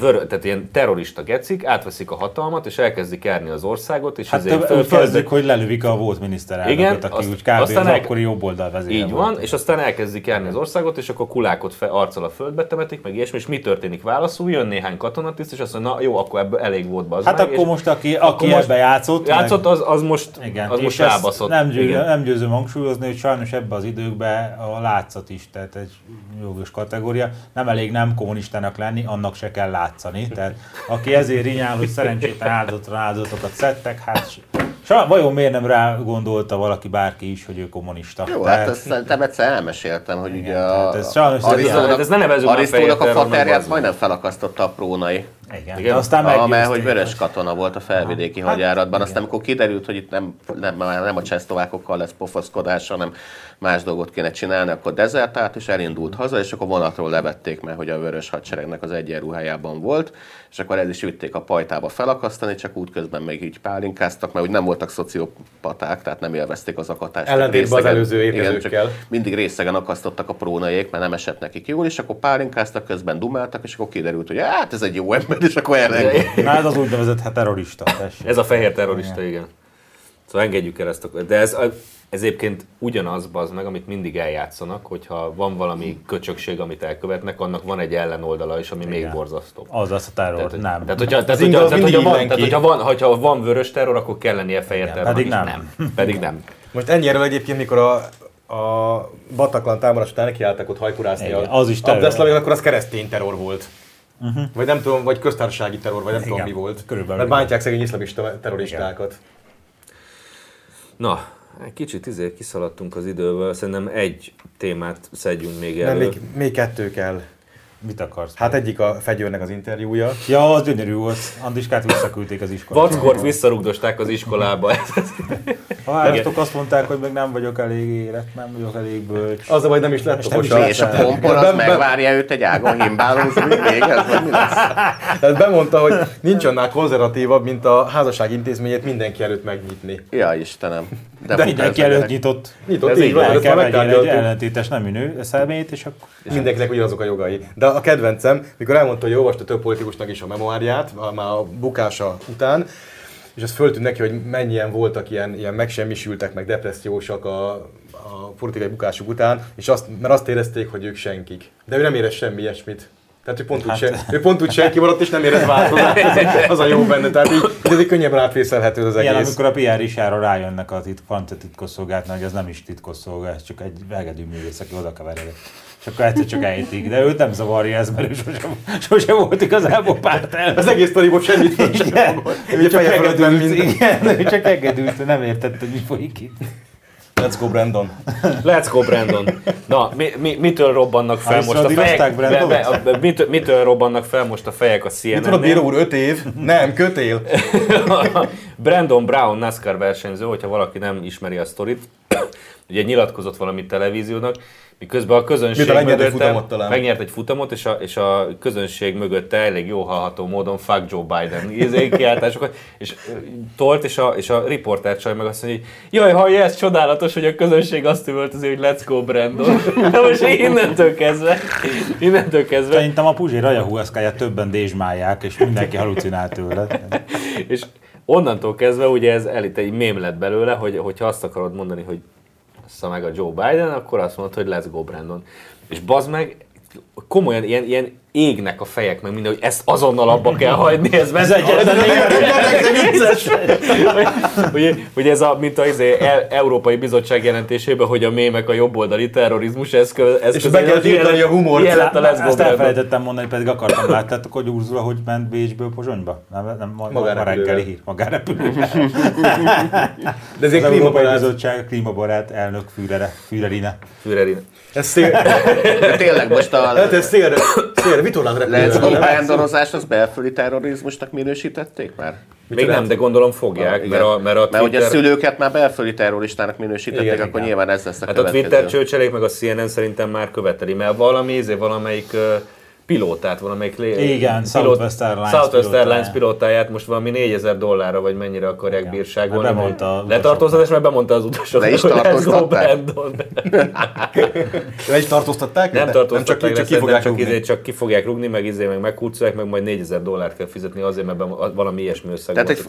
vör, tehát ilyen terrorista gecik átveszik a hatalmat, és elkezdik járni az országot, és Hát ezért fölkezdek- hogy lelövik a volt miniszterelnököt, Igen, aki azt- úgy kb. az aztán el- akkori jobboldal vezére Így volt. van, és aztán elkezdik járni az országot, és akkor kulákot fe, arccal a földbe temetik, meg ilyesmi, és mi történik válaszul? Jön néhány katonatiszt, és azt mondja, na jó, akkor ebből elég volt bazd Hát meg, akkor most, aki, aki most ebbe játszott, játszott, az, az most, Igen, az most rábaszott. Nem, győ, Igen. nem győzöm hangsúlyozni, hogy sajnos ebbe az időkben a látszat is, tehát egy jogos kategória. Nem elég nem kommunistának lenni, annak se kell látszani. Tehát aki ezért rinyál, hogy szerencsétlen áldozatra áldozatokat szedtek, hát sa, vajon miért nem rá gondolta valaki bárki is, hogy ő kommunista? Jó, Tehát- hát ezt szerintem egyszer elmeséltem, hogy ugye tehát a, ez sajnos- Arisztónak- Hát ez ne már Arisztónak fehér a terrornak, faterját majdnem felakasztotta a prónai. Igen, Igen. de aztán Amely, meggyőzték. hogy vörös katona volt a felvidéki hadjáratban. Aztán, igen. amikor kiderült, hogy itt nem, nem, nem a csehszlovákokkal lesz pofoszkodás, hanem más dolgot kéne csinálni, akkor dezertált és elindult haza, és akkor vonatról levették, mert hogy a vörös hadseregnek az egyenruhájában volt, és akkor ez is vitték a pajtába felakasztani, csak útközben még így pálinkáztak, mert úgy nem voltak szociopaták, tehát nem élvezték az akatást. Ellentétben az előző csak mindig részegen akasztottak a prónaiék, mert nem esett nekik jól, és akkor pálinkáztak, közben dumáltak, és akkor kiderült, hogy hát ez egy jó ember, és akkor erre Na, ez az úgynevezett hát terrorista. Tessék. Ez a fehér terrorista, igen. Szóval engedjük el ezt a... De ez, ez egyébként ugyanaz az meg, amit mindig eljátszanak, hogyha van valami köcsökség, amit elkövetnek, annak van egy ellenoldala is, ami még Igen. borzasztóbb. Az az a terror, Tehát, nem. Tehát, hogyha, tehát, inga hogyha, tehát, hogyha, van, tehát, hogyha, van, hogyha van vörös terror, akkor kell lennie fehér terror. pedig nem. Pedig nem. Most ennyiről egyébként, mikor a, a Bataclan támadás után nekiálltak ott hajkurászni Igen, a az is terror. Abdeszlavik, akkor az keresztény terror volt. Uh-huh. Vagy nem tudom, vagy köztársasági terror, vagy nem Igen, tudom mi volt. körülbelül Mert igen. bántják szegény iszlamista terroristákat. Na, egy kicsit izé kiszaladtunk az időből, szerintem egy témát szedjünk még Nem, elő. még, még kettő kell. Mit akarsz? Hát egyik a Fegyőrnek az interjúja. Ja, az gyönyörű volt. Andiskát visszaküldték az iskolába. Vackort visszarugdosták az iskolába. A városok azt mondták, hogy még nem vagyok elég érett, nem vagyok elég bölcs. Az a baj, nem is lett nem is. És a pompon az megvárja őt egy ágon himbálózni ez vagy mi lesz? Tehát bemondta, hogy nincs annál konzervatívabb, mint a házasság intézményét mindenki előtt megnyitni. Ja, Istenem. De, De Mindenki előtt nyitott. Nyitott, Ez így van, vegyél egy ellentétes nemű nő szemét, és akkor... És mindenkinek ugyanazok a jogai. De a kedvencem, mikor elmondta, hogy olvasta több politikusnak is a memoáriát, a- már a bukása után, és az föltűnt neki, hogy mennyien voltak ilyen, ilyen megsemmisültek, meg depressziósak a, a politikai bukásuk után, és azt, mert azt érezték, hogy ők senkik. De ő nem érez semmi ilyesmit. Tehát ő pont, úgy, Hát- se, ő pont úgy senki maradt, és nem érez változást. Az, az a jó benne. Tehát így, így ez egy könnyebben átvészelhető az egész. amikor a PR isára rájönnek a tit, francia titkosszolgálatnál, hogy ez nem is titkosszolgálat, ez csak egy vegedű művész, aki oda keveredett. És akkor egyszer csak ejtik, de őt nem zavarja ez, mert ő sosem, sosem volt igazából párt el. Az egész sztoriból semmit nem sem ő csak engedült, igen, ő csak engedült, nem értette, hogy mi folyik itt. Let's go Brandon. Let's go, Brandon. Na, mi, mi, mitől robbannak fel Ah, most a fejek? Be, be, a- mitől, mitől robbannak fel most a fejek a Mit tudod, bíró CNN-nél? úr, öt év? Nem, kötél. Brandon Brown, NASCAR versenyző, hogyha valaki nem ismeri a sztorit, ugye nyilatkozott valami televíziónak, miközben a közönség Miután megnyert egy mögötte- futamot talán. megnyert egy futamot, és a, és a közönség mögötte elég jó hallható módon fuck Joe Biden kiáltásokat, és tolt, és a, és a riporter csaj meg azt mondja, hogy jaj, hallja, ez csodálatos, hogy a közönség azt üvöltözi, hogy let's go Brandon. Na most innentől kezdve, innentől kezdve, Szerintem a Puzsér rajahuaszkáját többen dézsmálják, és mindenki halucinál tőle. és onnantól kezdve ugye ez elit egy mém lett belőle, hogy, hogyha azt akarod mondani, hogy assza meg a Joe Biden, akkor azt mondod, hogy let's go Brandon. És bazd meg, komolyan ilyen, ilyen égnek a fejek, meg minden, hogy ezt azonnal abba kell hagyni, ez vezetjen. ugye, ugye ez a, mint az izé, e- Európai Bizottság jelentésében, hogy a mémek a jobboldali terrorizmus eszköz. És be kell tiltani a humort. Ilyen lett a Ezt elfelejtettem mondani, pedig akartam. Láttátok, hogy Ursula hogy ment Bécsből Pozsonyba? Nem, nem ma, ma reggeli hír. Magánrepülővel. De ez egy klímabarát. Bizottság klímabarát elnök Führerine. Führerine. Ez szél... De tényleg most a Hát ez szélre, szélre vitorlát Let's repülő. Go Brandonozást az belföldi terrorizmusnak minősítették már? Még nem, de gondolom fogják, mert a, mert a Mert hogy a Twitter... szülőket már belföldi terroristának minősítették, Igen, akkor igen. nyilván ez lesz a Hát a. Twitter csőcselék meg a CNN szerintem már követeli, mert valami, izé, valamelyik ö, pilótát, valamelyik lé... Igen, Southwest Airlines Southwest pilótáját. Airlines pilótáját most valami 4000 dollárra, vagy mennyire akarják Igen. bírságolni. Mert bemondta. Letartóztatás, mert bemondta az utasoknak, Le is tartóztatták? Le is tartóztatták? Nem tartóztatták, csak, ki- csak ki nem fogják csak, rúgni. izé, csak ki fogják rugni, meg izé, meg megkurcolják, meg majd 4000 dollárt kell fizetni azért, mert valami ilyesmi összeg Tehát egy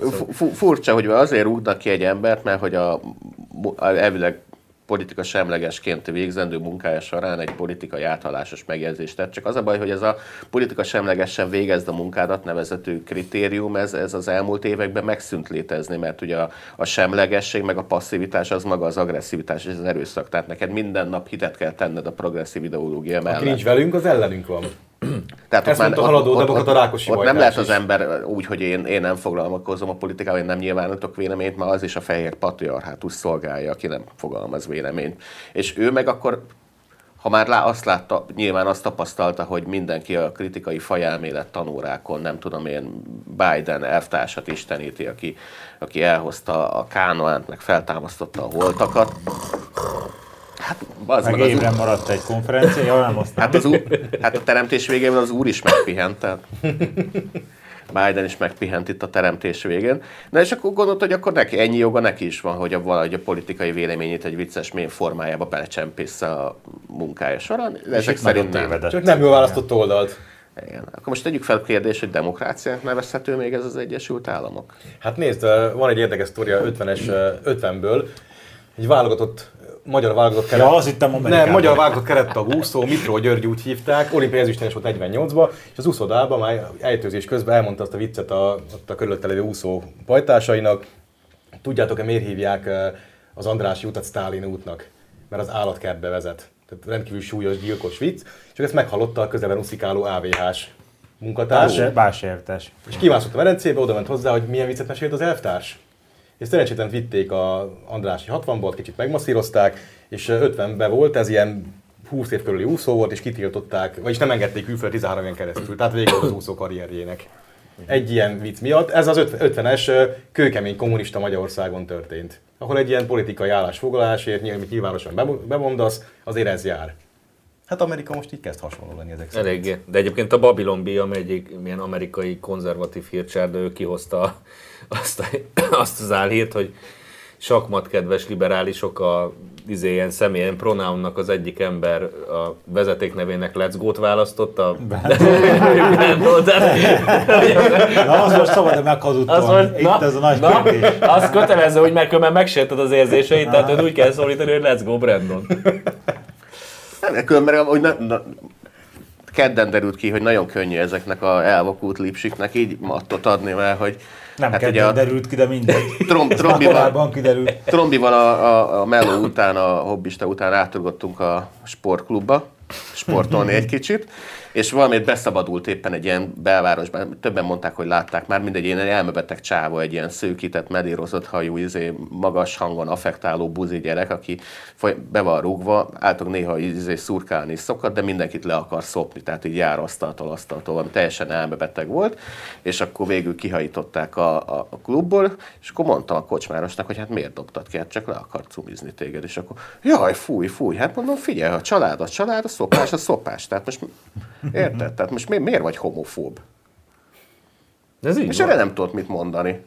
furcsa, hogy azért rúgnak ki egy embert, mert hogy a, a elvileg politika semlegesként végzendő munkája során egy politikai áthalásos megjegyzést tett. Csak az a baj, hogy ez a politika semlegesen végezd a munkádat nevezető kritérium, ez, ez az elmúlt években megszűnt létezni, mert ugye a, a semlegesség meg a passzivitás az maga az agresszivitás és az erőszak. Tehát neked minden nap hitet kell tenned a progresszív ideológia mellett. Aki nincs velünk, az ellenünk van. Tehát Ezt mondta Haladó Demokrata Rákosi ott nem lehet az ember úgy, hogy én, én nem foglalkozom a politikával, én nem nyilvánítok véleményt, mert az is a fehér patriarhátus szolgálja, aki nem fogalmaz véleményt. És ő meg akkor ha már lá, azt látta, nyilván azt tapasztalta, hogy mindenki a kritikai fajelmélet tanórákon, nem tudom én, Biden elvtársat isteníti, aki, aki elhozta a kánoánt, meg feltámasztotta a holtakat. Hát, az Meg meg az, évre maradt egy konferencia, ja, nem azt Hát, az, ú- hát a teremtés végén az úr is megpihent, tehát Biden is megpihent itt a teremtés végén. Na és akkor gondolt, hogy akkor neki, ennyi joga neki is van, hogy a, valahogy a politikai véleményét egy vicces mém formájába belecsempésze a munkája során. És Ezek szerint nem. tévedett. Csak nem jól választott oldalt. Igen. Akkor most tegyük fel a kérdést, hogy demokráciának nevezhető még ez az Egyesült Államok? Hát nézd, van egy érdekes sztoria 50-es, eh, 50-ből, egy válogatott, magyar válogatott keret. Ja, azt hittem Amerikában. Nem, magyar válogatott kerettag úszó, Mitró György úgy hívták, olimpiai ezüstényes volt 48-ban, és az úszodában már ejtőzés közben elmondta azt a viccet a, ott a körülötte lévő úszó pajtásainak. Tudjátok-e, miért hívják az Andrássy utat Sztálin útnak? Mert az állatkertbe vezet. Tehát rendkívül súlyos, gyilkos vicc, és ezt meghallotta a közelben uszikáló AVH-s munkatárs. Bás, básértes. És kimászott a Verencébe, oda ment hozzá, hogy milyen viccet mesélt az elvtárs. És szerencsétlen vitték a Andrási 60-ból, kicsit megmasszírozták, és 50-ben volt, ez ilyen 20 év körüli úszó volt, és kitiltották, vagyis nem engedték külföldre 13 éven keresztül, tehát vége az úszó karrierjének. Egy ilyen vicc miatt, ez az 50-es ö, kőkemény kommunista Magyarországon történt, ahol egy ilyen politikai állásfoglalásért, amit nyilvánosan bemo- bemondasz, azért ez jár. Hát Amerika most így kezd hasonló lenni ezek szerint. Eléggé. De egyébként a Babylon Bee, ami egyik milyen amerikai konzervatív hírcsár, de ő kihozta azt, a, azt az álhírt, hogy sakmatkedves liberálisok a izé, ilyen személyen pronounnak az egyik ember a vezeték nevének Let's Go-t választotta. Na, az most szabad-e az meghazudtolni? volt, Itt ez a nagy na, kérdés. az kötelező, hogy mert különben megsérted az érzéseit, tehát ön úgy kell szólítani, hogy Let's Go Brandon. Nem, különben, hogy na, na, kedden derült ki, hogy nagyon könnyű ezeknek a elvakult lipsiknek így mattot adni, mert hogy Nem hát hát ugye a derült ki, de mindegy. trom, trombival, kiderült. trombival a, a, a meló után, a hobbista után átugrottunk a sportklubba, sportolni egy kicsit, és valamit beszabadult éppen egy ilyen belvárosban, többen mondták, hogy látták már, mindegy ilyen elmebeteg csáva, egy ilyen szőkített, medírozott hajú, izé, magas hangon affektáló buzi gyerek, aki be van rúgva, álltok néha izé szurkálni is szokott, de mindenkit le akar szopni, tehát így jár asztaltól asztaltól, valami teljesen elmebeteg volt, és akkor végül kihajították a, a, a klubból, és akkor mondtam a kocsmárosnak, hogy hát miért dobtad ki, hát csak le akar cumizni téged, és akkor jaj, fúj, fúj, hát mondom, figyelj, a család a család, a szopás a szopás, tehát most érted? Tehát most mi, miért vagy homofób? Ez így És van. erre nem tudott mit mondani.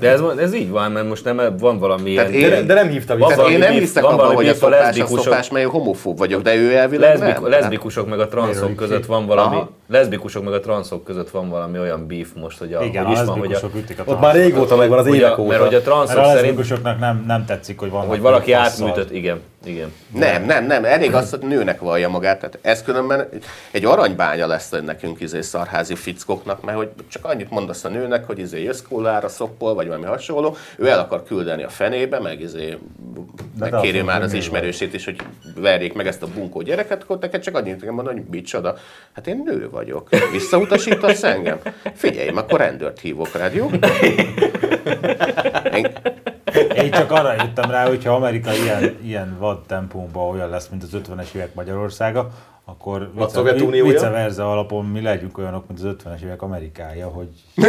De ez, ez így van, mert most nem van valami Tehát ilyen... én- De, nem hívta Van vissza. Tehát én nem hiszek abban, hogy a a szopás a szopás, mert homofób vagyok, de ő elvileg Leszbik, nem. leszbikusok meg a transzok között van valami, Aha. leszbikusok meg a transzok között van valami olyan beef most, hogy, a, Igen, hogy a is van, hogy a, a Ott már régóta megvan az évek a, óta. mert hogy a Mert transzok a szerint, leszbikusoknak nem, nem tetszik, hogy van. hogy valaki átműtött, igen, igen. Nem, nem, nem, elég az, hogy nőnek vallja magát. Tehát ez különben egy aranybánya lesz nekünk izé szarházi fickoknak, mert hogy csak annyit mondasz a nőnek, hogy izé jössz kólára, szoppol, vagy valami hasonló, ő el akar küldeni a fenébe, meg izé megkéri azt már az ismerősét is, hogy verjék meg ezt a bunkó gyereket, akkor neked csak annyit kell mondani, hogy micsoda. Hát én nő vagyok. Visszautasítasz engem? Figyelj, akkor rendőrt hívok rád, jó? Én, Én csak arra jöttem rá, hogyha Amerika ilyen, ilyen vad tempóban olyan lesz, mint az 50-es évek Magyarországa, akkor Vagy Szovjetuniója? vice versa alapon mi legyünk olyanok, mint az 50-es évek Amerikája, hogy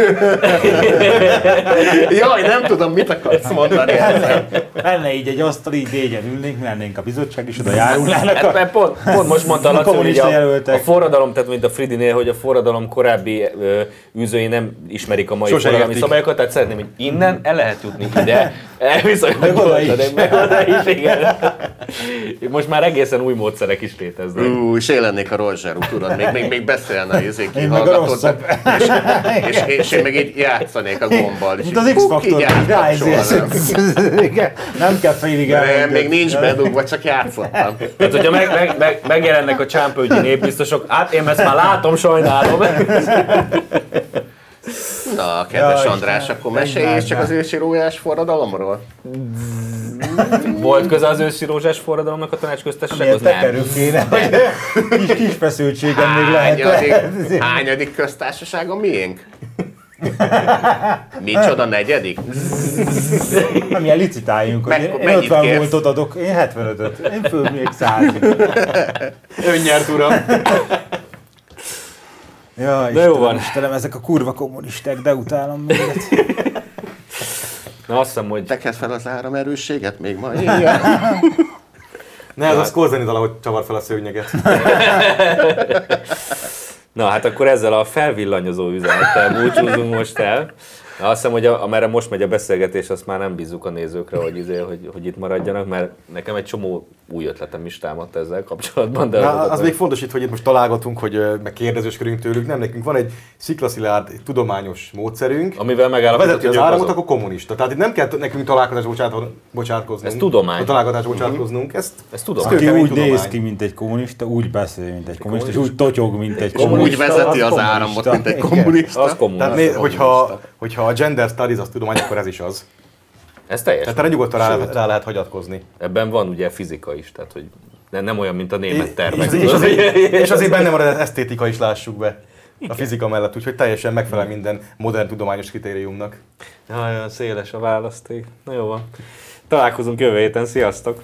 Jaj, nem tudom, mit akarsz mondani ezzel. lenne így egy asztal, így négyen ülnénk, lennénk a bizottság, és oda járulnának Hát, a... mert pont, pont most mondta A Laci, hogy a, a forradalom, tehát mint a Fridinél, hogy a forradalom korábbi ö, űzői nem ismerik a mai Sose forradalmi értik. szabályokat, tehát szeretném, hogy innen el lehet jutni ide, elviszont Meg oda is. meg oda is, igen. Most már egészen új módszerek is léteznek. Ú, és én lennék a Roger tudod, még, még, még beszélne az izé Én meg a kihallgatott, rosszabb. és, és, és, én meg így játszanék a gombbal. És Mint az X-faktor, Nem kell félig Nem, elmenni. még nincs bedugva, csak játszottam. Tehát, hogyha meg, meg, meg, megjelennek a csámpölgyi népbiztosok, hát én ezt már látom, sajnálom. Na, kedves Jaj, András, Istenem, akkor mesélj csak az ősi rójás forradalomról. Volt köze az őszi rózsás forradalomnak a tanácsköztársasághoz? Milyen Nem. tekerő kéne, kis, kis feszültségem még Hányadik, lehet. hányadik köztársaság a miénk? Micsoda negyedik? Milyen licitáljunk, hogy én mennyit 50 kérsz? voltot adok, én 75-öt, én föl még 100 Önnyert, uram. Ja, De jó van. Istenem, ezek a kurva kommunisták, de utálom őket. Na azt hiszem, hogy Teked fel az áramerősséget még ma éjjel. Ne, ez a Scorsese dal, hogy csavar fel a szőnyeget. Na hát akkor ezzel a felvillanyozó üzenettel búcsúzunk most el. Na, azt hiszem, hogy a, amerre most megy a beszélgetés, azt már nem bízzuk a nézőkre, hogy, izé, hogy, hogy itt maradjanak, mert nekem egy csomó új ötletem is támadt ezzel kapcsolatban. De Na, az meg- még fontos itt, hogy itt most találgatunk, hogy meg kérdezősködünk tőlük. Nem, nekünk van egy sziklaszilárd tudományos módszerünk. Amivel Ha megállapítjuk, vezeti az áramot, akkor kommunista. Tehát itt nem kell nekünk találkozás bocsát, bocsátkoznunk. Ez tudomány. A találkozás bocsátkoznunk. Ezt, Ez tudom. Ezt Aki úgy tudomány. néz ki, mint egy kommunista, úgy beszél, mint egy kommunista, és úgy totyog, mint egy És úgy kommunista. vezeti az kommunista. áramot, mint egy kommunista. Az kommunista. tehát hogyha, hogyha a gender studies az tudomány, akkor ez is az. Ez teljes. Tehát erre nyugodtan rá, rá lehet hagyatkozni. Ebben van ugye fizika is, tehát hogy nem, nem olyan, mint a német És, tervek. és, azért, és azért benne van az esztétika is, lássuk be. A fizika mellett, úgyhogy teljesen megfelel minden modern tudományos kritériumnak. Olyan széles a választék. Na jó van. Találkozunk jövő héten, sziasztok!